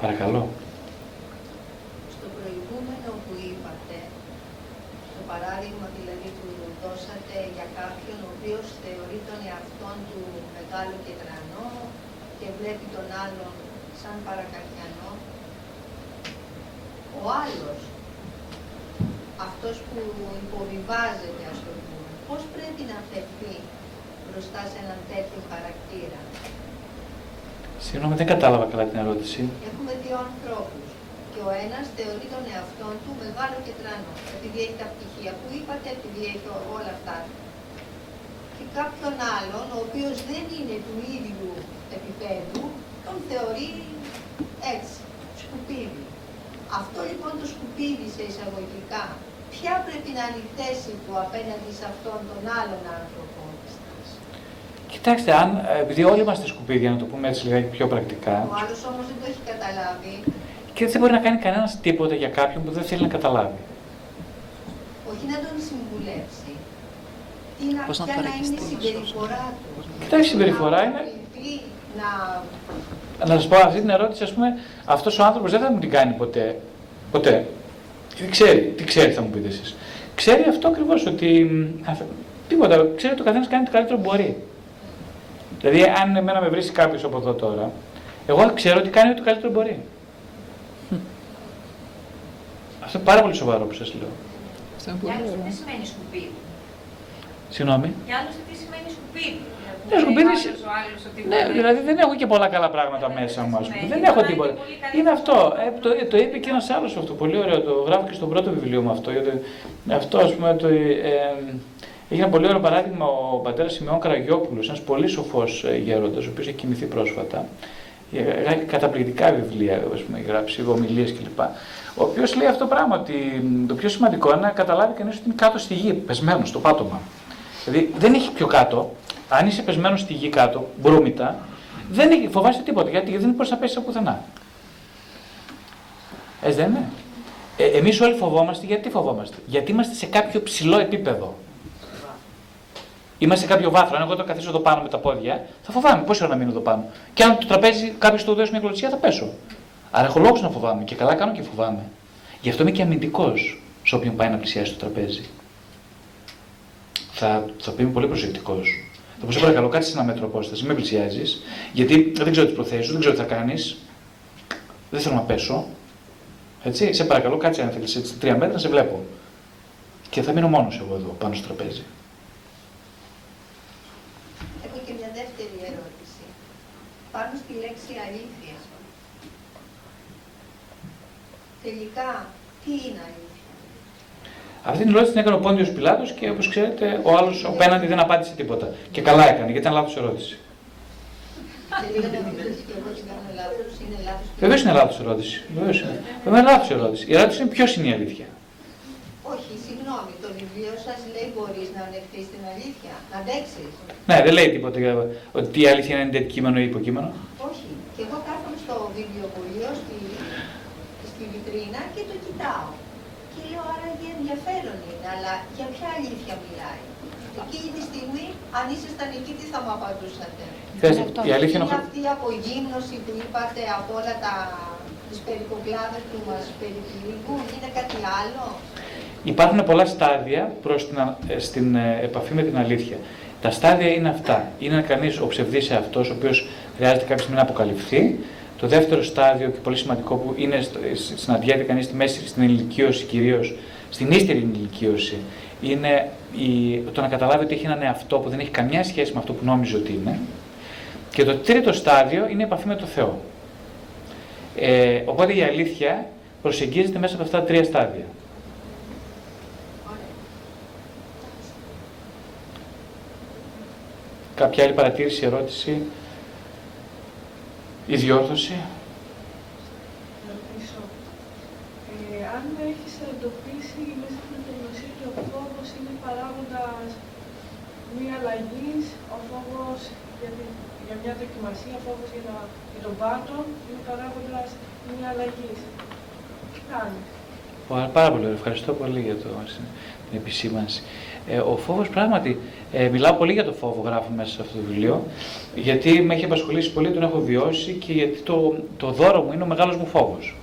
Παρακαλώ. Στο προηγούμενο που είπατε, το παράδειγμα δηλαδή που δώσατε για κάποιον ο οποίος θεωρεί τον εαυτόν του μεγάλο και τρανό και βλέπει τον άλλον σαν παρακατιανό, ο άλλος αυτός που υποβιβάζεται, ας το πούμε, πώς πρέπει να φερθεί μπροστά σε έναν τέτοιο χαρακτήρα; Συγγνώμη, δεν κατάλαβα καλά την ερώτηση. Έχουμε δύο ανθρώπους και ο ένας θεωρεί τον εαυτό του μεγάλο και τρανό, επειδή έχει τα πτυχία που είπατε, επειδή έχει όλα αυτά. Και κάποιον άλλον, ο οποίος δεν είναι του ίδιου επίπεδου, τον θεωρεί έτσι, σκουπίδι. Αυτό λοιπόν το σκουπίδι σε εισαγωγικά ποια πρέπει να είναι η θέση του απέναντι σε αυτόν τον άλλον άνθρωπο. Κοιτάξτε, αν, επειδή όλοι είμαστε σκουπίδια, να το πούμε έτσι λιγάκι πιο πρακτικά. Ο άλλος όμως δεν το έχει καταλάβει. Και δεν μπορεί να κάνει κανένας τίποτα για κάποιον που δεν θέλει να καταλάβει. Όχι να τον συμβουλεύσει. Τι να, Πώς να, να είναι η συμπεριφορά του. Κοιτάξτε, η συμπεριφορά είναι; Να... να σας πω αυτή την ερώτηση, ας πούμε, αυτός ο άνθρωπος δεν θα μου την κάνει ποτέ. Ποτέ. Τι ξέρει, τι ξέρει θα μου πείτε εσείς. Ξέρει αυτό ακριβώς ότι τίποτα, ξέρει ότι ο καθένας κάνει το καλύτερο που μπορεί. Δηλαδή αν εμένα με βρει κάποιος από εδώ τώρα, εγώ ξέρω ότι κάνει το καλύτερο που μπορεί. Αυτό είναι πάρα πολύ σοβαρό που σας λέω. Αυτό δεν σημαίνει σκουπίδι. Συγγνώμη. Και άλλωστε τι σημαίνει σκουπίδι. Ναι, σκουπίδι. Ο άλλος, ο άλλος, ότι Ναι, μπορεί- δηλαδή δεν έχω και πολλά καλά πράγματα μέσα μου, ας πούμε. Δεν έχω τίποτα. Είναι αυτό. Ε, το, το είπε και ένας άλλος αυτό. Πολύ ωραίο. Το γράφω και στο πρώτο βιβλίο μου αυτό. Γιατί αυτό, ας πούμε, το, ε, έχει ένα πολύ ωραίο παράδειγμα ο πατέρας Σιμεών Καραγιόπουλος, ένας πολύ σοφός γέροντας, ο οποίος έχει κοιμηθεί πρόσφατα. Έχει καταπληκτικά βιβλία, ας πούμε, έχει γράψει ομιλίε κλπ. Ο οποίος λέει αυτό το πράγμα, ότι το πιο σημαντικό είναι να καταλάβει κανείς ότι είναι κάτω στη γη, πεσμένος στο πάτωμα. Δηλαδή δεν έχει πιο κάτω. Αν είσαι πεσμένος στη γη κάτω, μπρούμητα, δεν έχει, φοβάσαι τίποτα γιατί δεν μπορείς να πέσεις από πουθενά. Έτσι δεν είναι. Ε, Εμείς όλοι φοβόμαστε γιατί φοβόμαστε; Γιατί είμαστε σε κάποιο ψηλό επίπεδο. Είμαστε σε κάποιο βάθρο. Αν εγώ το καθίσω εδώ πάνω με τα πόδια, θα φοβάμαι. Πόση ώρα να μείνω εδώ πάνω; Και αν το τραπέζι κάποιος του δώσει μια κλωτσιά, θα πέσω. Άρα έχω λόγους να φοβάμαι. Και καλά κάνω και φοβάμαι. Γι' αυτό είμαι και αμυντικός σε όποιον πάει να πλησιάσει το τραπέζι. Θα, θα πει είμαι πολύ προσεκτικός. Θα πω σε παρακαλώ, κάτσε σε ένα μέτρο απόσταση, μην με πλησιάζεις, γιατί δεν ξέρω τις προθέσεις σου, δεν ξέρω τι θα κάνεις. Δεν θέλω να πέσω. Έτσι, σε παρακαλώ, κάτσε αν θέλεις έτσι τρία μέτρα, να σε βλέπω. Και θα μείνω μόνος εγώ εδώ, πάνω στο τραπέζι. Έχω και μια δεύτερη ερώτηση. Πάνω στη λέξη αλήθεια. Τελικά, τι είναι αλήθεια; Αυτή την ερώτηση την έκανε ο Πόντιος Πιλάτος και όπως ξέρετε, ο άλλος απέναντι δεν απάντησε τίποτα. Και καλά έκανε, γιατί ήταν λάθος ερώτηση. Τελικά να μην πεις και εγώ ότι κάνω λάθος, είναι λάθος. και- Βεβαίως είναι λάθος ερώτηση. Βεβαίως είναι. Βεβαίως είναι λάθος ερώτηση. Η ερώτηση είναι ποιος είναι η αλήθεια. Όχι, συγγνώμη, το βιβλίο σας λέει μπορείς να ανεχθείς την αλήθεια, να αντέξεις. Ναι, δεν λέει τίποτα για ότι η αλήθεια είναι αντικείμενο ή υποκείμενο. Όχι. Και εγώ κάθομαι στο βιβλιοπωλείο, στη, στη βιτρίνα και το κοιτάω. Και λέω άραγε ενδιαφέρον είναι, αλλά για ποια αλήθεια μιλάει. Εκείνη τη στιγμή, αν ήσασταν εκεί, τι θα μου απαντούσατε; Ξέρετε, η αλήθεια είναι. Είναι ο- αυτή η απογύμνωση που είπατε από όλα τα τις περικοκλάδες που μας περιπλήγουν, είναι κάτι άλλο; Υπάρχουν πολλά στάδια προς την, α- ε, στην ε, επαφή με την αλήθεια. Τα στάδια είναι αυτά. Είναι κανείς ο ψευδής εαυτός, ο οποίος χρειάζεται κάποια στιγμή να αποκαλυφθεί. Το δεύτερο στάδιο και πολύ σημαντικό που είναι, στο- ε, σ- συναντιέται κανείς στη μέση, στην ηλικίωση κυρίως, στην ύστερη ηλικίωση, είναι η, το να καταλάβει ότι έχει έναν εαυτό που δεν έχει καμιά σχέση με αυτό που νόμιζε ότι είναι. Και το τρίτο στάδιο είναι η επαφή με το Θεό. Ε, οπότε η αλήθεια προσεγγίζεται μέσα από αυτά τα τρία στάδια. Κάποια άλλη παρατήρηση, ερώτηση, η διόρθωση; Να ρωτήσω, ε, αν έχεις εντοπίσει μέσα από την γνωσία ότι ο φόβος είναι παράγοντας μία αλλαγή, ο φόβος για, την- για μια δοκιμασία, ο φόβος για, να- για τον πάτο είναι παράγοντας μία αλλαγή. Τι κάνεις; Πα- Πάρα πολύ ωραία. Ευχαριστώ πολύ για το, την επισήμανση. Ε, ο φόβος πράγματι, ε, μιλάω πολύ για το φόβο, γράφω μέσα σε αυτό το βιβλίο, γιατί με έχει απασχολήσει πολύ, τον έχω βιώσει και γιατί το, το δώρο μου είναι ο μεγάλος μου φόβος.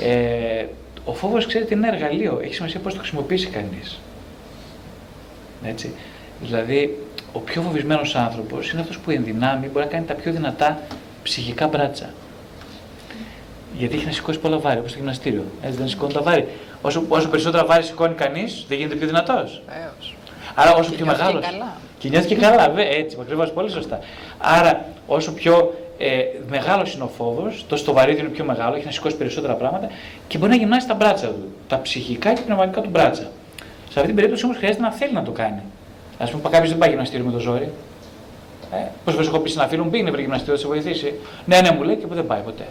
Ε, ο φόβος, ξέρετε, είναι ένα εργαλείο. Έχει σημασία πώς το χρησιμοποιήσει κανείς. Έτσι. Δηλαδή, ο πιο φοβισμένος άνθρωπος είναι αυτός που εν δυνάμει μπορεί να κάνει τα πιο δυνατά ψυχικά μπράτσα. Γιατί έχει να σηκώσει πολλά βάρη, όπως το γυμναστήριο. Έτσι δεν σηκώνει τα βάρη. Όσο, όσο περισσότερα βάρη σηκώνει κανείς, δεν γίνεται πιο δυνατός. Βεβαίως. Άρα όσο Και πιο νιώθει και μεγάλος. καλά. Και νιώθει και καλά, βέβαια, έτσι, ακριβώς, πολύ σωστά. Άρα, όσο πιο ε, μεγάλος είναι ο φόβος, τόσο το βαρύδι είναι πιο μεγάλο, έχει να σηκώσει περισσότερα πράγματα και μπορεί να γυμνάσει τα μπράτσα του. Τα ψυχικά και πνευματικά του μπράτσα. Σε αυτή την περίπτωση όμως χρειάζεται να θέλει να το κάνει. Α πούμε, κάποιος δεν πάει γυμναστήριο με το ζόρι. Ε, Πώς φορέ έχω πει σε ένα φίλο μου, πήγαινε βρε γυμναστήριο, θα σε βοηθήσει. Ναι, ναι, μου λέει και δεν πάει ποτέ.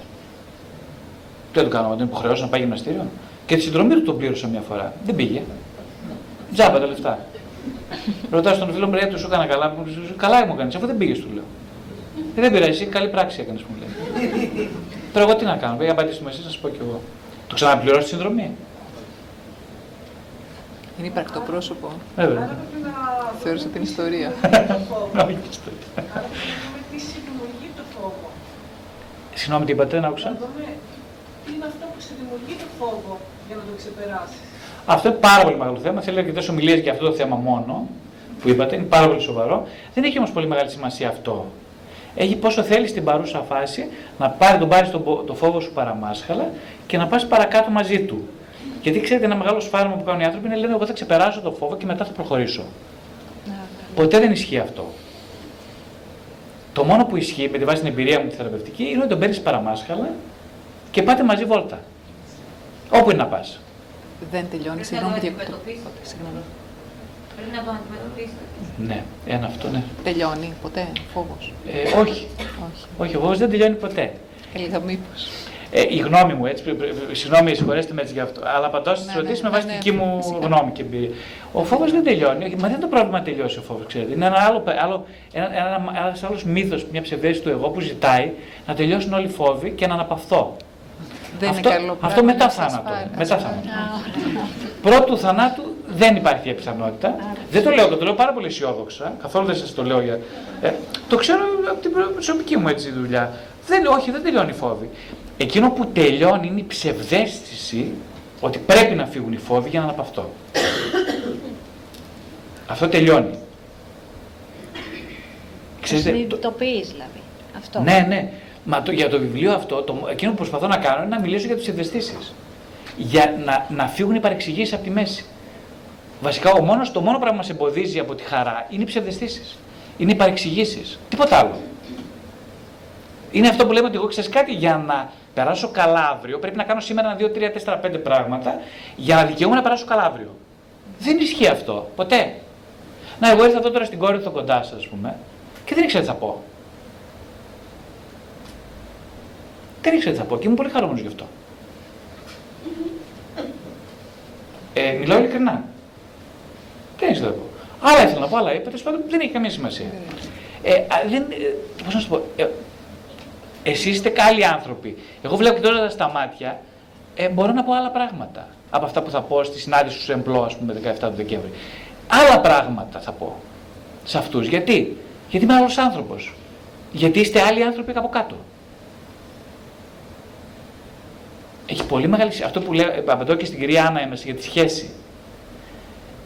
Τι θα του κάνω, δεν υποχρεώσω να πάει γυμναστήριο. Και τη συνδρομή του τον πλήρωσα μια φορά. Δεν πήγε. Τζάμπα τα λεφτά. Ρωτάω στον φίλο μου, ρε, του σου έκανα καλά. Μου λέει, Καλά μου κάνει, αφού δεν πήγες, του λέω. Ε, δεν πειράζει, εσύ καλή πράξη έκανες, μου λέει. Τώρα εγώ τι να κάνω, πήγα να πατήσουμε εσεί, να σα πω κι εγώ. Το ξαναπληρώσει τη συνδρομή. Είναι υπαρκτό πρόσωπο. Βέβαια. Άρα πρέπει να Θεώρησα δούμε την τι ιστορία. δημιουργεί το φόβο. Όχι, ιστορία. Άρα πρέπει να δούμε τι δημιουργεί το φόβο. Συγγνώμη, τι είπατε, να άκουσα. Να δούμε τι είναι αυτό που σε δημιουργεί το φόβο για να το ξεπεράσεις. Αυτό είναι πάρα πολύ μεγάλο θέμα. Θέλει αρκετές ομιλίες για αυτό το θέμα μόνο που είπατε. Είναι πάρα πολύ σοβαρό. Δεν έχει όμως πολύ μεγάλη σημασία αυτό. Έχει πόσο θέλεις στην παρούσα φάση να πάρει τον πάρει τον, πο- το φόβο σου παραμάσχαλα και να πας παρακάτω μαζί του. Γιατί ξέρετε, ένα μεγάλο σφάλμα που κάνουν οι άνθρωποι είναι λένε: Εγώ θα ξεπεράσω το φόβο και μετά θα προχωρήσω. Ποτέ δεν ισχύει αυτό. Το μόνο που ισχύει με τη βάση την εμπειρία μου τη θεραπευτική είναι ότι τον παίρνεις παραμάσχαλα και πάτε μαζί βόλτα. Όπου είναι να πας. Δεν τελειώνει, Πρέπει να συγγνώμη. το διακόπτω. αντιμετωπίσετε. Συγγνώμη. Πρέπει να το αντιμετωπίσετε. Ναι, ένα αυτό, ναι. Τελειώνει ποτέ, φόβος. Ε, όχι, Όχι. όχι, ο φόβος δεν τελειώνει ποτέ. Έλεγα μήπως. Ε, η γνώμη μου, έτσι, πρε- πρε- συγγνώμη, συγχωρέστε με έτσι γι' αυτό, αλλά απαντώ στι Ναι, ερωτήσεις ναι, με βάση ναι, τη ναι, δική μου φυσικά. γνώμη και εμπειρία. Ο φόβος δεν τελειώνει, όχι, μα δεν είναι το πρόβλημα να τελειώσει ο φόβος, ξέρετε. Είναι ένα άλλο, άλλο, ένα, ένα, ένας άλλος μύθος, μια ψευδέστηση του εγώ που ζητάει να τελειώσουν όλοι οι φόβοι και να αναπαυθώ. Δεν αυτό, είναι καλό αυτό πράγμα μετά να σας θάνατο. πάρει. Μετά θάνατο. Πρώτου θανάτου δεν υπάρχει η πιθανότητα. Δεν το λέω, το λέω πάρα πολύ αισιόδοξα. Καθόλου δεν σας το λέω για. Ε, το ξέρω από την προσωπική μου έτσι δουλειά. Δεν, όχι, δεν τελειώνει η φόβη. Εκείνο που τελειώνει είναι η ψευδέστηση ότι πρέπει να φύγουν οι φόβοι για να αναπαυτώ. Αυτό τελειώνει. Το Ξέρετε, το- συνειδητοποιείς δηλαδή. Αυτό. ναι, ναι. Μα το, για το βιβλίο αυτό, το, εκείνο που προσπαθώ να κάνω είναι να μιλήσω για τις ευαισθήσεις. Για να, να φύγουν οι παρεξηγήσεις από τη μέση. Βασικά, ο μόνος, το μόνο πράγμα που μας εμποδίζει από τη χαρά είναι οι ψευδεστήσεις. Είναι οι παρεξηγήσεις. Τίποτα άλλο. Είναι αυτό που λέμε ότι εγώ ξέρεις κάτι, για να περάσω καλά αύριο, πρέπει να κάνω σήμερα ένα, δύο, τρία, τέσσερα, πέντε πράγματα για να δικαιούμαι να περάσω καλά αύριο. Δεν ισχύει αυτό. Ποτέ. Να, εγώ ήρθα εδώ τώρα στην κόρη του κοντά σας, ας πούμε, και δεν ήξερα τι θα πω. Δεν ήξερα τι θα πω και ήμουν πολύ χαρούμενος γι' αυτό. Ε, μιλάω ειλικρινά. Δεν ήξερα τι θα πω. Άλλα ήθελα να πω, άλλα είπα, τέλος πάντων δεν έχει καμία σημασία. Ε, α, δεν, ε, πώς να σου πω, ε, εσείς είστε καλοί άνθρωποι. Εγώ βλέπω τώρα στα μάτια, ε, μπορώ να πω άλλα πράγματα από αυτά που θα πω στη συνάντηση του Εμπλό, ας πούμε, 17 του Δεκέμβρη. Άλλα πράγματα θα πω σε αυτούς. Γιατί; Γιατί είμαι άλλος άνθρωπος. Γιατί είστε άλλοι άνθρωποι από κάτω. Έχει πολύ μεγάλη σημασία. Αυτό που λέω, απαντώ και στην κυρία Άννα Έμεση για τη σχέση.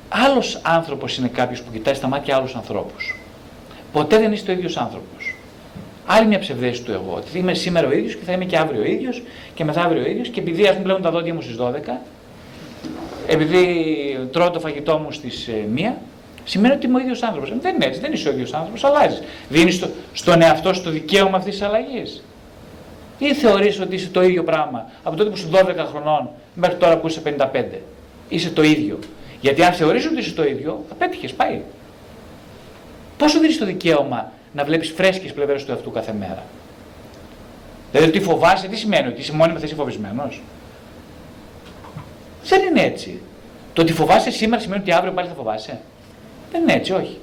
Άλλος άνθρωπος είναι κάποιος που κοιτάει στα μάτια άλλους ανθρώπους. Ποτέ δεν είσαι ο ίδιος άνθρωπος. Άλλη μια ψευδέστηση του εγώ. Ότι είμαι σήμερα ο ίδιος και θα είμαι και αύριο ο ίδιος και μεθαύριο ο ίδιος και επειδή α πούμε πλέον τα δόντια μου στις 12, επειδή τρώω το φαγητό μου στις 1, σημαίνει ότι είμαι ο ίδιος άνθρωπος. Δεν είναι έτσι, δεν είσαι ο ίδιος άνθρωπος, αλλάζεις. Δίνεις στο, στον εαυτό σου το δικαίωμα αυτής της αλλαγής. Ή θεωρείς ότι είσαι το ίδιο πράγμα από τότε που είσαι 12 χρονών μέχρι τώρα που είσαι 55. Είσαι το ίδιο. Γιατί αν θεωρείς ότι είσαι το ίδιο, θα πέτυχες, πάει. Πόσο δίνεις το δικαίωμα να βλέπεις φρέσκες πλευρές του εαυτού κάθε μέρα. Δηλαδή ότι φοβάσαι, τι σημαίνει, ότι είσαι μόνιμα θα είσαι φοβισμένος. Δεν είναι έτσι. Το ότι φοβάσαι σήμερα σημαίνει ότι αύριο πάλι θα φοβάσαι. Δεν είναι έτσι, όχι.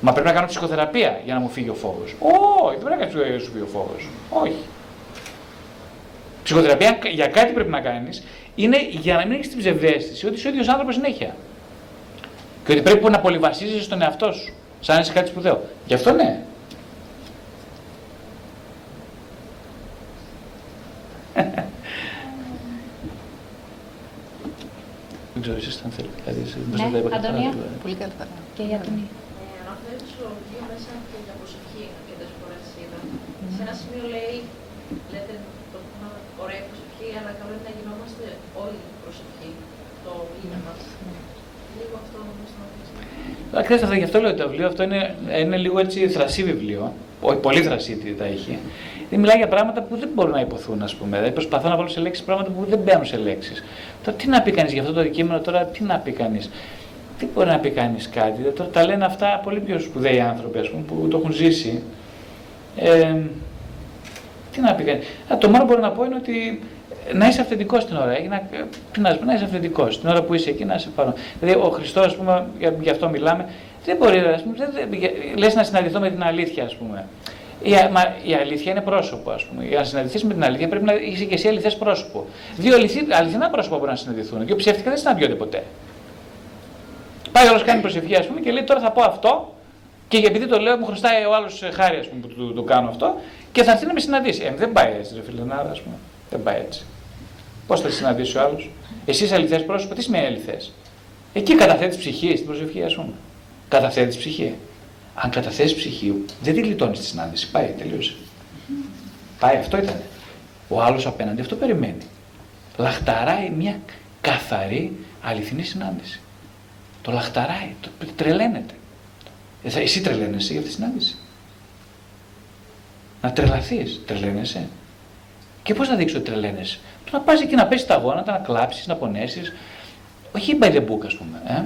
Μα πρέπει να κάνω ψυχοθεραπεία για να μου φύγει ο φόβος. Όχι, δεν πρέπει να κάνει σου φύγει ο φόβος. Όχι. Ψυχοθεραπεία για κάτι πρέπει να κάνεις είναι για να μην έχεις την ψευδέστηση ότι είσαι ο ίδιος άνθρωπος συνέχεια. Και ότι πρέπει να πολυβασίζεσαι στον εαυτό σου. Σαν να είσαι κάτι σπουδαίο. Γι' αυτό ναι. Δεν ξέρω εσείς αν θέλετε. Δηλαδή, εσείς Ναι, πώς θα τα είπα καλά, Αντωνία. δηλαδή. Πολύ καλά θα Και για την Ε, αναφέρεται στο βιβλίο μέσα και για προσευχή αρκετές φορές είδα. Σε ένα σημείο λέει, λέτε το πούμε, ωραία η προσευχή, αλλά καλό είναι να γινόμαστε όλοι προσευχή, το είναι μας. Λίγο αυτό όμως να πεις. Ακριβώ αυτό, γι' αυτό λέω ότι το βιβλίο αυτό είναι, είναι λίγο έτσι θρασί βιβλίο. Όχι, πολύ θρασί τα έχει. Δεν μιλάει για πράγματα που δεν μπορούν να υποθούν, ας πούμε. Δηλαδή προσπαθώ να βάλω σε λέξεις πράγματα που δεν μπαίνουν σε λέξεις. Τώρα τι να πει κανείς για αυτό το αντικείμενο, τώρα τι να πει κανείς. Τι μπορεί να πει κανείς κάτι. Δηλαδή, τώρα τα λένε αυτά πολύ πιο σπουδαίοι άνθρωποι, ας πούμε, που το έχουν ζήσει. Ε, τι να πει κανείς. Το μόνο που μπορώ να πω είναι ότι να είσαι αυθεντικός την ώρα. Ή να, τι να, σου πω, να είσαι αυθεντικός. Την ώρα που είσαι εκεί να είσαι παρόν. Δηλαδή, ο Χριστός, ας πούμε, για, γι' αυτό μιλάμε, δεν μπορεί ας πούμε, δεν, δεν, λες να συναντηθώ με την αλήθεια, ας πούμε. Η, α- μα, η αλήθεια είναι πρόσωπο, ας πούμε. Για να συναντηθείς με την αλήθεια πρέπει να είσαι και εσύ αληθές πρόσωπο. Δύο αληθι, αληθινά πρόσωπα μπορούν να συναντηθούν. Δύο ψεύτικα δεν συναντιόνται ποτέ. Πάει ο άλλος κάνει προσευχή, ας πούμε, και λέει τώρα θα πω αυτό, και επειδή το λέω, μου χρωστάει ο άλλος χάρη, ας πούμε, που του το κάνω αυτό, και θα έρθει να με συναντήσει. Ε, δεν πάει έτσι, ρε φιλενάρα, ας πούμε. Δεν πάει έτσι. Πώς θα σε συναντήσει ο άλλος; Εσύ είσαι αληθές πρόσωπο, τι σημαίνει αληθές; Εκεί καταθέτεις ψυχή στην προσευχή, ας πούμε. Καταθέτεις ψυχή. Αν καταθέσεις ψυχή, δεν τη γλιτώνεις τη συνάντηση. Πάει, τελείωσε. Πάει, αυτό ήταν. Ο άλλος απέναντι αυτό περιμένει. Λαχταράει μια καθαρή αληθινή συνάντηση. Το λαχταράει, το τρελαίνεται. Ε, θα- εσύ τρελαίνεσαι για αυτή τη συνάντηση. Να τρελαθείς, τρελαίνεσαι. Και πώς να δείξει ότι τρελαίνεσαι; Το να πας εκεί να πέσεις τα γόνατα, να κλάψεις, να πονέσεις. Όχι by the book, ας πούμε. Ε;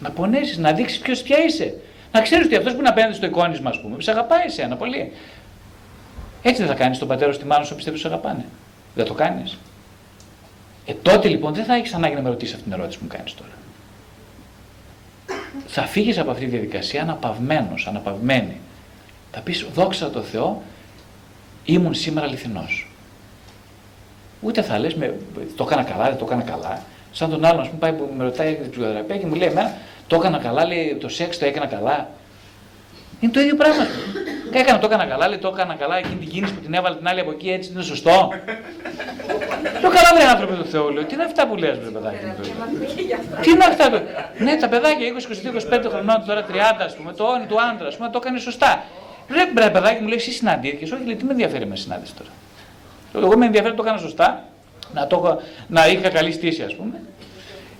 Να πονέσεις, να δείξεις ποιος πια είσαι. Να ξέρεις ότι αυτός που είναι απέναντι στο εικόνισμα, ας πούμε, σε αγαπάει εσένα πολύ. Έτσι δεν θα κάνεις τον πατέρα στη μάνα σου πιστεύει ότι σε αγαπάνε. Δεν το κάνεις. Ε, τότε λοιπόν δεν θα έχεις ανάγκη να με ρωτήσεις αυτή την ερώτηση που μου κάνεις τώρα. Θα φύγεις από αυτή τη διαδικασία αναπαυμένος, αναπαυμένη. Θα πεις δόξα τω Θεώ, ήμουν σήμερα αληθινός. Ούτε θα λες, με, το έκανα καλά, δεν το έκανα καλά. Σαν τον άλλον, ας πούμε, πάει που με ρωτάει για την ψυχοθεραπεία και μου λέει, Εμένα το έκανα καλά, λέει, το σεξ το έκανα καλά. Είναι το ίδιο πράγμα. Και έκανα, το έκανα καλά, λέει, το έκανα καλά, εκείνη την κίνηση που την έβαλε την άλλη από εκεί, έτσι είναι σωστό. Λέω καλά, βρε άνθρωποι του Θεού, λέω, τι είναι αυτά που λες, βρε παιδάκι μου. τώρα. Τι είναι αυτά. το- Ναι, τα παιδάκια 20, 22, 25 χρονών, τώρα 30, ας πούμε, το όνει του άντρα, ας πούμε, το έκανε σωστά. Ρε μπρε, παιδάκι μου λέει, εσύ συναντήθηκες. Όχι, λέει, τι με ενδιαφέρει με συνάντηση τώρα. Λέω, Εγώ με ενδιαφέρει να το έκανα σωστά, να, το, έχω- να είχα καλή στήση, ας πούμε.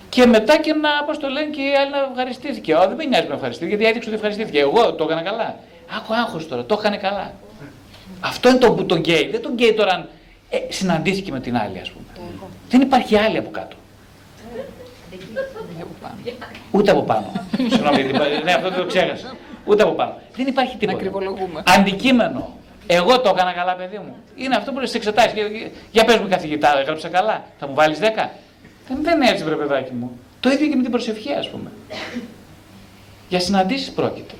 Και μετά και να, πώς το λένε, και η άλλη να ευχαριστήθηκε. Ω, δεν με νοιάζει με ευχαριστήθηκε, γιατί έδειξε ότι ευχαριστήθηκε. Εγώ το έκανα καλά. Άκου άγχος τώρα, το έκανε καλά. Αυτό είναι το που τον γκέι. Δεν τον γκέι τώρα αν ε, συναντήθηκε με την άλλη, ας πούμε. Δεν υπάρχει άλλη από κάτω. Ούτε από πάνω. Συγγνώμη, δεν είπα- ναι, αυτό δεν το ξέχασα. Ούτε από πάνω. Δεν υπάρχει Να τίποτα. κρυβολογούμε. Αντικείμενο. Εγώ το έκανα καλά, παιδί μου. Είναι αυτό που λες στι εξετάσεις. Για, για, για πες μου, καθηγητά, έγραψα καλά. Θα μου βάλεις 10. Δεν, δεν είναι έτσι, βρε παιδάκι μου. Το ίδιο και με την προσευχή, ας πούμε. Για συναντήσεις πρόκειται.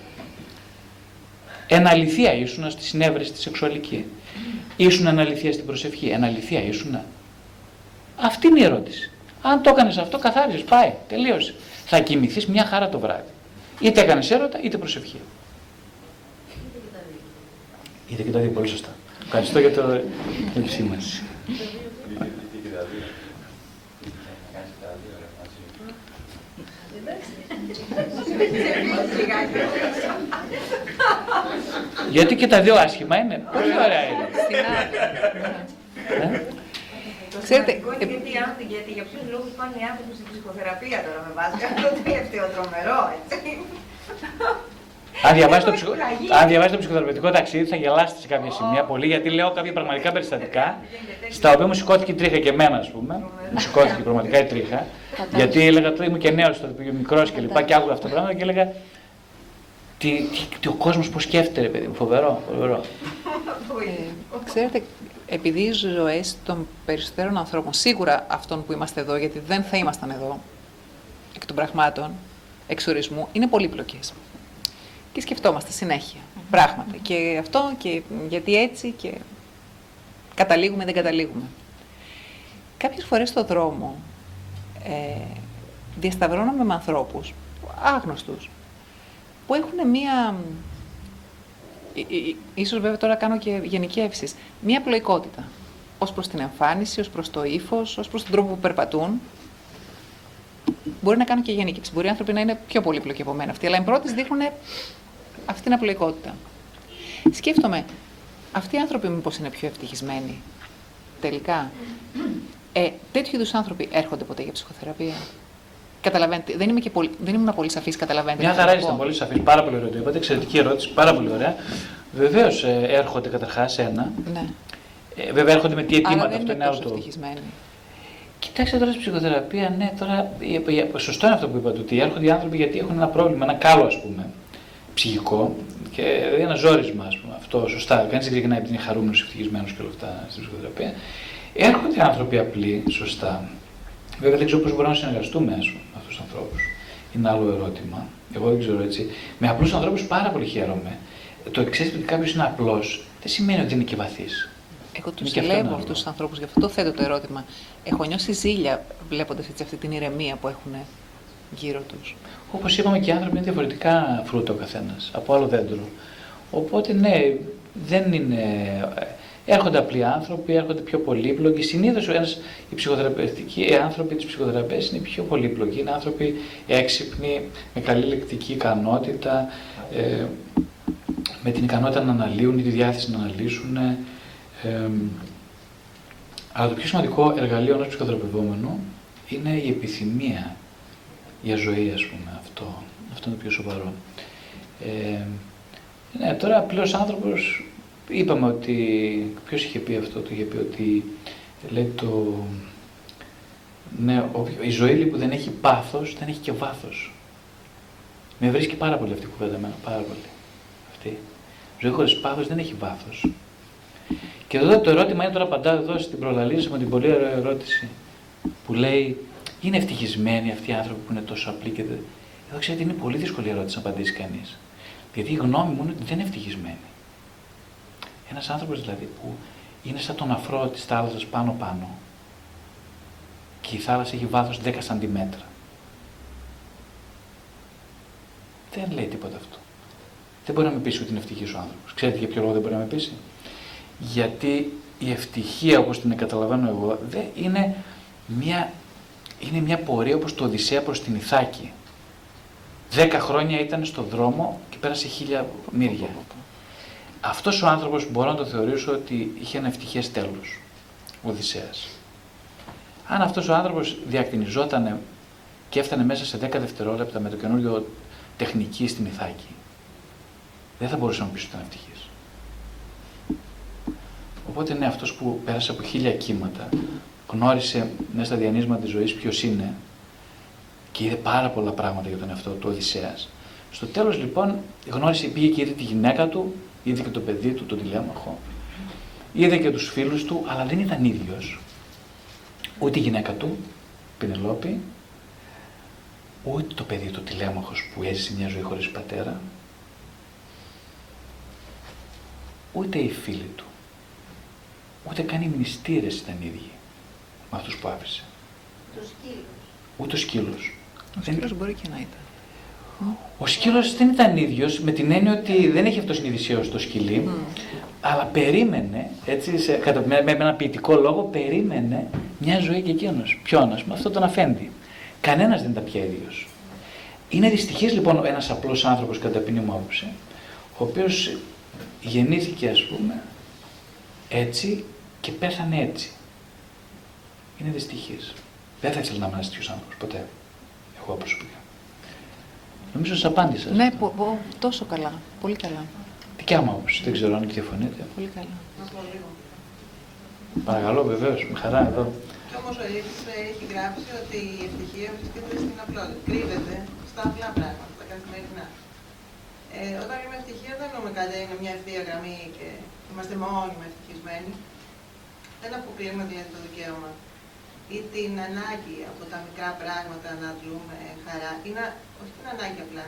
Εν αληθεία ήσουν στη συνέβρεση της σεξουαλική. Ήσουν εν αληθεία στην προσευχή. Εν αληθεία ήσουν. Αυτή είναι η ερώτηση. Αν το έκανες αυτό, καθάριζες. Πάει. Τελείωσε. Θα κοιμηθείς μια χαρά το βράδυ. Είτε έκανες έρωτα, είτε προσευχή. Είτε και τα δύο, πολύ σωστά. Ευχαριστώ για το την επισήμανση. Και τα δύο. Να κάνεις και τα δύο, ρε, μαζί. Γιατί και τα δύο άσχημα είναι. Πολύ ωραία είναι. Ε; Ξέρετε, Εγώ είναι γιατί, οι άνθρωποι- γιατί για ποιους λόγους πάνε οι άνθρωποι στην ψυχοθεραπεία τώρα με βάση αυτό το τελευταίο τρομερό, έτσι. Αν διαβάσει το, Έχω ψυχο... εκπλαγεί. Αν διαβάσει το ψυχοθεραπευτικό ταξίδι θα γελάσετε σε κάποια σημεία πολύ γιατί λέω κάποια πραγματικά περιστατικά στα οποία μου σηκώθηκε η τρίχα και εμένα, ας πούμε. Μου σηκώθηκε πραγματικά η τρίχα. γιατί έλεγα τώρα ήμουν και νέος τότε που μικρός και λοιπά και άκουγα αυτά τα πράγματα και έλεγα. Τι, τι, τι ο κόσμος πώς σκέφτεται, ρε παιδί μου, φοβερό. φοβερό. Ε, ξέρετε, επειδή οι ζωές των περισσότερων ανθρώπων, σίγουρα αυτών που είμαστε εδώ, γιατί δεν θα ήμασταν εδώ, εκ των πραγμάτων, εξορισμού, είναι πολύπλοκες. Και σκεφτόμαστε συνέχεια πράγματα. Και αυτό και γιατί έτσι και καταλήγουμε, δεν καταλήγουμε. Κάποιες φορές στο δρόμο ε, διασταυρώνομαι με ανθρώπους άγνωστους που έχουν μία Ί- ί- Ίσως βέβαια τώρα κάνω και γενικεύσεις. Μία πλοϊκότητα. Ως προς την εμφάνιση, ως προς το ύφος, ως προς τον τρόπο που περπατούν. Μπορεί να κάνω και γενικεύση. Μπορεί οι άνθρωποι να είναι πιο πολύπλοκοι από μένα αυτοί, αλλά οι πρώτες δείχνουν αυτή την απλοϊκότητα. Σκέφτομαι, αυτοί οι άνθρωποι μήπως είναι πιο ευτυχισμένοι. Τελικά; Ε, τέτοιου είδους άνθρωποι έρχονται ποτέ για ψυχοθεραπεία; Καταλαβαίνετε, δεν, είμαι και πολύ, δεν ήμουν πολύ σαφής, καταλαβαίνετε. Μια τι θέλω χαρά να ήσταν πω. πολύ σαφή. Πάρα πολύ ωραία το είπατε. Εξαιρετική ερώτηση. Πάρα πολύ ωραία. Βεβαίως έρχονται καταρχάς ένα. Ναι. Ε, βέβαια έρχονται με τι Άρα αιτήματα. δεν Αυτό είναι είναι άλλο τόσο το. ευτυχισμένοι. Κοιτάξτε τώρα στη ψυχοθεραπεία, ναι, τώρα η- η- σωστό είναι αυτό που είπατε, ότι έρχονται οι άνθρωποι γιατί έχουν ένα πρόβλημα, ένα κάλο ας πούμε, ψυχικό και δηλαδή ένα ζόρισμα, ας πούμε. Αυτό σωστά. Κανείς δεν ξεκινάει επειδή είναι χαρούμενος, ευτυχισμένος και όλα αυτά στην ψυχοθεραπεία. Έρχονται άνθρωποι απλοί, σωστά. Βέβαια δεν ξέρω πώς μπορούμε να συνεργαστούμε ας πούμε, με αυτούς τους ανθρώπους. Είναι άλλο ερώτημα. Εγώ δεν ξέρω έτσι. Με απλούς ανθρώπους πάρα πολύ χαίρομαι. Το εξή ότι κάποιος είναι απλός δεν σημαίνει ότι είναι και βαθύς. Εγώ τους Είναι και αυτό ένα ζηλεύω άλλο. αυτού τους ανθρώπους, γι' αυτό θέτω το ερώτημα. Έχω νιώσει ζήλια βλέποντας αυτή την ηρεμία που έχουν γύρω τους. Όπως είπαμε και οι άνθρωποι είναι διαφορετικά φρούτα ο καθένας από άλλο δέντρο. Οπότε ναι, δεν είναι. Έρχονται απλοί άνθρωποι, έρχονται πιο πολύπλοκοι. Συνήθως οι ψυχοθεραπευτικοί οι άνθρωποι της ψυχοθεραπείας είναι πιο πολύπλοκοι. Είναι άνθρωποι έξυπνοι, με καλή λεκτική ικανότητα, ε, με την ικανότητα να αναλύουν ή τη διάθεση να αναλύσουν. Ε, αλλά το πιο σημαντικό εργαλείο ενός ψυχοθεραπευόμενου είναι η επιθυμία για ζωή, ας πούμε, αυτό. Αυτό είναι το πιο σοβαρό. Ε, ναι, τώρα απλός άνθρωπος, είπαμε ότι, ποιος είχε πει αυτό, το είχε πει ότι, λέει το, ναι, η ζωή που δεν έχει πάθος, δεν έχει και βάθος. Με βρίσκει πάρα πολύ αυτή η κουβέντα εμένα, πάρα πολύ. Αυτή. Η ζωή χωρίς πάθος δεν έχει βάθος. Και εδώ το ερώτημα είναι τώρα απαντάω εδώ στην προλαλήση με την πολύ ωραία ερώτηση που λέει είναι ευτυχισμένοι αυτοί οι άνθρωποι που είναι τόσο απλοί και δεν... Εδώ ξέρετε είναι πολύ δύσκολη ερώτηση να απαντήσει κανείς. Γιατί η γνώμη μου είναι ότι δεν είναι ευτυχισμένοι. Ένας άνθρωπος δηλαδή που είναι σαν τον αφρό της θάλασσας πάνω-πάνω και η θάλασσα έχει βάθος 10 σαντιμέτρα. Δεν λέει τίποτα αυτό. Δεν μπορεί να με πείσει ότι είναι ευτυχής ο άνθρωπος. Ξέρετε για ποιο λόγο δεν μπορεί να με πείσει; Γιατί η ευτυχία όπως την καταλαβαίνω εγώ δεν είναι μια, είναι μια πορεία όπως το Οδυσσέα προς την Ιθάκη. Δέκα χρόνια ήταν στο δρόμο και πέρασε χίλια μύρια. Αυτός ο άνθρωπος μπορώ να το θεωρήσω ότι είχε ένα ευτυχές τέλος, ο Οδυσσέας. Αν αυτός ο άνθρωπος διακτηνιζόταν και έφτανε μέσα σε 10 δευτερόλεπτα με το καινούριο τεχνική στην Ιθάκη, δεν θα μπορούσε να πεις ότι ήταν ευτυχής. Οπότε ναι, αυτός που πέρασε από χίλια κύματα, γνώρισε μέσα στα διανύσματα της ζωής ποιος είναι και είδε πάρα πολλά πράγματα για τον εαυτό του Οδυσσέας. Στο τέλος λοιπόν γνώρισε, πήγε και είδε τη γυναίκα του, είδε και το παιδί του, τον τηλέμαχο, είδε και τους φίλους του, αλλά δεν ήταν ίδιος. Ούτε η γυναίκα του, Πινελόπη, ούτε το παιδί του τηλέμαχος που έζησε μια ζωή χωρίς πατέρα, ούτε οι φίλοι του, ούτε καν οι μνηστήρες ήταν ίδιοι με αυτούς που άφησε. Το σκύλο. Ούτε ο σκύλος. Ο σκύλος μπορεί και να ήταν. Ο σκύλος δεν ήταν ίδιος με την έννοια ότι δεν έχει αυτοσυνειδησία το σκυλί, αλλά περίμενε, έτσι, σε, κατά, με, με, ένα ποιητικό λόγο, περίμενε μια ζωή και εκείνος. Ποιον, α πούμε, αυτό τον αφέντη. Κανένας δεν ήταν πια ίδιος. Είναι δυστυχής λοιπόν ένας απλός άνθρωπος, κατά ταπεινή μου άποψη, ο οποίος γεννήθηκε, ας πούμε, έτσι και πέθανε έτσι είναι δυστυχή. Δεν θα ήθελα να είμαι ένας τέτοιος άνθρωπος ποτέ. Εγώ προσωπικά. Νομίζω σας απάντησα. Ναι, πο, πο, τόσο καλά. Πολύ καλά. Δικιά μου άποψη. Δεν ξέρω αν διαφωνείτε. Πολύ καλά. Παρακαλώ, βεβαίως. Με χαρά εδώ. Κι όμως ο Ήλιος έχει γράψει ότι η ευτυχία βρίσκεται στην απλότητα. Κρύβεται στα απλά πράγματα, τα καθημερινά. Ε, όταν λέμε ευτυχία δεν εννοούμε κάτι, είναι μια ευθεία γραμμή και είμαστε μόνιμοι ευτυχισμένοι. Δεν αποκλείουμε δηλαδή το δικαίωμα ή την ανάγκη από τα μικρά πράγματα να αντλούμε χαρά, ή να, όχι την ανάγκη απλά,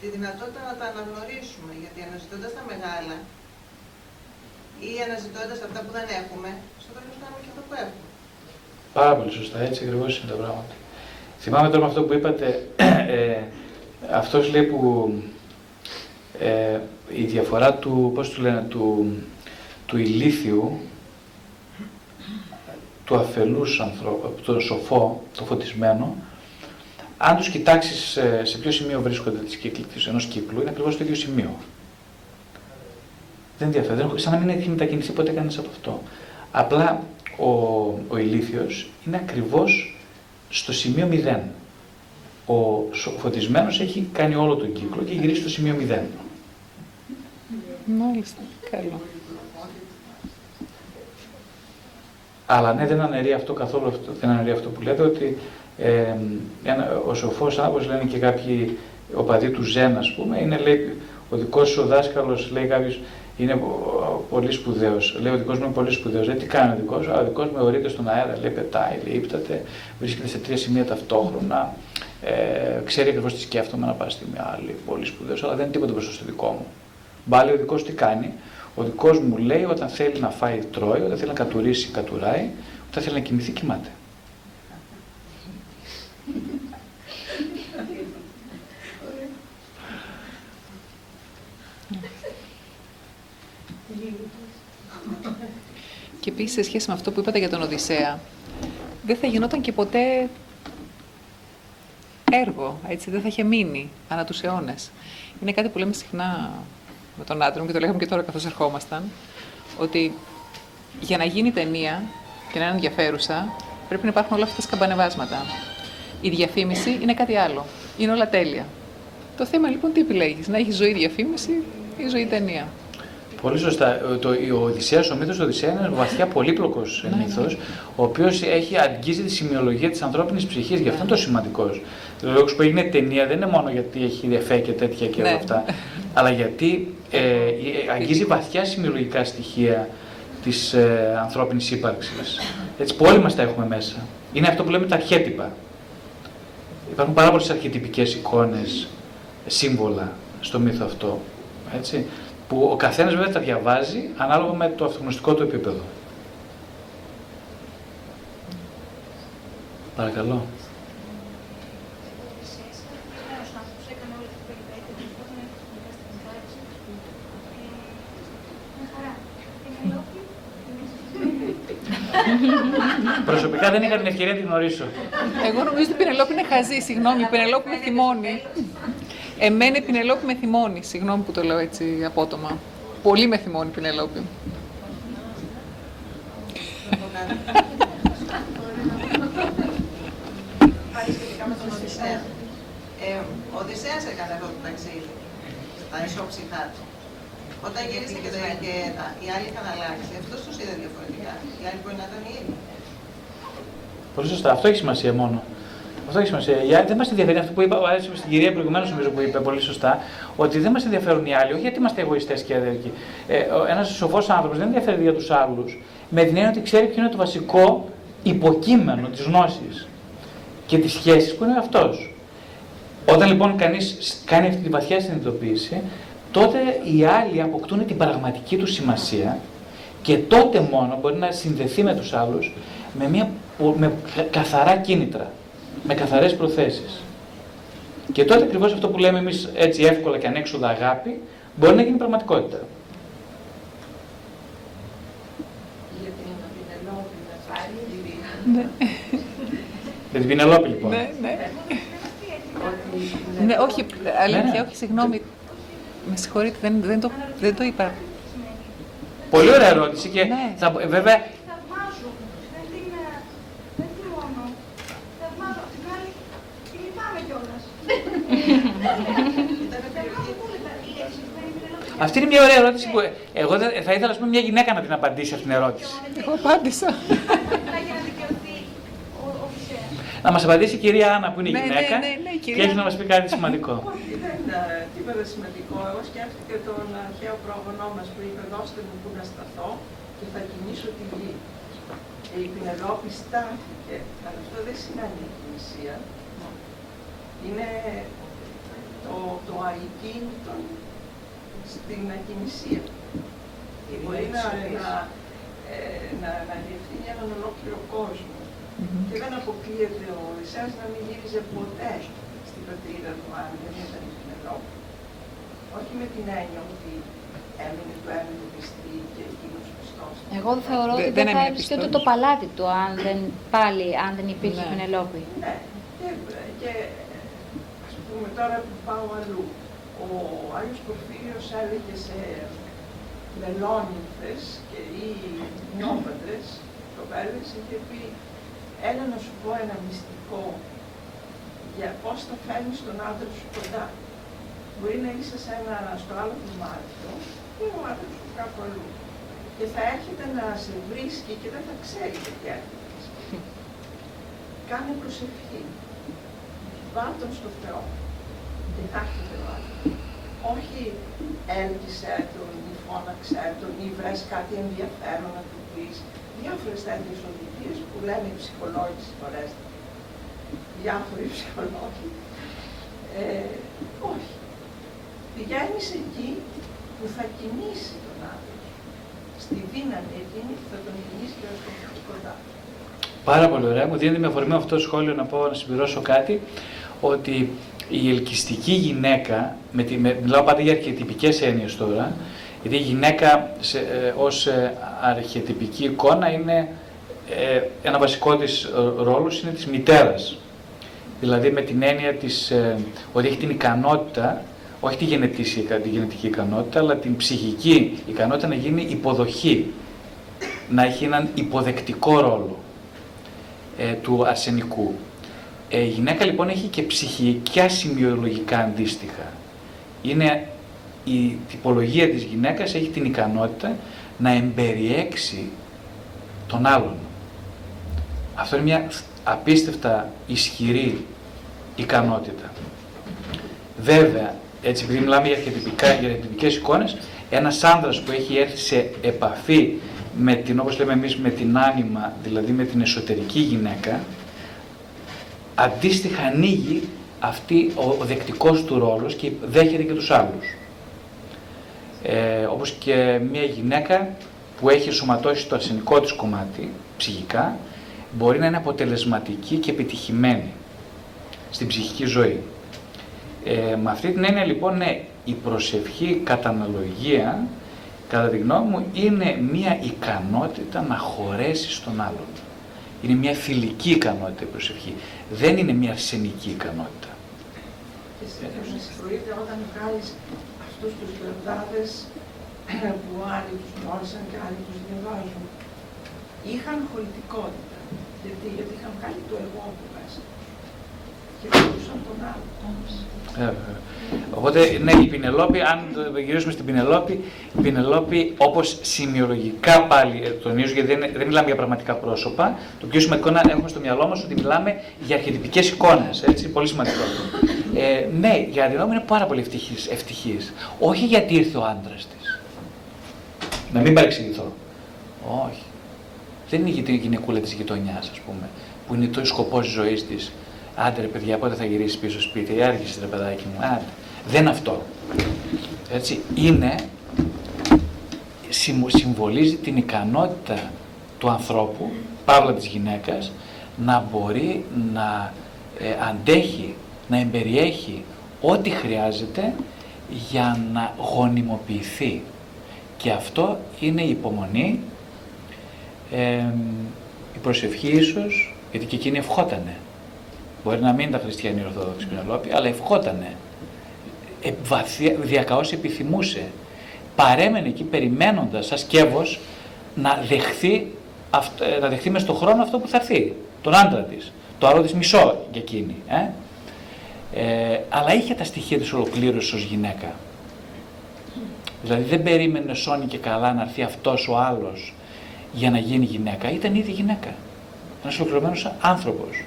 τη δυνατότητα να τα αναγνωρίσουμε, γιατί αναζητώντας τα μεγάλα ή αναζητώντας αυτά που δεν έχουμε, στο τέλος κάνουμε και αυτό που έχουμε. Πάρα πολύ σωστά, έτσι ακριβώς είναι τα πράγματα. Θυμάμαι τώρα με αυτό που είπατε, <clears throat> ε, αυτός λέει που ε, η διαφορά του, πώς του λένε, του, του ηλίθιου του αφελούς ανθρώπου, το σοφό, το φωτισμένο, αν τους κοιτάξεις σε, σε ποιο σημείο βρίσκονται της κύκλης, ενός κύκλου, είναι ακριβώς το ίδιο σημείο. Δεν ενδιαφέρει, σαν να μην έχει μετακινηθεί ποτέ κανείς από αυτό. Απλά ο, ο ηλίθιος είναι ακριβώς στο σημείο 0. Ο φωτισμένος έχει κάνει όλο τον κύκλο και γυρίσει στο σημείο 0. Μάλιστα, καλό. Αλλά ναι, δεν αναιρεί αυτό καθόλου, αυτό, δεν αναιρεί αυτό που λέτε, ότι ε, ένα, ο σοφός άνθρωπος, λένε και κάποιοι οπαδοί του Ζεν, ας πούμε, είναι, λέει, ο δικός σου δάσκαλος, λέει κάποιος, είναι πολύ σπουδαίος. Λέει, ο δικός μου είναι πολύ σπουδαίος. Λέει, τι κάνει ο δικός; Σου, ο δικός μου ορείται στον αέρα, λέει, πετάει, λέει, ύπταται, βρίσκεται σε τρία σημεία ταυτόχρονα, ε, ξέρει ακριβώς τι σκέφτομαι να πάει στη μια άλλη, πολύ σπουδαίος, αλλά δεν είναι τίποτα μπροστά στο δικό μου. Μπάλει ο δικός τι κάνει, ο δικός μου λέει όταν θέλει να φάει τρώει, όταν θέλει να κατουρίσει κατουράει, όταν θέλει να κοιμηθεί κοιμάται. Και επίσης σε σχέση με αυτό που είπατε για τον Οδυσσέα, δεν θα γινόταν και ποτέ έργο, έτσι, δεν θα είχε μείνει ανά τους αιώνες. Είναι κάτι που λέμε συχνά με τον άντρα μου και το λέγαμε και τώρα καθώς ερχόμασταν, ότι για να γίνει ταινία και να είναι ενδιαφέρουσα, πρέπει να υπάρχουν όλα αυτά τα σκαμπανεβάσματα. Η διαφήμιση είναι κάτι άλλο. Είναι όλα τέλεια. Το θέμα λοιπόν τι επιλέγεις, να έχεις ζωή διαφήμιση ή ζωή ταινία; Πολύ σωστά. Ε, το, ο Οδυσσέας, ο μύθος του Οδυσσέα είναι ένας βαθιά πολύπλοκος Ναι, ναι. μύθος, ο οποίος έχει αγγίζει τη σημειολογία της ανθρώπινης ψυχής, γι' αυτό είναι το σημαντικός. Ο λόγος που έγινε ταινία δεν είναι μόνο γιατί έχει εφέ και τέτοια και όλα Ναι. αυτά, αλλά γιατί ε, ε, αγγίζει βαθιά σημειολογικά στοιχεία της ε, ανθρώπινης ύπαρξης. Έτσι, που όλοι μας τα έχουμε μέσα. Είναι αυτό που λέμε τα αρχέτυπα. Υπάρχουν πάρα πολλές αρχετυπικές εικόνες, σύμβολα στο μύθο αυτό. Έτσι, που ο καθένας βέβαια τα διαβάζει ανάλογα με το αυτογνωστικό του επίπεδο. Παρακαλώ. Προσωπικά δεν είχα την ευκαιρία να την γνωρίσω. Εγώ νομίζω ότι η Πινελόπη είναι χαζή, συγγνώμη, η Πινελόπη με θυμώνει. Εμένα η Πινελόπη με θυμώνει, συγγνώμη που το λέω έτσι απότομα. Πολύ με θυμώνει η Πινελόπη. Πάλι σχετικά με τον Οδυσσέα. Ε, ο Οδυσσέας έκανε αυτό το ταξίδι, τα ισόψυχά του. Όταν γύρισε και, το, και τα, οι άλλοι είχαν αλλάξει, αυτός τους είδε διαφορετικά. Οι άλλοι μπορεί να ήταν οι ίδιοι. Πολύ σωστά. Αυτό έχει σημασία μόνο. Αυτό έχει σημασία. Οι άλλοι δεν μας ενδιαφέρει αυτό που είπα, άρεσε στην κυρία προηγουμένως, νομίζω που είπε πολύ σωστά, ότι δεν μας ενδιαφέρουν οι άλλοι, όχι γιατί είμαστε εγωιστές και αδερκοί. Ε, Ένας σοφός άνθρωπος δεν ενδιαφέρει για τους άλλους, με την έννοια ότι ξέρει ποιο είναι το βασικό υποκείμενο της γνώσης και της σχέσης που είναι αυτός. Όταν λοιπόν κανείς κάνει αυτή τη βαθιά συνειδητοποίηση, τότε οι άλλοι αποκτούν την πραγματική τους σημασία και τότε μόνο μπορεί να συνδεθεί με τους άλλους με, μια, με κα- καθαρά κίνητρα, με καθαρές προθέσεις. Και τότε ακριβώς αυτό που λέμε εμείς έτσι εύκολα και ανέξοδα αγάπη μπορεί να γίνει πραγματικότητα. Για την Πινελόπη να σας κυρία. Ναι, Για την Πινελόπη λοιπόν. ναι, ναι. Ότι η Ναι, Πινελόπη- όχι, αλήθεια, ναι. όχι, συγγνώμη. Με συγχωρείτε, δεν, δεν, το, δεν το είπα. Πολύ ωραία ερώτηση και Ναι. θα, βέβαια Θαυμάζω. Δεν την, ε, δεν θυμώνω. Θαυμάζω. Απ' την άλλη, τη λυπάμαι κιόλας. Θαυμάζω πολύ τα σχέση με την Πινελόπη. αυτή είναι μια ωραία ερώτηση που ε, εγώ δεν- θα ήθελα ας πούμε, μια γυναίκα να την απαντήσει αυτήν την ερώτηση. Εγώ απάντησα. Για να δικαιωθεί ο Οδυσσέας. Να μας απαντήσει η κυρία Άννα που είναι Ναι, ναι, γυναίκα ναι, ναι, η και κυρία έχει να μας πει κάτι σημαντικό. <laughs> Όχι, δεν είναι τίποτα σημαντικό. Εγώ σκέφτηκα τον αρχαίο πρόγονό μας που είπε: Δώστε μου που να σταθώ και θα κινήσω τη γη. Και η Πινελόπη στάθηκε, αλλά αυτό δεν σημαίνει εκκινησία. Είναι το, το ακίνητο στην ακινησία. Μπορεί να, να, ε, να, να διευθύνει έναν ολόκληρο κόσμο. Και δεν αποκλείεται ο Οδυσσέας να μην γύριζε ποτέ στην πατρίδα του αν δεν ήταν η Πινελόπη. Όχι με την έννοια ότι έμεινε του έμεινε πιστή και εκείνος πιστός. Εγώ θεωρώ Δεν- ότι δεν δεν θα έμεινε έβρισκε ούτε πιστός. το παλάτι του αν δεν, πάλι, αν δεν υπήρχε Ναι. Πενελόπη. Ναι, και, και ας πούμε τώρα που πάω αλλού, ο Άγιος Πορφύριος έλεγε σε μελόνυμφες και ή νόμπαντες κοπέλες, είχε πει έλα να σου πω ένα μυστικό για πώς θα φέρνεις τον άντρα σου κοντά. Μπορεί να είσαι σε ένα, στο άλλο δωμάτιο και ο άντρας σου κάπου αλλού. Και θα έρχεται να σε βρίσκει και δεν θα ξέρει γιατί έρχεται. Κάνε προσευχή. Βάλ' τον στο Θεό. Και θα έρχεται ο άντρας. Όχι έλκυσε τον ή φώναξε τον ή βρες κάτι ενδιαφέρον να του πεις. Διάφορες τέτοιες οδηγίες που λένε οι ψυχολόγοι φορές. Διάφοροι ψυχολόγοι. Ε, όχι. Πηγαίνεις εκεί που θα κινήσει τον άντρα σου. Στη δύναμη εκείνη που θα τον κινήσει και θα τον φέρει κοντά. Πάρα πολύ ωραία. Μου δίνεται με αφορμή αυτό το σχόλιο να πω να συμπληρώσω κάτι ότι η ελκυστική γυναίκα, με τη, με, μιλάω πάντα για αρχιετυπικές έννοιες τώρα, γιατί η γυναίκα σε, ε, ως ε, αρχιετυπική εικόνα είναι ε, ένα βασικό της ε, ρόλος είναι της μητέρας. Δηλαδή με την έννοια της, ε, ότι έχει την ικανότητα, όχι τη γενετήσια, τη γενετική ικανότητα, αλλά την ψυχική ικανότητα να γίνει υποδοχή, να έχει έναν υποδεκτικό ρόλο ε, του αρσενικού. Ε, η γυναίκα λοιπόν έχει και ψυχικά σημειολογικά αντίστοιχα. Είναι η τυπολογία της γυναίκας έχει την ικανότητα να εμπεριέξει τον άλλον. Αυτό είναι μια απίστευτα ισχυρή ικανότητα. Βέβαια, έτσι επειδή μιλάμε για, αρχιτυπικά, για αρχιτυπικές εικόνες, ένας άνδρας που έχει έρθει σε επαφή με την, όπως λέμε εμείς, με την άνοιμα, δηλαδή με την εσωτερική γυναίκα, αντίστοιχα ανοίγει αυτή ο, ο δεκτικός του ρόλος και δέχεται και τους άλλους. Ε, όπως και μια γυναίκα που έχει σωματώσει το αρσενικό της κομμάτι, ψυχικά, μπορεί να είναι αποτελεσματική και επιτυχημένη στην ψυχική ζωή. Ε, με αυτή την έννοια λοιπόν, ναι, η προσευχή κατά αναλογία, κατά τη γνώμη μου, είναι μια ικανότητα να χωρέσεις στον άλλον. Είναι μια φιλική ικανότητα η προσευχή. Δεν είναι μια αρσενική ικανότητα. Και σε όταν βγάλεις αυτούς τους λεπτάδες που άλλοι τους γνώρισαν και άλλοι τους διαβάζουν. Είχαν χωρητικότητα. Γιατί, γιατί είχαν βγάλει το εγώ από μέσα. Και μπορούσαν τον άλλο. Ε, οπότε, ναι, η Πινελόπη, αν γυρίσουμε στην Πινελόπη, η Πινελόπη όπως σημειολογικά πάλι ε, τονίζω, γιατί δεν, δεν μιλάμε για πραγματικά πρόσωπα, το πιο σημαντικό να έχουμε στο μυαλό μας ότι μιλάμε για αρχιτυπικέ εικόνες. Έτσι, πολύ σημαντικό. Ε, ναι, για την είναι πάρα πολύ ευτυχής. Όχι γιατί ήρθε ο άντρας της. Να μην παρεξηγηθώ. Όχι. Δεν είναι γιατί η γυναικούλα της γειτονιάς, ας πούμε, που είναι το σκοπός της ζωής της Άντε ρε παιδιά, πότε θα γυρίσει πίσω σπίτι, άργησε ρε παιδάκι μου, άντε. Δεν είναι αυτό. Έτσι, είναι, συμβολίζει την ικανότητα του ανθρώπου, παύλα της γυναίκας, να μπορεί να ε, αντέχει, να εμπεριέχει ό,τι χρειάζεται για να γονιμοποιηθεί. Και αυτό είναι η υπομονή, η προσευχή ίσως, γιατί και εκείνη ευχότανε. Μπορεί να μην ήταν χριστιανή Ορθόδοξη Πινελόπη, αλλά ευχότανε. Ε, διακαώς επιθυμούσε. Παρέμενε εκεί περιμένοντας σαν σκεύος να δεχθεί, ε, να δεχθεί μες στον χρόνο αυτό που θα έρθει. Τον άντρα της. Το άλλο της μισό για εκείνη. Ε; Ε, αλλά είχε τα στοιχεία της ολοκλήρωσης ως γυναίκα. Δηλαδή δεν περίμενε σώνει και καλά να έρθει αυτός ο άλλος για να γίνει γυναίκα. Ήταν ήδη γυναίκα. Ένας ολοκληρωμένος άνθρωπος.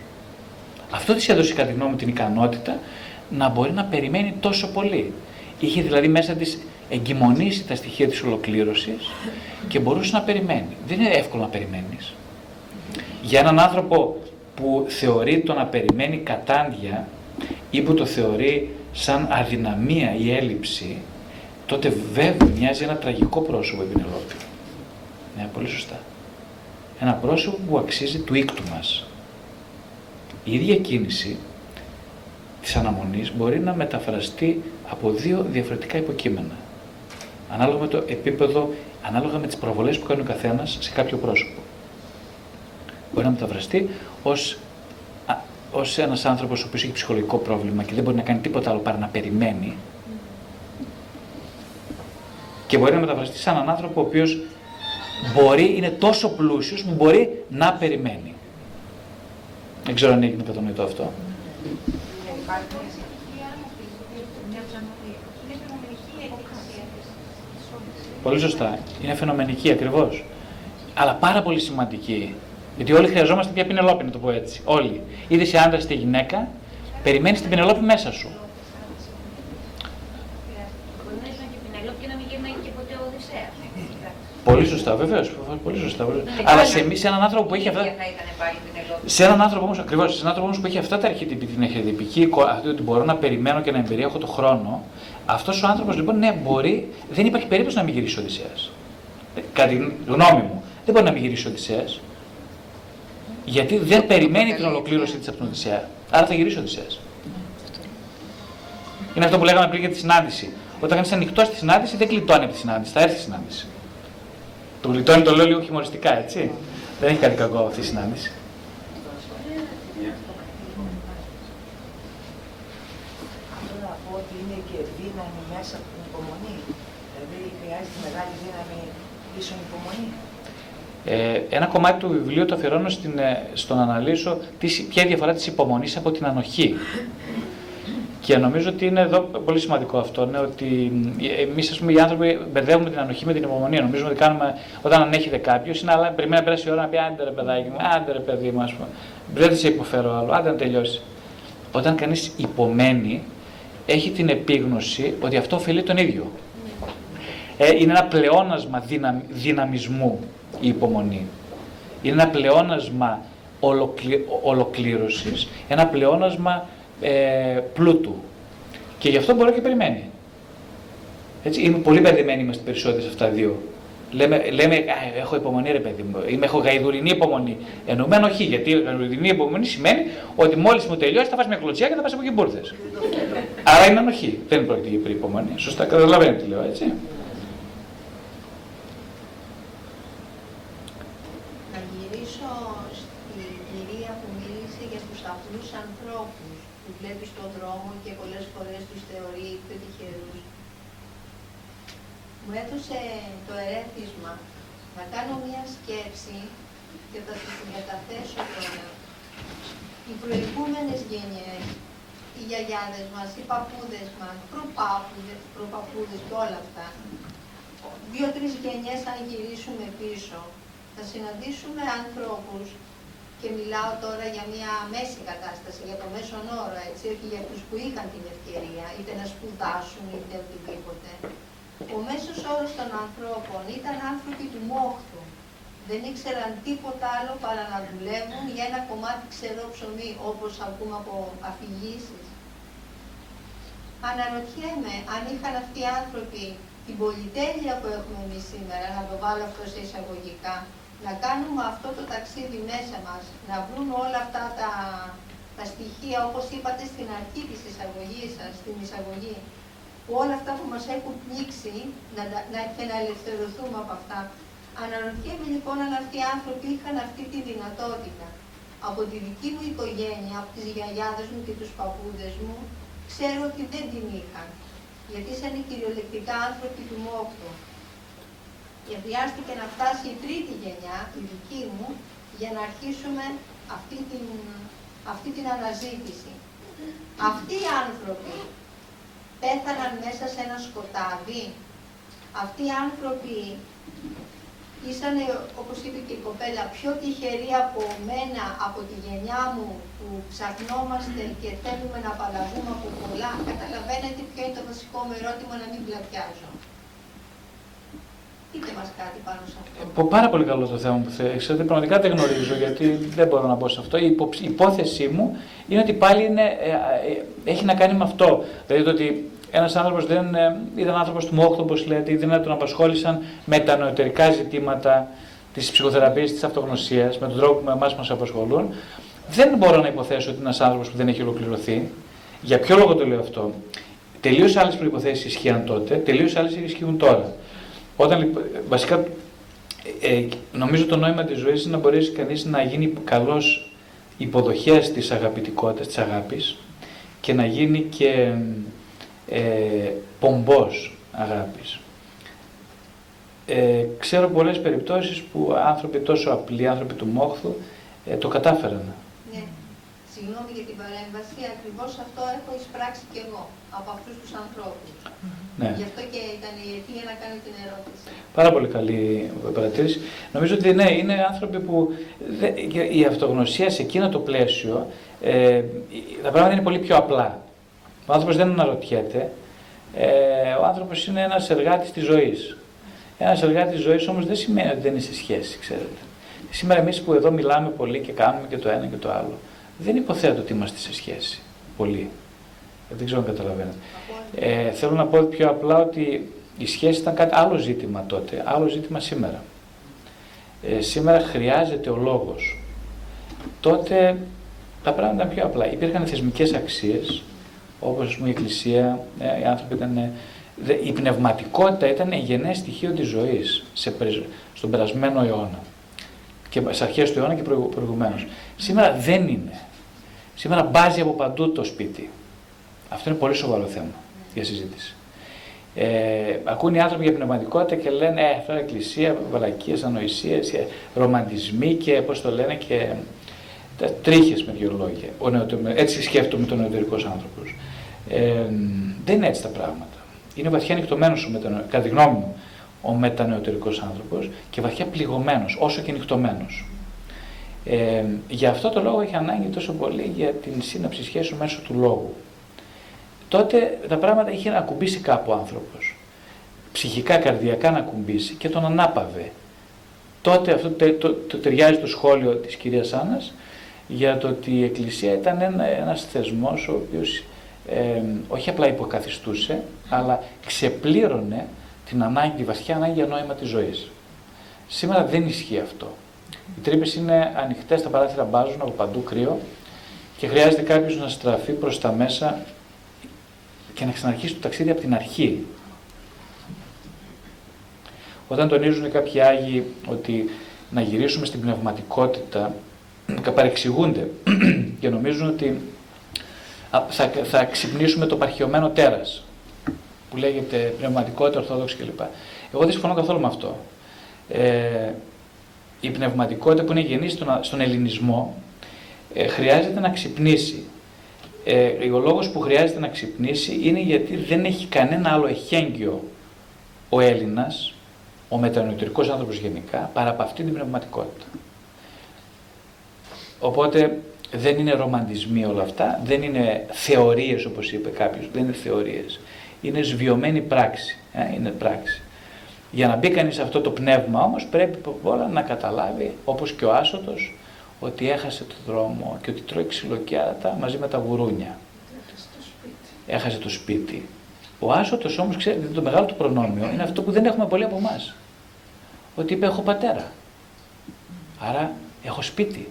Αυτό της έδωσε κατά τη γνώμη την ικανότητα να μπορεί να περιμένει τόσο πολύ. Είχε δηλαδή μέσα της εγκυμονήσει τα στοιχεία της ολοκλήρωσης και μπορούσε να περιμένει. Δεν είναι εύκολο να περιμένεις. Για έναν άνθρωπο που θεωρεί το να περιμένει κατάντια ή που το θεωρεί σαν αδυναμία ή έλλειψη, τότε βέβαια μοιάζει ένα τραγικό πρόσωπο η Πινελόπη. Ναι, πολύ σωστά. Ένα πρόσωπο που αξίζει του ίκτου μας η ίδια κίνηση της αναμονής μπορεί να μεταφραστεί από δύο διαφορετικά υποκείμενα. Ανάλογα με το επίπεδο, ανάλογα με τις προβολές που κάνει ο καθένας σε κάποιο πρόσωπο. Μπορεί να μεταφραστεί ως, ως ένας άνθρωπος ο οποίος έχει ψυχολογικό πρόβλημα και δεν μπορεί να κάνει τίποτα άλλο παρά να περιμένει και μπορεί να μεταφραστεί σαν έναν άνθρωπο ο οποίος μπορεί, είναι τόσο πλούσιος που μπορεί να περιμένει. Δεν ξέρω αν έγινε κατανοητό αυτό. Πολύ σωστά. Είναι φαινομενική ακριβώς. Αλλά πάρα πολύ σημαντική. Γιατί όλοι χρειαζόμαστε μια πινελόπη, να το πω έτσι. Όλοι. Είτε σε άντρα είτε γυναίκα, περιμένεις την πινελόπη μέσα σου. Πολύ σωστά, βεβαίως. Πολύ σωστά. Αλλά σε, σε έναν άνθρωπο που έχει αυτά. Σε έναν άνθρωπο όμως, ακριβώς, σε έναν άνθρωπο όμως που έχει αυτά τα αρχιτυπική, την αρχιτυπική αυτή ότι μπορώ να περιμένω και να εμπεριέχω το χρόνο, αυτός ο άνθρωπος λοιπόν, ναι, μπορεί, δεν υπάρχει περίπτωση να μην γυρίσει ο Οδυσσέας. Ε, κατά τη γνώμη μου, δεν μπορεί να μην γυρίσει ο Οδυσσέας. Γιατί δεν περιμένει την ολοκλήρωση της από τον Οδυσσέα. Άρα θα γυρίσει ο Οδυσσέας. Είναι αυτό που λέγαμε πριν για τη συνάντηση. Όταν κάνεις ανοιχτό στη συνάντηση, δεν κλειτώνει από τη συνάντηση, θα έρθει η συνάντηση. Το γλιτώνει το λέω λίγο χειμωριστικά, έτσι. Δεν έχει κάτι κακό αυτή η συνάντηση. μέσα από την υπομονή. Δηλαδή χρειάζεται μεγάλη δύναμη ίσον υπομονή. Ε, ένα κομμάτι του βιβλίου το αφιερώνω στην, ε, στο να αναλύσω τι, ποια είναι η διαφορά της υπομονής από την ανοχή. Και νομίζω ότι είναι εδώ πολύ σημαντικό αυτό, ναι, ότι εμείς οι άνθρωποι μπερδεύουμε την ανοχή με την υπομονή. Νομίζουμε ότι κάνουμε, όταν ανέχεται κάποιος, είναι αλλά περιμένει να περάσει η ώρα να πει άντε ρε παιδάκι μου, άντε ρε παιδί μου, ας πούμε. Δεν σε υποφέρω άλλο, άντε να τελειώσει. Όταν κανείς υπομένει, έχει την επίγνωση ότι αυτό ωφελεί τον ίδιο. Ε, είναι ένα πλεόνασμα δυναμισμού η υπομονή. Είναι ένα πλεόνασμα ολοκλη, ολοκλήρωσης, ένα πλεόνασμα ε, πλούτου. Και γι' αυτό μπορεί και περιμένει. Έτσι, είμαι πολύ μπερδεμένοι είμαστε περισσότεροι σε αυτά τα δύο. Λέμε, λέμε α, έχω υπομονή ρε παιδί μου, είμαι, έχω γαϊδουρινή υπομονή. Εννοούμε ανοχή, γιατί η γαϊδουρινή υπομονή σημαίνει ότι μόλις μου τελειώσει θα φας μια κλωτσιά και θα πας από εκεί μπουρδες. Άρα είναι ανοχή, δεν πρόκειται για υπομονή. Σωστά, καταλαβαίνετε τι λέω, έτσι. Μου έδωσε το ερέθισμα να κάνω μία σκέψη και θα σας την μεταθέσω τώρα. Οι προηγούμενες γενιές, οι γιαγιάδες μας, οι παππούδες μας, προπάπουδες, προπαππούδες και όλα αυτά, δύο-τρεις γενιές αν γυρίσουμε πίσω, θα συναντήσουμε ανθρώπους και μιλάω τώρα για μια μέση κατάσταση, για το μέσον όρο, έτσι, όχι για τους που είχαν την ευκαιρία, είτε να σπουδάσουν, είτε οτιδήποτε, ο μέσος όρος των ανθρώπων ήταν άνθρωποι του μόχθου. Δεν ήξεραν τίποτα άλλο παρά να δουλεύουν για ένα κομμάτι ξερό ψωμί, όπως ακούμε από αφηγήσεις. Αναρωτιέμαι αν είχαν αυτοί οι άνθρωποι την πολυτέλεια που έχουμε εμείς σήμερα, να το βάλω αυτό σε εισαγωγικά, να κάνουμε αυτό το ταξίδι μέσα μας, να βρουν όλα αυτά τα, τα στοιχεία, όπως είπατε στην αρχή της εισαγωγής σας, στην εισαγωγή, όλα αυτά που μας έχουν πνίξει να, να, και να ελευθερωθούμε από αυτά. Αναρωτιέμαι λοιπόν αν αυτοί οι άνθρωποι είχαν αυτή τη δυνατότητα. Από τη δική μου οικογένεια, από τις γιαγιάδες μου και τους παππούδες μου, ξέρω ότι δεν την είχαν. Γιατί ήσαν κυριολεκτικά άνθρωποι του μόχτου. Και χρειάστηκε να φτάσει η τρίτη γενιά, η δική μου, για να αρχίσουμε αυτή την, αυτή την αναζήτηση. Αυτοί οι άνθρωποι πέθαναν μέσα σε ένα σκοτάδι. Αυτοί οι άνθρωποι ήσαν, όπως είπε και η κοπέλα, πιο τυχεροί από μένα, από τη γενιά μου, που ψαχνόμαστε και θέλουμε να απαλλαγούμε από πολλά. Καταλαβαίνετε ποιο είναι το βασικό μου ερώτημα να μην πλατιάζω. Πείτε μας κάτι πάνω σε αυτό. Πάρα πολύ καλό το θέμα που θες. Πραγματικά δεν γνωρίζω γιατί δεν μπορώ να πω σε αυτό. Η υπόθεσή μου είναι ότι πάλι είναι, ε, ε, έχει να κάνει με αυτό. Δηλαδή το ότι ένας άνθρωπος δεν ε, ήταν άνθρωπος του μόχθου, όπως λέτε, ή δεν τον απασχόλησαν με τα νοητερικά ζητήματα της ψυχοθεραπείας, της αυτογνωσίας, με τον τρόπο που εμάς μας απασχολούν. Δεν μπορώ να υποθέσω ότι είναι ένας άνθρωπος που δεν έχει ολοκληρωθεί. Για ποιο λόγο το λέω αυτό; Τελείως άλλες προποθέσει ισχύαν τότε, τελείως άλλες ισχύουν τώρα. Όταν, βασικά, ε, νομίζω το νόημα της ζωής είναι να μπορέσει κανείς να γίνει καλός υποδοχέας της αγαπητικότητας, της αγάπης και να γίνει και ε, πομπός αγάπης. Ε, ξέρω πολλές περιπτώσεις που άνθρωποι τόσο απλοί, άνθρωποι του μόχθου, ε, το κατάφεραν. Ναι. Συγγνώμη για την παρέμβαση, ακριβώς αυτό έχω εισπράξει και εγώ από αυτούς τους ανθρώπους. Ναι. Γι' αυτό και ήταν η αιτία να κάνω την ερώτηση. Πάρα πολύ καλή παρατήρηση. Νομίζω ότι ναι, είναι άνθρωποι που η αυτογνωσία σε εκείνο το πλαίσιο, ε, τα πράγματα είναι πολύ πιο απλά. Ο άνθρωπος δεν αναρωτιέται. Ε, ο άνθρωπος είναι ένας εργάτης της ζωής. Ένας εργάτης της ζωής όμως δεν σημαίνει ότι δεν είναι σε σχέση, ξέρετε. Σήμερα εμείς που εδώ μιλάμε πολύ και κάνουμε και το ένα και το άλλο, δεν υποθέτω ότι είμαστε σε σχέση. Πολύ. Δεν ξέρω αν καταλαβαίνετε. Ε, θέλω να πω πιο απλά ότι η σχέση ήταν κάτι άλλο ζήτημα τότε, άλλο ζήτημα σήμερα. Ε, σήμερα χρειάζεται ο λόγος. Τότε τα πράγματα ήταν πιο απλά. Υπήρχαν θεσμικές αξίες, όπως πούμε η Εκκλησία, ε, οι άνθρωποι ήταν, ε, η πνευματικότητα ήταν γενναίες στοιχείο της ζωής σε, στον περασμένο αιώνα και σε αρχές του αιώνα και προηγουμένως. Σήμερα δεν είναι. Σήμερα μπάζει από παντού το σπίτι. Αυτό είναι πολύ σοβαρό θέμα για συζήτηση. Ε, ακούν οι άνθρωποι για πνευματικότητα και λένε ε, αυτό είναι εκκλησία, βαλακίες, ανοησίες, ε, ρομαντισμοί και πώς το λένε και τρίχες με δύο λόγια. έτσι σκέφτομαι τον νεωτερικό άνθρωπος. Ε, δεν είναι έτσι τα πράγματα. Είναι βαθιά νυχτωμένο, κατά τη γνώμη μου, ο μετανεωτερικός άνθρωπος και βαθιά πληγωμένος, όσο και νυχτωμένος. Ε, γι' αυτό το λόγο έχει ανάγκη τόσο πολύ για την σύναψη σχέσεων μέσω του λόγου. Τότε τα πράγματα είχε να ακουμπήσει κάπου ο άνθρωπος. Ψυχικά, καρδιακά να ακουμπήσει και τον ανάπαβε. Τότε αυτό το, το, το, ταιριάζει το σχόλιο της κυρίας Άννας για το ότι η Εκκλησία ήταν ένα, ένας θεσμός ο οποίος ε, όχι απλά υποκαθιστούσε, αλλά ξεπλήρωνε την ανάγκη, τη βαθιά ανάγκη για νόημα της ζωής. Σήμερα δεν ισχύει αυτό. Οι τρύπες είναι ανοιχτές, τα παράθυρα μπάζουν από παντού κρύο και χρειάζεται κάποιος να στραφεί προς τα μέσα και να ξαναρχίσει το ταξίδι από την αρχή. Όταν τονίζουν κάποιοι Άγιοι ότι να γυρίσουμε στην πνευματικότητα, <clears throat> παρεξηγούνται <clears throat> και νομίζουν ότι θα, θα ξυπνήσουμε το παρχιωμένο τέρας που λέγεται πνευματικότητα, ορθόδοξη κλπ. Εγώ δεν συμφωνώ καθόλου με αυτό. Ε, η πνευματικότητα που είναι γεννή στον, ελληνισμό ε, χρειάζεται να ξυπνήσει. Ε, ο λόγος που χρειάζεται να ξυπνήσει είναι γιατί δεν έχει κανένα άλλο εχέγγυο ο Έλληνας, ο μετανοητρικός άνθρωπος γενικά, παρά από αυτή την πνευματικότητα. Οπότε δεν είναι ρομαντισμοί όλα αυτά, δεν είναι θεωρίες όπως είπε κάποιος, δεν είναι θεωρίες. Είναι σβιωμένη πράξη, ε, είναι πράξη. Για να μπει κανείς σε αυτό το πνεύμα όμως πρέπει όλα να καταλάβει όπως και ο Άσωτος ότι έχασε το δρόμο και ότι τρώει ξυλοκιάτα μαζί με τα γουρούνια. Έχασε το σπίτι. Ο Άσωτος όμως ξέρετε το μεγάλο του προνόμιο είναι αυτό που δεν έχουμε πολλοί από εμάς. Ότι είπε έχω πατέρα. Άρα έχω σπίτι.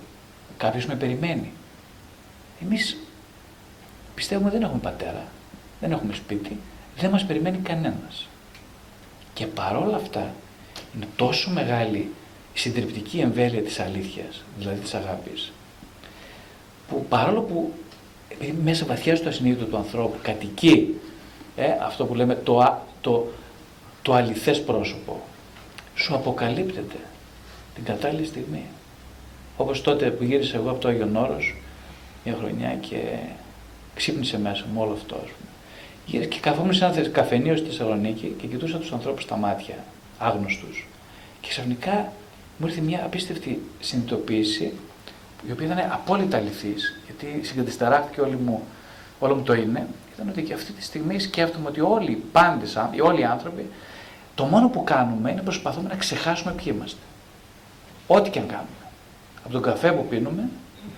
Κάποιος με περιμένει. Εμείς πιστεύουμε δεν έχουμε πατέρα. Δεν έχουμε σπίτι. Δεν μας περιμένει κανένας. Και παρόλα αυτά είναι τόσο μεγάλη η συντριπτική εμβέλεια της αλήθειας, δηλαδή της αγάπης, που παρόλο που μέσα βαθιά στο ασυνείδητο του ανθρώπου κατοικεί ε, αυτό που λέμε το, το, το αληθές πρόσωπο, σου αποκαλύπτεται την κατάλληλη στιγμή. Όπως τότε που γύρισα εγώ από το Άγιον Όρος, μια χρονιά και ξύπνησε μέσα μου όλο αυτό. Και καθόμουν σε ένα καφενείο στη Θεσσαλονίκη και κοιτούσα τους ανθρώπους στα μάτια, άγνωστους. Και ξαφνικά μου ήρθε μια απίστευτη συνειδητοποίηση, η οποία ήταν απόλυτα αληθής, γιατί συγκατισταράχθηκε όλη μου, όλο μου το είναι, ήταν ότι και αυτή τη στιγμή σκέφτομαι ότι όλοι οι πάντες, όλοι οι άνθρωποι, το μόνο που κάνουμε είναι προσπαθούμε να ξεχάσουμε ποιοι είμαστε. Ό,τι και αν κάνουμε. Από τον καφέ που πίνουμε,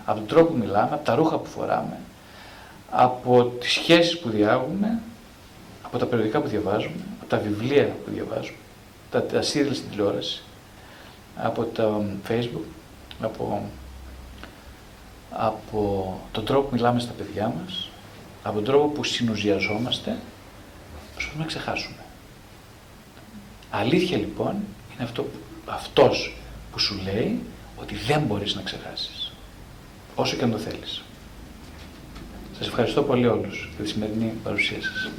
από τον τρόπο που μιλάμε, από τα ρούχα που φοράμε, από τις σχέσεις που διάγουμε, από τα περιοδικά που διαβάζουμε, από τα βιβλία που διαβάζουμε, τα, τα στην τηλεόραση, από το facebook, από, από τον τρόπο που μιλάμε στα παιδιά μας, από τον τρόπο που συνουζιαζόμαστε, προσπαθούμε να ξεχάσουμε. Αλήθεια λοιπόν είναι αυτό, αυτός που σου λέει ότι δεν μπορείς να ξεχάσεις, όσο και αν το θέλεις. Σας ευχαριστώ πολύ όλους για τη σημερινή παρουσία σας.